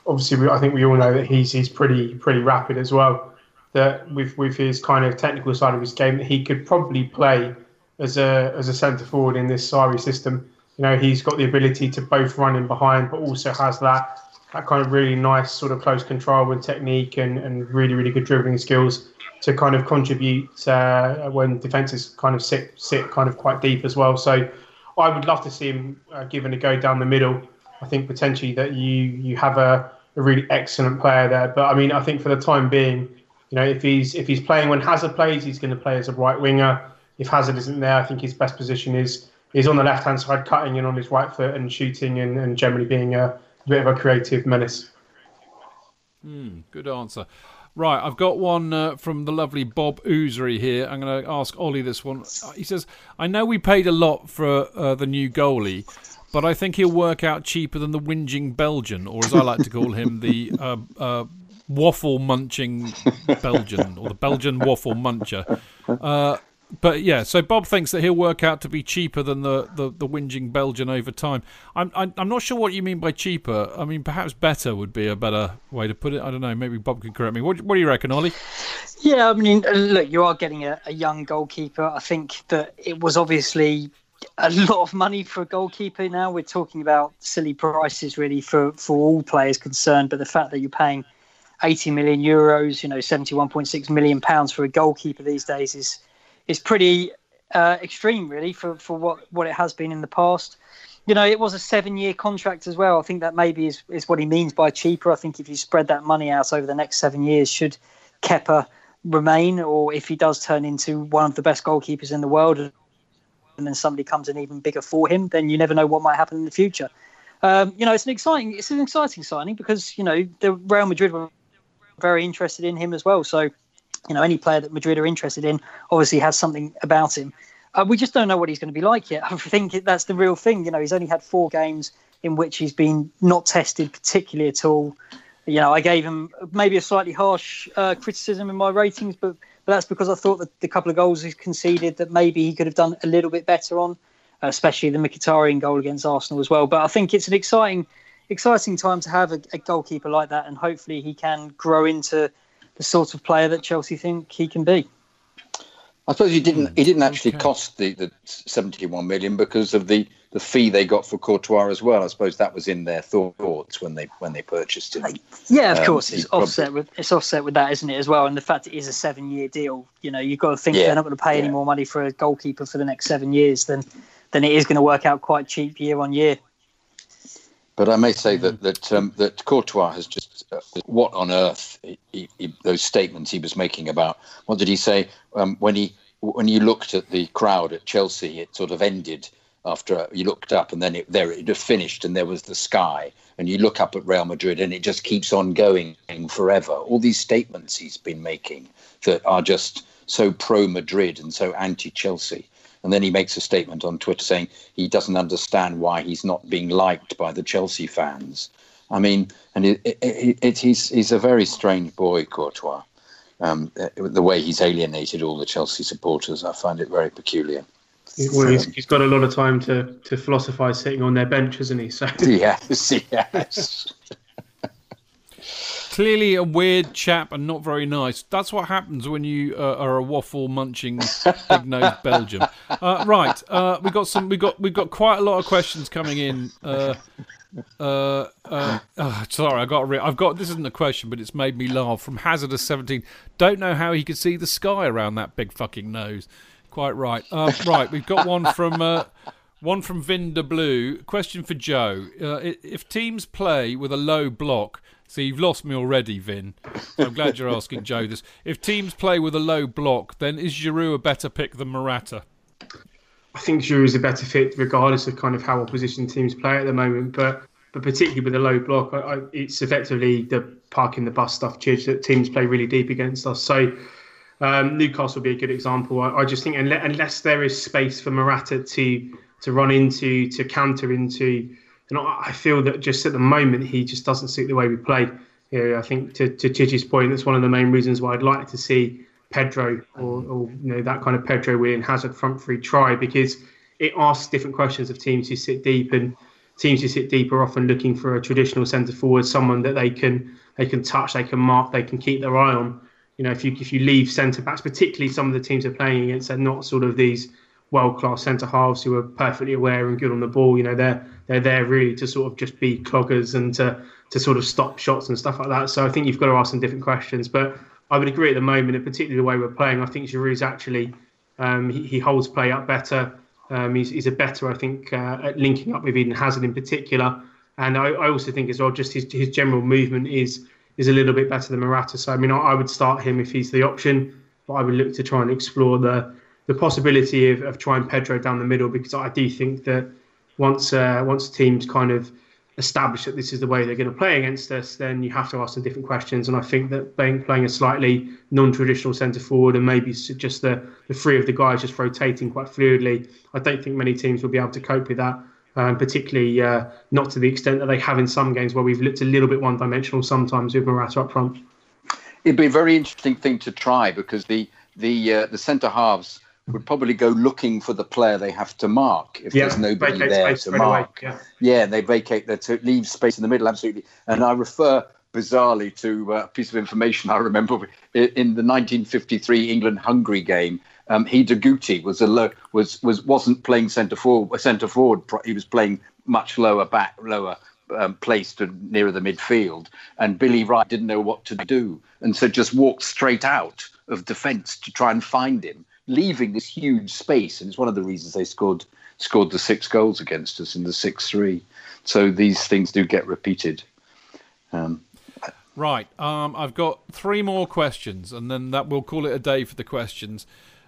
obviously, we, I think we all know that he's he's pretty pretty rapid as well. That with with his kind of technical side of his game, that he could probably play as a as a centre forward in this Sarri system. You know, he's got the ability to both run in behind, but also has that that kind of really nice sort of close control and technique and, and really really good dribbling skills to kind of contribute uh, when defences kind of sit sit kind of quite deep as well. So I would love to see him uh, given a go down the middle. I think potentially that you you have a, a really excellent player there. But I mean, I think for the time being, you know, if he's if he's playing when Hazard plays, he's going to play as a right winger if Hazard isn't there, I think his best position is is on the left hand side, cutting in on his right foot and shooting, and, and generally being a, a bit of a creative menace. Mm, good answer. Right, I've got one uh, from the lovely Bob Oosery here. I'm going to ask Ollie this one. He says, I know we paid a lot for uh, the new goalie, but I think he'll work out cheaper than the whinging Belgian, or as I like to call him, the uh, uh waffle munching Belgian, or the Belgian waffle muncher. But yeah, so Bob thinks that he'll work out to be cheaper than the, the, the whinging Belgian over time. I'm, I'm I'm not sure what you mean by cheaper. I mean, perhaps better would be a better way to put it. I don't know. Maybe Bob can correct me. What, what do you reckon, Ollie? Yeah, I mean, uh, look, you are getting a, a young goalkeeper. I think that it was obviously a lot of money for a goalkeeper. Now we're talking about silly prices, really, for for all players concerned. But the fact that you're paying 80 million euros, you know, 71.6 million pounds for a goalkeeper these days is is pretty uh, extreme, really, for, for what, what it has been in the past. You know, it was a seven year contract as well. I think that maybe is, is what he means by cheaper. I think if you spread that money out over the next seven years, should Kepa remain, or if he does turn into one of the best goalkeepers in the world, and then somebody comes in even bigger for him, then you never know what might happen in the future. Um, you know, it's an exciting it's an exciting signing because you know the Real Madrid were very interested in him as well. So you know, any player that Madrid are interested in obviously has something about him. Uh, we just don't know what he's going to be like yet. I think that's the real thing. You know, he's only had four games in which he's been not tested particularly at all. You know, I gave him maybe a slightly harsh uh, criticism in my ratings, but, but that's because I thought that the couple of goals he's conceded that maybe he could have done a little bit better on, especially the Mkhitaryan goal against Arsenal as well. But I think it's an exciting, exciting time to have a, a goalkeeper like that, and hopefully he can grow into the sort of player that Chelsea think he can be. I suppose he didn't. He didn't actually cost the, the seventy-one million because of the, the fee they got for Courtois as well. I suppose that was in their thoughts when they when they purchased him. Yeah, of Um, course, he it's probably- offset with it's offset with that, isn't it, as well? And the fact it is a seven-year deal, you know, you've got to think Yeah, they're not going to pay any more money for a goalkeeper for the next seven years than than it is going to work out quite cheap year on year. But I may say that that um, that Courtois has just what on earth he, he, those statements he was making about what did he say? Um, when he when you looked at the crowd at Chelsea it sort of ended after you looked up and then it there it finished and there was the sky. And you look up at Real Madrid and it just keeps on going forever. All these statements he's been making that are just so pro Madrid and so anti Chelsea and then he makes a statement on Twitter saying he doesn't understand why he's not being liked by the Chelsea fans. I mean, and it, it, it, it, he's, he's a very strange boy, Courtois. Um, the way he's alienated all the Chelsea supporters, I find it very peculiar. Well, he's, he's got a lot of time to, to philosophise sitting on their bench, hasn't he? So yes, yes. Clearly a weird chap and not very nice. That's what happens when you uh, are a waffle munching big nosed Belgium. Uh, right, uh, we got some. We got we've got quite a lot of questions coming in. Uh, uh, oh, sorry, I got. Re- I've got. This isn't a question, but it's made me laugh. From Hazardous Seventeen. Don't know how he could see the sky around that big fucking nose. Quite right. Uh, right, we've got one from. Uh, one from Vin de Blue. Question for Joe: uh, If teams play with a low block, see you've lost me already, Vin. So I'm glad you're asking Joe this. If teams play with a low block, then is Giroud a better pick than Morata? I think Giroud is a better fit, regardless of kind of how opposition teams play at the moment. But but particularly with a low block, I, I, it's effectively the parking the bus stuff, that teams play really deep against us. So um, Newcastle would be a good example. I, I just think unless, unless there is space for Morata to to run into, to counter into, and I, feel that just at the moment he just doesn't suit the way we play. Know, I think to to Chidge's point, that's one of the main reasons why I'd like to see Pedro or, or you know that kind of Pedro Willian Hazard front three try because it asks different questions of teams who sit deep and teams who sit deep are often looking for a traditional centre forward, someone that they can they can touch, they can mark, they can keep their eye on. You know, if you if you leave centre backs, particularly some of the teams they're playing against, they're not sort of these world class centre halves who are perfectly aware and good on the ball. You know, they're they're there really to sort of just be cloggers and to to sort of stop shots and stuff like that. So I think you've got to ask some different questions. But I would agree at the moment, and particularly the way we're playing, I think Giroud's actually um, he, he holds play up better. Um, he's, he's a better, I think, uh, at linking up with Eden Hazard in particular. And I, I also think as well, just his his general movement is is a little bit better than Morata. So I mean, I, I would start him if he's the option, but I would look to try and explore the the possibility of, of trying Pedro down the middle because I do think that once uh, once teams kind of establish that this is the way they're going to play against us, then you have to ask some different questions. And I think that playing, playing a slightly non-traditional centre forward and maybe just the, the three of the guys just rotating quite fluidly, I don't think many teams will be able to cope with that. Um, particularly uh, not to the extent that they have in some games where we've looked a little bit one-dimensional sometimes with Morata up front. It'd be a very interesting thing to try because the the uh, the centre halves would probably go looking for the player they have to mark if Yeah, there's nobody there to straight away, mark. yeah. yeah, they vacate there to leave space in the middle, absolutely. And I refer bizarrely to uh, a piece of information I remember in the 1953 England-Hungary game. Um, was a low, was was wasn't playing centre forward. Centre forward, he was playing much lower back, lower um, placed and nearer the midfield. And Billy Wright didn't know what to do, and so just walked straight out of defence to try and find him, leaving this huge space. And it's one of the reasons they scored scored the six goals against us in the six three. So these things do get repeated. Um, Right. Um, I've got three more questions, and then that we'll call it a day for the questions.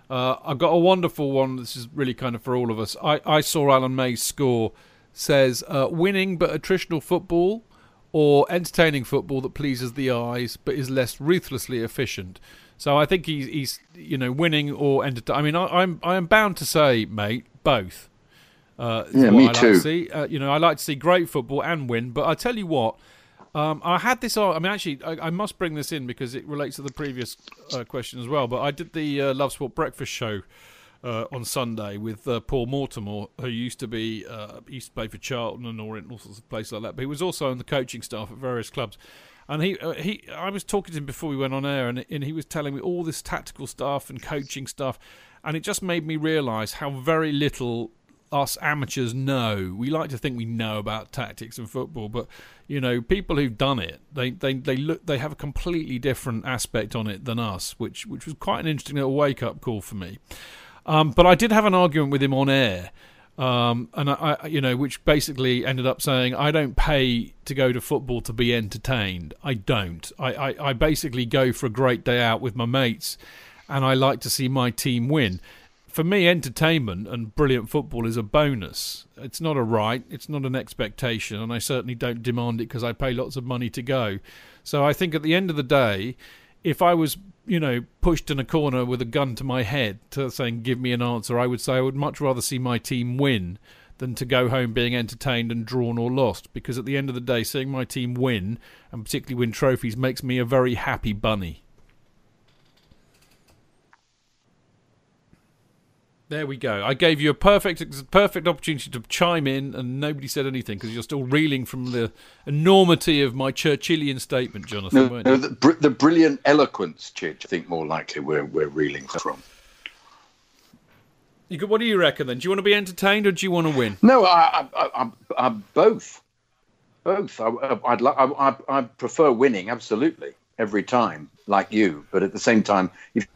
Uh, I've got a wonderful one. This is really kind of for all of us. I, I saw Alan May's score. Says uh, winning but attritional football, or entertaining football that pleases the eyes but is less ruthlessly efficient. So I think he's, he's you know winning or entertain. I mean, I, I'm I am bound to say, mate, both. Uh, Yeah, me I like too. To see. Uh, you know, I like to see great football and win. But I tell you what, um, I had this. I mean, actually, I, I must bring this in because it relates to the previous uh, question as well. But I did the uh, Love Sport breakfast show uh, on Sunday with uh, Paul Mortimer, who used to be uh, used to play for Charlton and Orient, all sorts of places like that. But he was also on the coaching staff at various clubs. And he, uh, he, I was talking to him before we went on air, and, and he was telling me all this tactical stuff and coaching stuff, and it just made me realise how very little us amateurs know. We like to think we know about tactics and football, but you know, people who've done it, they they, they look they have a completely different aspect on it than us, which which was quite an interesting little wake up call for me. Um, but I did have an argument with him on air, um, and I, I, you know, which basically ended up saying I don't pay to go to football to be entertained. I don't. I, I, I basically go for a great day out with my mates, and I like to see my team win. For me, entertainment and brilliant football is a bonus. It's not a right. It's not an expectation, and I certainly don't demand it because I pay lots of money to go. So I think at the end of the day, if I was, you know, pushed in a corner with a gun to my head to saying, give me an answer, I would say I would much rather see my team win than to go home being entertained and drawn or lost. Because at the end of the day, seeing my team win, and particularly win trophies, makes me a very happy bunny. There we go. I gave you a perfect, perfect opportunity to chime in, and nobody said anything because you're still reeling from the enormity of my Churchillian statement, Jonathan. No, weren't no you? the, the brilliant eloquence, Chidge, I think more likely we're, we're reeling from. You could, what do you reckon then? Do you want to be entertained or do you want to win? No, I, I, I, I, both. Both. I, I'd, li- I, I, I prefer winning, absolutely, every time, like you. But at the same time, if,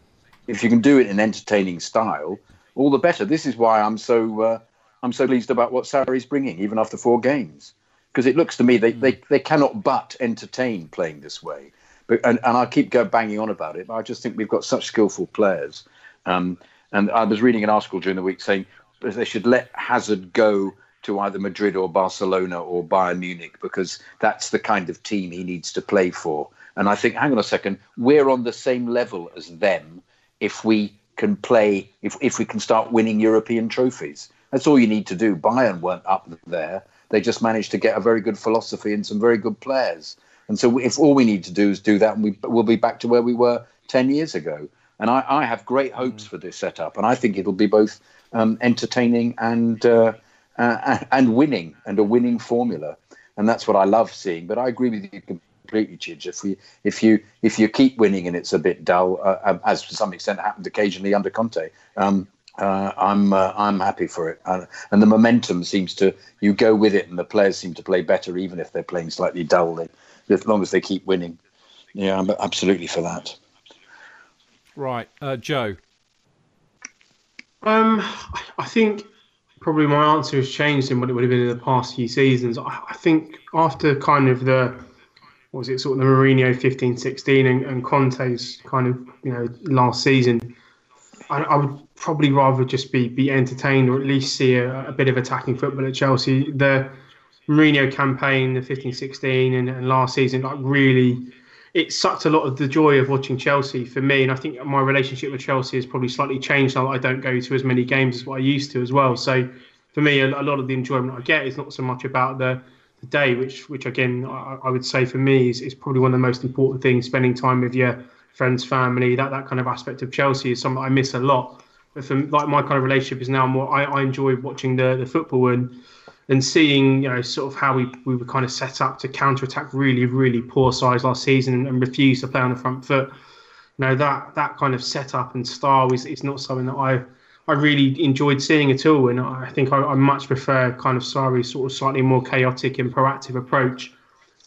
if you can do it in entertaining style, all the better. This is why I'm so uh, I'm so pleased about what Sarri's bringing, even after four games, because it looks to me they, they, they cannot but entertain playing this way. But and, and I keep go banging on about it. But I just think we've got such skillful players. Um, and I was reading an article during the week saying they should let Hazard go to either Madrid or Barcelona or Bayern Munich because that's the kind of team he needs to play for. And I think, hang on a second, we're on the same level as them if we can play, if, if we can start winning European trophies. That's all you need to do. Bayern weren't up there. They just managed to get a very good philosophy and some very good players. And so if all we need to do is do that, we, we'll be back to where we were 10 years ago. And I, I have great hopes for this setup. And I think it'll be both um, entertaining and, uh, uh, and winning, and a winning formula. And that's what I love seeing. But I agree with you completely, Chidge. If we, if you, if you keep winning and it's a bit dull, uh, as to some extent happened occasionally under Conte, um, uh, I'm, uh, I'm happy for it. Uh, and the momentum seems to, you go with it, and the players seem to play better, even if they're playing slightly dully, as long as they keep winning, yeah, I'm absolutely for that. Right, uh, Joe. Um, I think probably my answer has changed in what it would have been in the past few seasons. I, I think after kind of the what was it sort of the Mourinho 15 16 and, and Conte's kind of you know last season, I, I would probably rather just be be entertained or at least see a, a bit of attacking football at Chelsea. The Mourinho campaign, the 15 16 and, and last season, like really it sucked a lot of the joy of watching Chelsea for me. And I think my relationship with Chelsea has probably slightly changed now that I don't go to as many games as what I used to as well. So for me, a, a lot of the enjoyment I get is not so much about the, the day, which which again I, I would say for me is, is probably one of the most important things. Spending time with your friends, family, that that kind of aspect of Chelsea is something I miss a lot. But for like my kind of relationship is now more. I, I enjoy watching the the football and and seeing you know sort of how we, we were kind of set up to counter attack really really poor sides last season and refuse to play on the front foot. You know that that kind of setup and style is, is not something that I I really enjoyed seeing at all, and I think I, I much prefer kind of Sarri's sort of slightly more chaotic and proactive approach,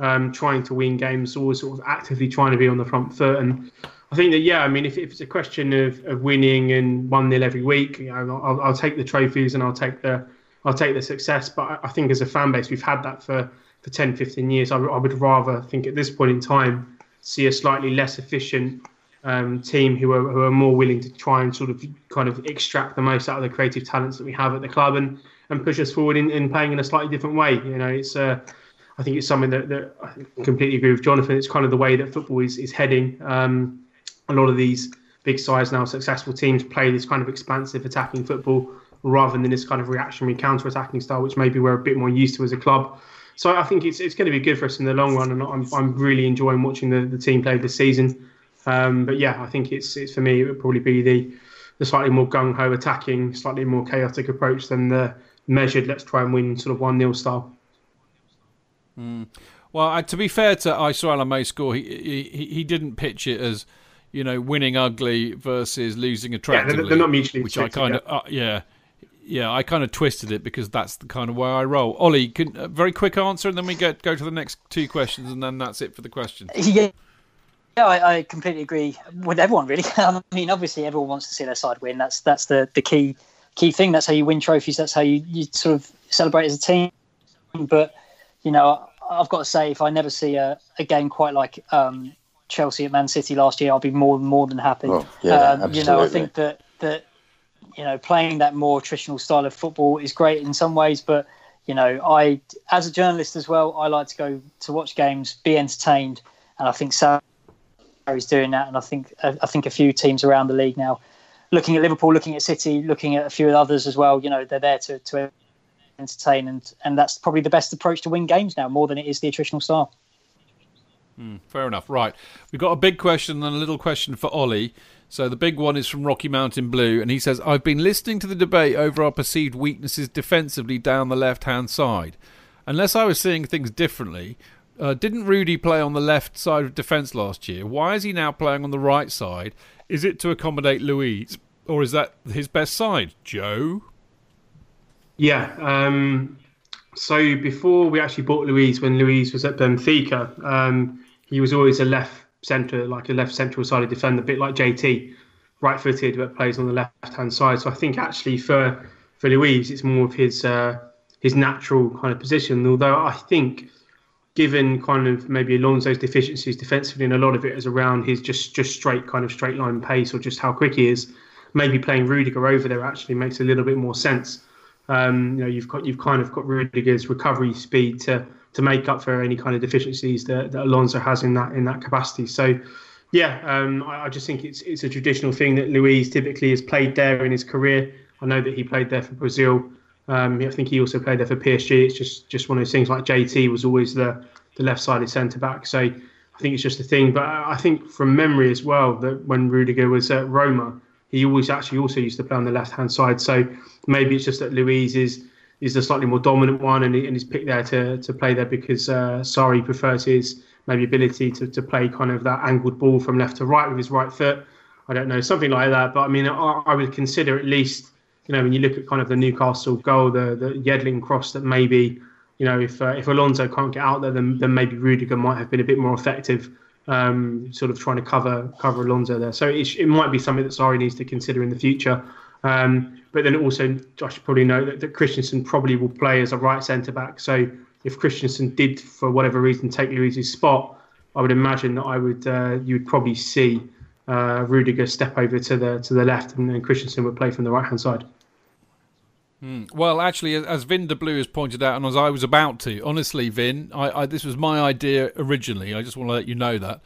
um, trying to win games, always sort of actively trying to be on the front foot. And I think that yeah, I mean if, if it's a question of, of winning and one 0 every week, you know, I'll, I'll take the trophies and I'll take the I'll take the success. But I think as a fan base, we've had that for, for 10, 15 years. I, I would rather think at this point in time see a slightly less efficient um, team who are who are more willing to try and sort of kind of extract the most out of the creative talents that we have at the club and, and push us forward in, in playing in a slightly different way. You know, it's uh, I think it's something that, that I completely agree with Jonathan. It's kind of the way that football is, is heading. Um, a lot of these big size now successful teams play this kind of expansive attacking football rather than this kind of reactionary counter-attacking style, which maybe we're a bit more used to as a club. So I think it's it's going to be good for us in the long run, and I'm I'm really enjoying watching the, the team play this season. Um, but yeah, I think it's it's for me it would probably be the the slightly more gung ho attacking, slightly more chaotic approach than the measured let's try and win sort of one 0 style. Mm. Well, uh, to be fair to Isa Alamayscore, he, he he didn't pitch it as you know winning ugly versus losing attractively. Yeah, they're, they're not mutually which I kind of uh, yeah. Yeah, I kind of twisted it because that's the kind of way I roll. Ollie, can, a very quick answer, and then we get go to the next two questions, and then that's it for the questions. Yeah, yeah, I, I completely agree with everyone. Really, I mean, obviously, everyone wants to see their side win. That's that's the the key key thing. That's how you win trophies. That's how you, you sort of celebrate as a team. But you know, I've got to say, if I never see a, a game quite like um, Chelsea at Man City last year, I'll be more more than happy. Oh, yeah, um, you know, I think that that you know playing that more traditional style of football is great in some ways, but you know, I as a journalist as well, I like to go to watch games, be entertained, and I think Sarri's doing that, and I think I think a few teams around the league now, looking at Liverpool, looking at City, looking at a few others as well. You know, they're there to to entertain, and and that's probably the best approach to win games now, more than it is the attritional style. Mm, fair enough. Right, we've got a big question and a little question for Ollie. So the big one is from Rocky Mountain Blue, and he says, "I've been listening to the debate over our perceived weaknesses defensively down the left-hand side. Unless I was seeing things differently." Uh, didn't Rudy play on the left side of defence last year? Why is he now playing on the right side? Is it to accommodate Luiz, or is that his best side, Joe? Yeah. Um, so before we actually bought Luiz, when Luiz was at Benfica, um, he was always a left centre, like a left central sided defender, a bit like JT, right footed, but plays on the left hand side. So I think actually for for Luiz, it's more of his uh, his natural kind of position. Although I think, given kind of maybe Alonso's deficiencies defensively, and a lot of it is around his just just straight kind of straight line pace or just how quick he is, maybe playing Rudiger over there actually makes a little bit more sense. Um, you know, you've got you've kind of got Rudiger's recovery speed to to make up for any kind of deficiencies that, that Alonso has in that in that capacity. So, yeah, um, I, I, just think it's it's a traditional thing that Luiz typically has played there in his career. I know that he played there for Brazil. Um, I think he also played there for PSG. It's just just one of those things. Like JT was always the the left-sided centre back. So I think it's just a thing. But I think from memory as well that when Rudiger was at Roma, he always actually also used to play on the left-hand side. So maybe it's just that Luiz is is the slightly more dominant one, and, he, and he's picked there to, to play there because uh, Sarri prefers his maybe ability to, to play kind of that angled ball from left to right with his right foot. I don't know, something like that. But I mean, I, I would consider at least, you know, when you look at kind of the Newcastle goal, the the Yedlin cross, that maybe, you know, if uh, if Alonso can't get out there, then then maybe Rudiger might have been a bit more effective, um, sort of trying to cover cover Alonso there. So it, it might be something that Sarri needs to consider in the future. Um, but then also, should probably know that, that Christensen probably will play as a right centre back. So if Christensen did, for whatever reason, take Luiz's spot, I would imagine that I would uh, you would probably see uh, Rudiger step over to the to the left, and then Christensen would play from the right hand side. Mm. Well, actually, as Vin de Blue has pointed out, and as I was about to, honestly, Vin, I, I, this was my idea originally. I just want to let you know that.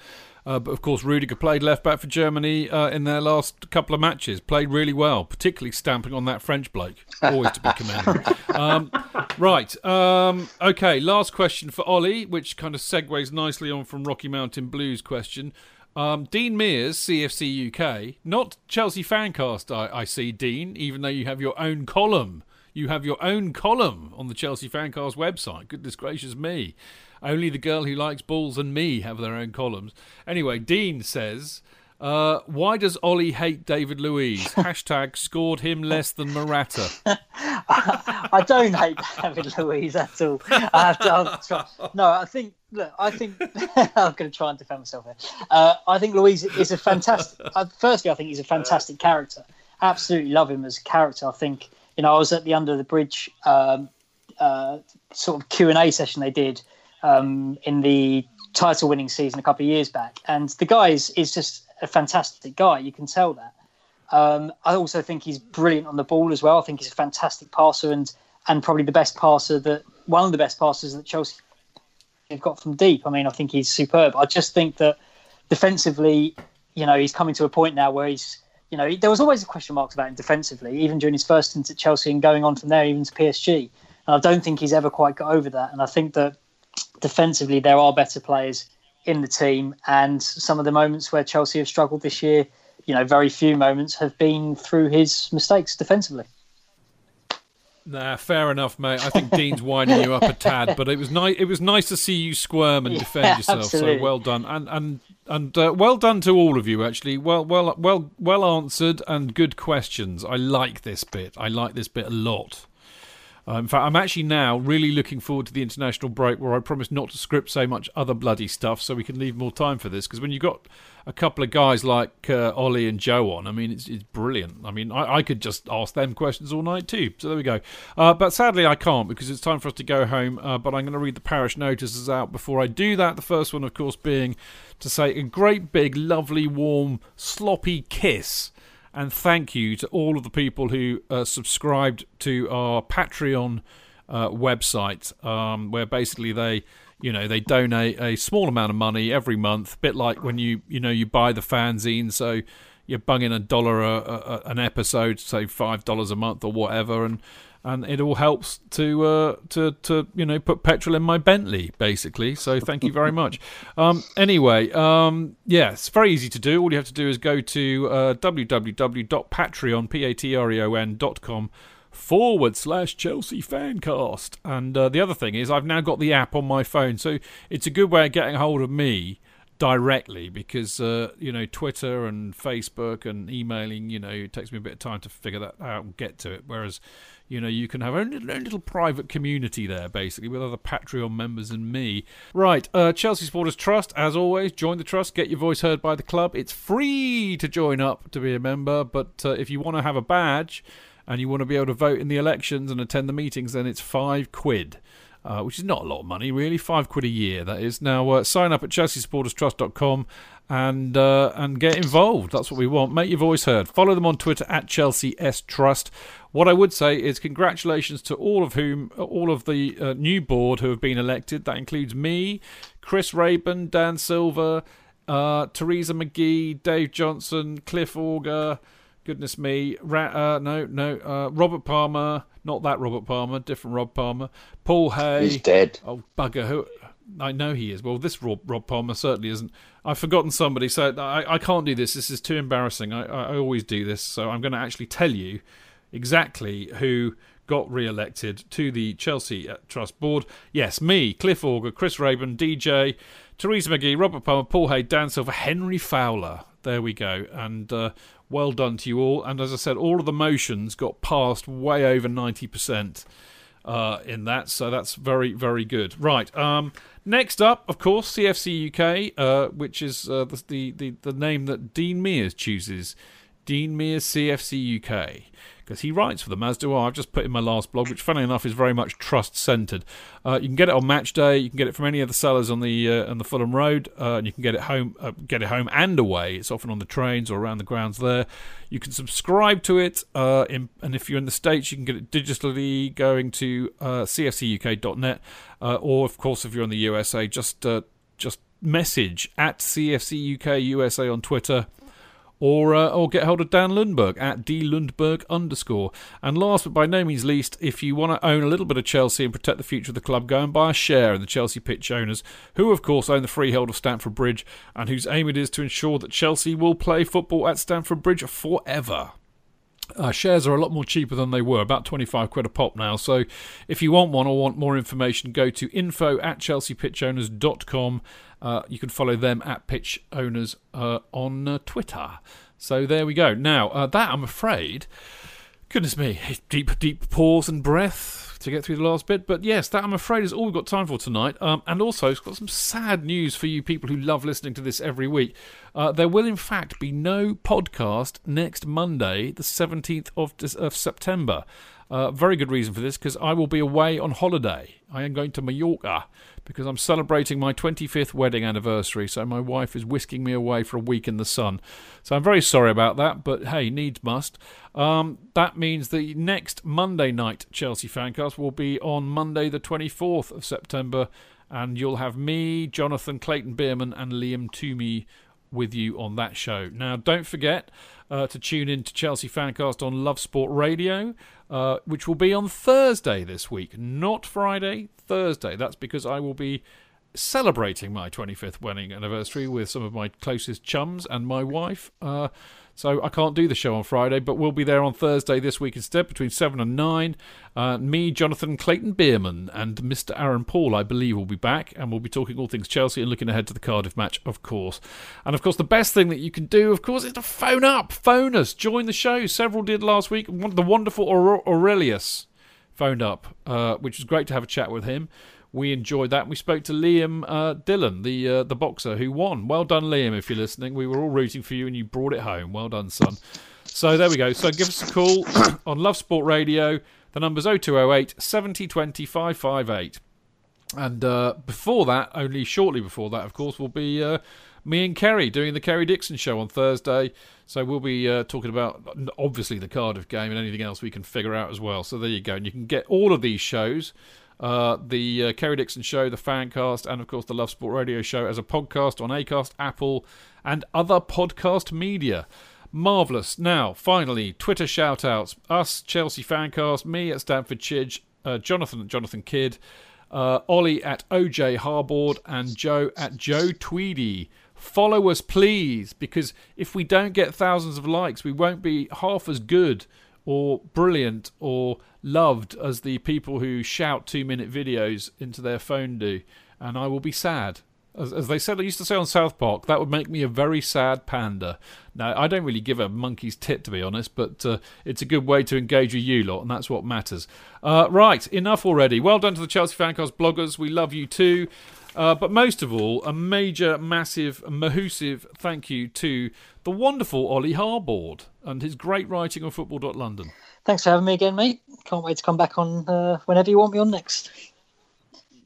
Uh, but of course, Rudiger played left back for Germany uh, in their last couple of matches. Played really well, particularly stamping on that French bloke. Always to be commended. Um, right. Um, okay. Last question for Ollie, which kind of segues nicely on from Rocky Mountain Blues question. Um, Dean Mears, CFC UK, not Chelsea Fancast. I, I see, Dean. Even though you have your own column, you have your own column on the Chelsea Fancast website. Goodness gracious me! Only the girl who likes balls and me have their own columns. Anyway, Dean says, uh, why does Ollie hate David Luiz? Hashtag scored him less than Morata. I don't hate David Luiz at all. I have to, try. No, I think. Look, I think I'm going to try and defend myself here. Uh, I think Luiz is a fantastic. Uh, firstly, I think he's a fantastic character. Absolutely love him as a character. I think you know I was at the Under the Bridge um, uh, sort of Q and A session they did um, in the title winning season a couple of years back. And the guy is, is just a fantastic guy. You can tell that. Um, I also think he's brilliant on the ball as well. I think he's a fantastic passer and and probably the best passer that one of the best passers that Chelsea have got from deep. I mean, I think he's superb. I just think that defensively, you know, he's coming to a point now where he's You know, there was always a question marks about him defensively, even during his first stint at Chelsea and going on from there even to PSG. And I don't think he's ever quite got over that. And I think that defensively there are better players in the team, and some of the moments where Chelsea have struggled this year, you know, very few moments have been through his mistakes defensively. Nah, fair enough, mate. I think Dean's winding you up a tad, but it was nice. It was nice to see you squirm and Yeah, defend yourself. absolutely. So well done, and and and uh, well done to all of you. Actually, well, well, well, well answered and good questions. I like this bit. I like this bit a lot. Uh, in fact, I'm actually now really looking forward to the international break where I promise not to script so much other bloody stuff so we can leave more time for this. Because when you've got a couple of guys like uh, Ollie and Joe on, I mean, it's, it's brilliant. I mean, I, I could just ask them questions all night too. So there we go. Uh, but sadly, I can't because it's time for us to go home. Uh, but I'm going to read the parish notices out before I do that. The first one, of course, being to say a great big, lovely, warm, sloppy kiss and thank you to all of the people who uh, subscribed to our Patreon uh, website, um, where basically they, you know, they donate a small amount of money every month, bit like when you, you know, you buy the fanzine, so you're bunging a dollar a, a, an episode, say five dollars a month or whatever, and and it all helps to uh, to to you know put petrol in my Bentley basically. So thank you very much. Um, anyway, um, yeah, it's very easy to do. All you have to do is go to uh, www.patreon p a t r e o n dot com forward slash Chelsea Fancast. And uh, the other thing is, I've now got the app on my phone, so it's a good way of getting hold of me directly because uh, you know Twitter and Facebook and emailing, you know, it takes me a bit of time to figure that out and get to it. Whereas, you know, you can have own own little private community there, basically, with other Patreon members and me. Right, uh, Chelsea Supporters Trust, as always, join the trust, get your voice heard by the club. It's free to join up to be a member, but uh, if you want to have a badge and you want to be able to vote in the elections and attend the meetings, then it's five quid. Uh, which is not a lot of money, really. Five quid a year, that is. Now, uh, sign up at chelseasupporterstrust.com and uh, and get involved. That's what we want. Make your voice heard. Follow them on Twitter at Chelsea S Trust. What I would say is congratulations to all of whom, all of the uh, new board who have been elected. That includes me, Chris Raben, Dan Silver, uh, Teresa McGee, Dave Johnson, Cliff Auger. Goodness me, Ra- uh, no, no, uh, Robert Palmer, not that Robert Palmer, different Rob Palmer, Paul Hay. He's dead. Oh bugger! Who? I know he is. Well, this Rob, Rob Palmer certainly isn't. I've forgotten somebody, so I, I can't do this. This is too embarrassing. I, I, I always do this, so I'm going to actually tell you exactly who got re-elected to the Chelsea uh, Trust Board. Yes, me, Cliff Auger, Chris Raben, DJ, Theresa McGee, Robert Palmer, Paul Hay, Dan Silver, Henry Fowler. There we go. And uh, well done to you all. And as I said, all of the motions got passed way over 90% uh, in that. So that's very, very good. Right. Um, next up, of course, CFC UK, uh, which is uh, the, the, the, the name that Dean Mears chooses. Dean Mears CFC UK. Because he writes for them, as do I. I've just put in my last blog, which, funny enough, is very much trust centred. Uh, you can get it on match day. You can get it from any of the sellers on the uh, on the Fulham Road, uh, and you can get it home, uh, get it home and away. It's often on the trains or around the grounds there. You can subscribe to it, uh, in, and if you're in the states, you can get it digitally going to uh, cfcuk.net, or of course, if you're in the USA, just just message at CFC UK USA on Twitter or uh, or get hold of Dan Lundberg at dlundberg underscore. And last but by no means least, if you want to own a little bit of Chelsea and protect the future of the club, go and buy a share in the Chelsea Pitch owners, who of course own the freehold of Stamford Bridge, and whose aim it is to ensure that Chelsea will play football at Stamford Bridge forever. Uh, shares are a lot more cheaper than they were, about 25 quid a pop now. So if you want one or want more information, go to info at chelseapitchowners.com. Uh, you can follow them at Pitch Owners uh, on uh, Twitter. So there we go. Now, uh, that I'm afraid, goodness me, deep, deep pause and breath to get through the last bit. But yes, that I'm afraid is all we've got time for tonight. Um, and also, it's got some sad news for you people who love listening to this every week. Uh, there will, in fact, be no podcast next Monday, the 17th of, of September. Uh, very good reason for this because I will be away on holiday. I am going to Mallorca because I'm celebrating my 25th wedding anniversary. So my wife is whisking me away for a week in the sun. So I'm very sorry about that, but hey, needs must. Um, that means the next Monday night Chelsea Fancast will be on Monday, the 24th of September, and you'll have me, Jonathan Clayton Beerman, and Liam Twomey with you on that show. Now, don't forget uh, to tune in to Chelsea Fancast on Love Sport Radio, uh, which will be on Thursday this week, not Friday, Thursday. That's because I will be celebrating my 25th wedding anniversary with some of my closest chums and my wife. Uh, so I can't do the show on Friday, but we'll be there on Thursday this week instead, between 7 and 9. Uh, me, Jonathan Clayton Bierman, and Mr. Aaron Paul, I believe, will be back, and we'll be talking all things Chelsea and looking ahead to the Cardiff match, of course. And of course, the best thing that you can do, of course, is to phone up, phone us, join the show. Several did last week. The wonderful Aurelius phoned up, uh, which was great to have a chat with him we enjoyed that. We spoke to Liam uh, Dillon, the uh, the boxer who won. Well done, Liam, if you're listening. We were all rooting for you, and you brought it home. Well done, son. So there we go. So give us a call on Love Sport Radio. The number's 0208 70 20 558. And uh, before that, only shortly before that, of course, will be uh, me and Kerry doing the Kerry Dixon show on Thursday. So we'll be uh, talking about obviously the Cardiff game and anything else we can figure out as well. So there you go. And you can get all of these shows uh, the uh, Kerry Dixon Show, the Fancast, and of course the Love Sport Radio Show as a podcast on Acast, Apple, and other podcast media. Marvellous. Now, finally, Twitter shout outs. Us, Chelsea Fancast, me at Stamford Chidge, uh, Jonathan at Jonathan Kidd, uh, Ollie at OJ Harbord, and Joe at Joe Tweedy. Follow us, please, because if we don't get thousands of likes, we won't be half as good or brilliant or loved as the people who shout two minute videos into their phone do. And I will be sad. As, as they said, I used to say on South Park, that would make me a very sad panda. Now, I don't really give a monkey's tit, to be honest, but uh, it's a good way to engage with you lot, and that's what matters. Uh, right, enough already. Well done to the Chelsea Fancast bloggers. We love you too. Uh, but most of all, a major, massive, mahoosive thank you to the wonderful Ollie Harbord and his great writing on football.london. Thanks for having me again, mate. Can't wait to come back on uh, whenever you want me on next.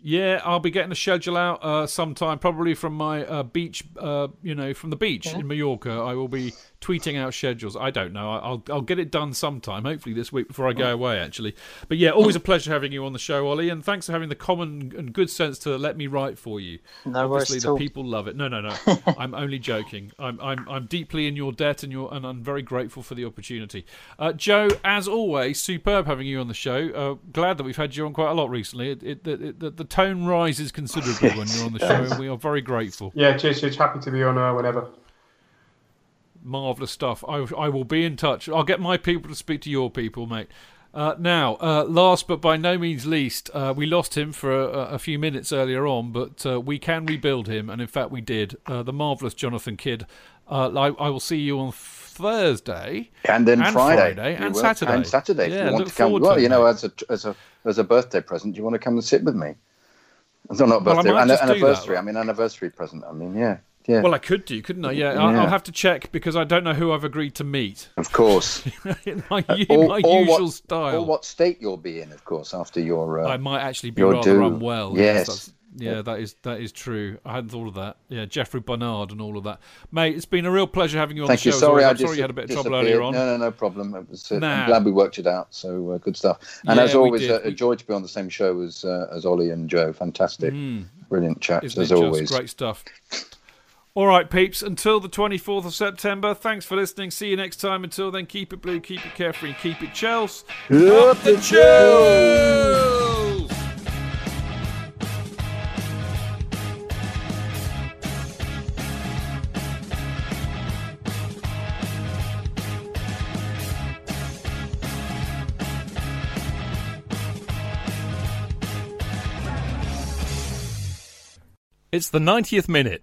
Yeah, I'll be getting a schedule out uh, sometime, probably from my uh, beach, uh, you know, from the beach yeah. in Mallorca. I will be tweeting out schedules. I don't know. I'll I'll get it done sometime. Hopefully this week before I go away, actually. But yeah, always a pleasure having you on the show, Ollie, and thanks for having the common and good sense to let me write for you. No Obviously, the people love it. No, no, no. I'm only joking. I'm I'm I'm deeply in your debt, and you're and I'm very grateful for the opportunity. Uh, Joe, as always, superb having you on the show. Uh, glad that we've had you on quite a lot recently. It, it, it, the, the tone rises considerably when you're on the show, and we are very grateful. Yeah, cheers, cheers. Happy to be on uh, whenever marvelous stuff. I, I will be in touch. I'll get my people to speak to your people, mate. Uh, now, uh, last but by no means least, uh, we lost him for a, a, few minutes earlier on, but uh, we can rebuild him, and in fact, we did. Uh, the marvellous Jonathan Kidd. Uh, I, I, will see you on Thursday, and then and Friday, Friday and Saturday, and Saturday. Yeah, if you want to come, well, you know, as a as a as a birthday present, do you want to come and sit with me. No, not birthday, well, I anniversary. I mean, anniversary present. I mean, yeah. Yeah. Well, I could do, couldn't I? Yeah, yeah. I'll, I'll, have to check because I don't know who I've agreed to meet. Of course, in my, in or, my or usual what, style. Or what state you'll be in, of course, after your. Uh, I might actually be rather do. unwell. Yes. yes yeah, that is that is true. I hadn't thought of that. Yeah, Jeffrey Bernard and all of that. Mate, it's been a real pleasure having you on Thank the show. You. Sorry, I'm I sorry you had a bit of trouble earlier on. No, no, no problem. It was, uh, nah. I'm glad we worked it out. So uh, good stuff. And yeah, as always, uh, a joy to be on the same show as uh, as Ollie and Joe. Fantastic, mm. brilliant chats Isn't as always. great stuff. All right, peeps. Until the 24th of September. Thanks for listening. See you next time. Until then, keep it blue, keep it carefree, keep it Chels. Up the Chels! It's the 90th minute.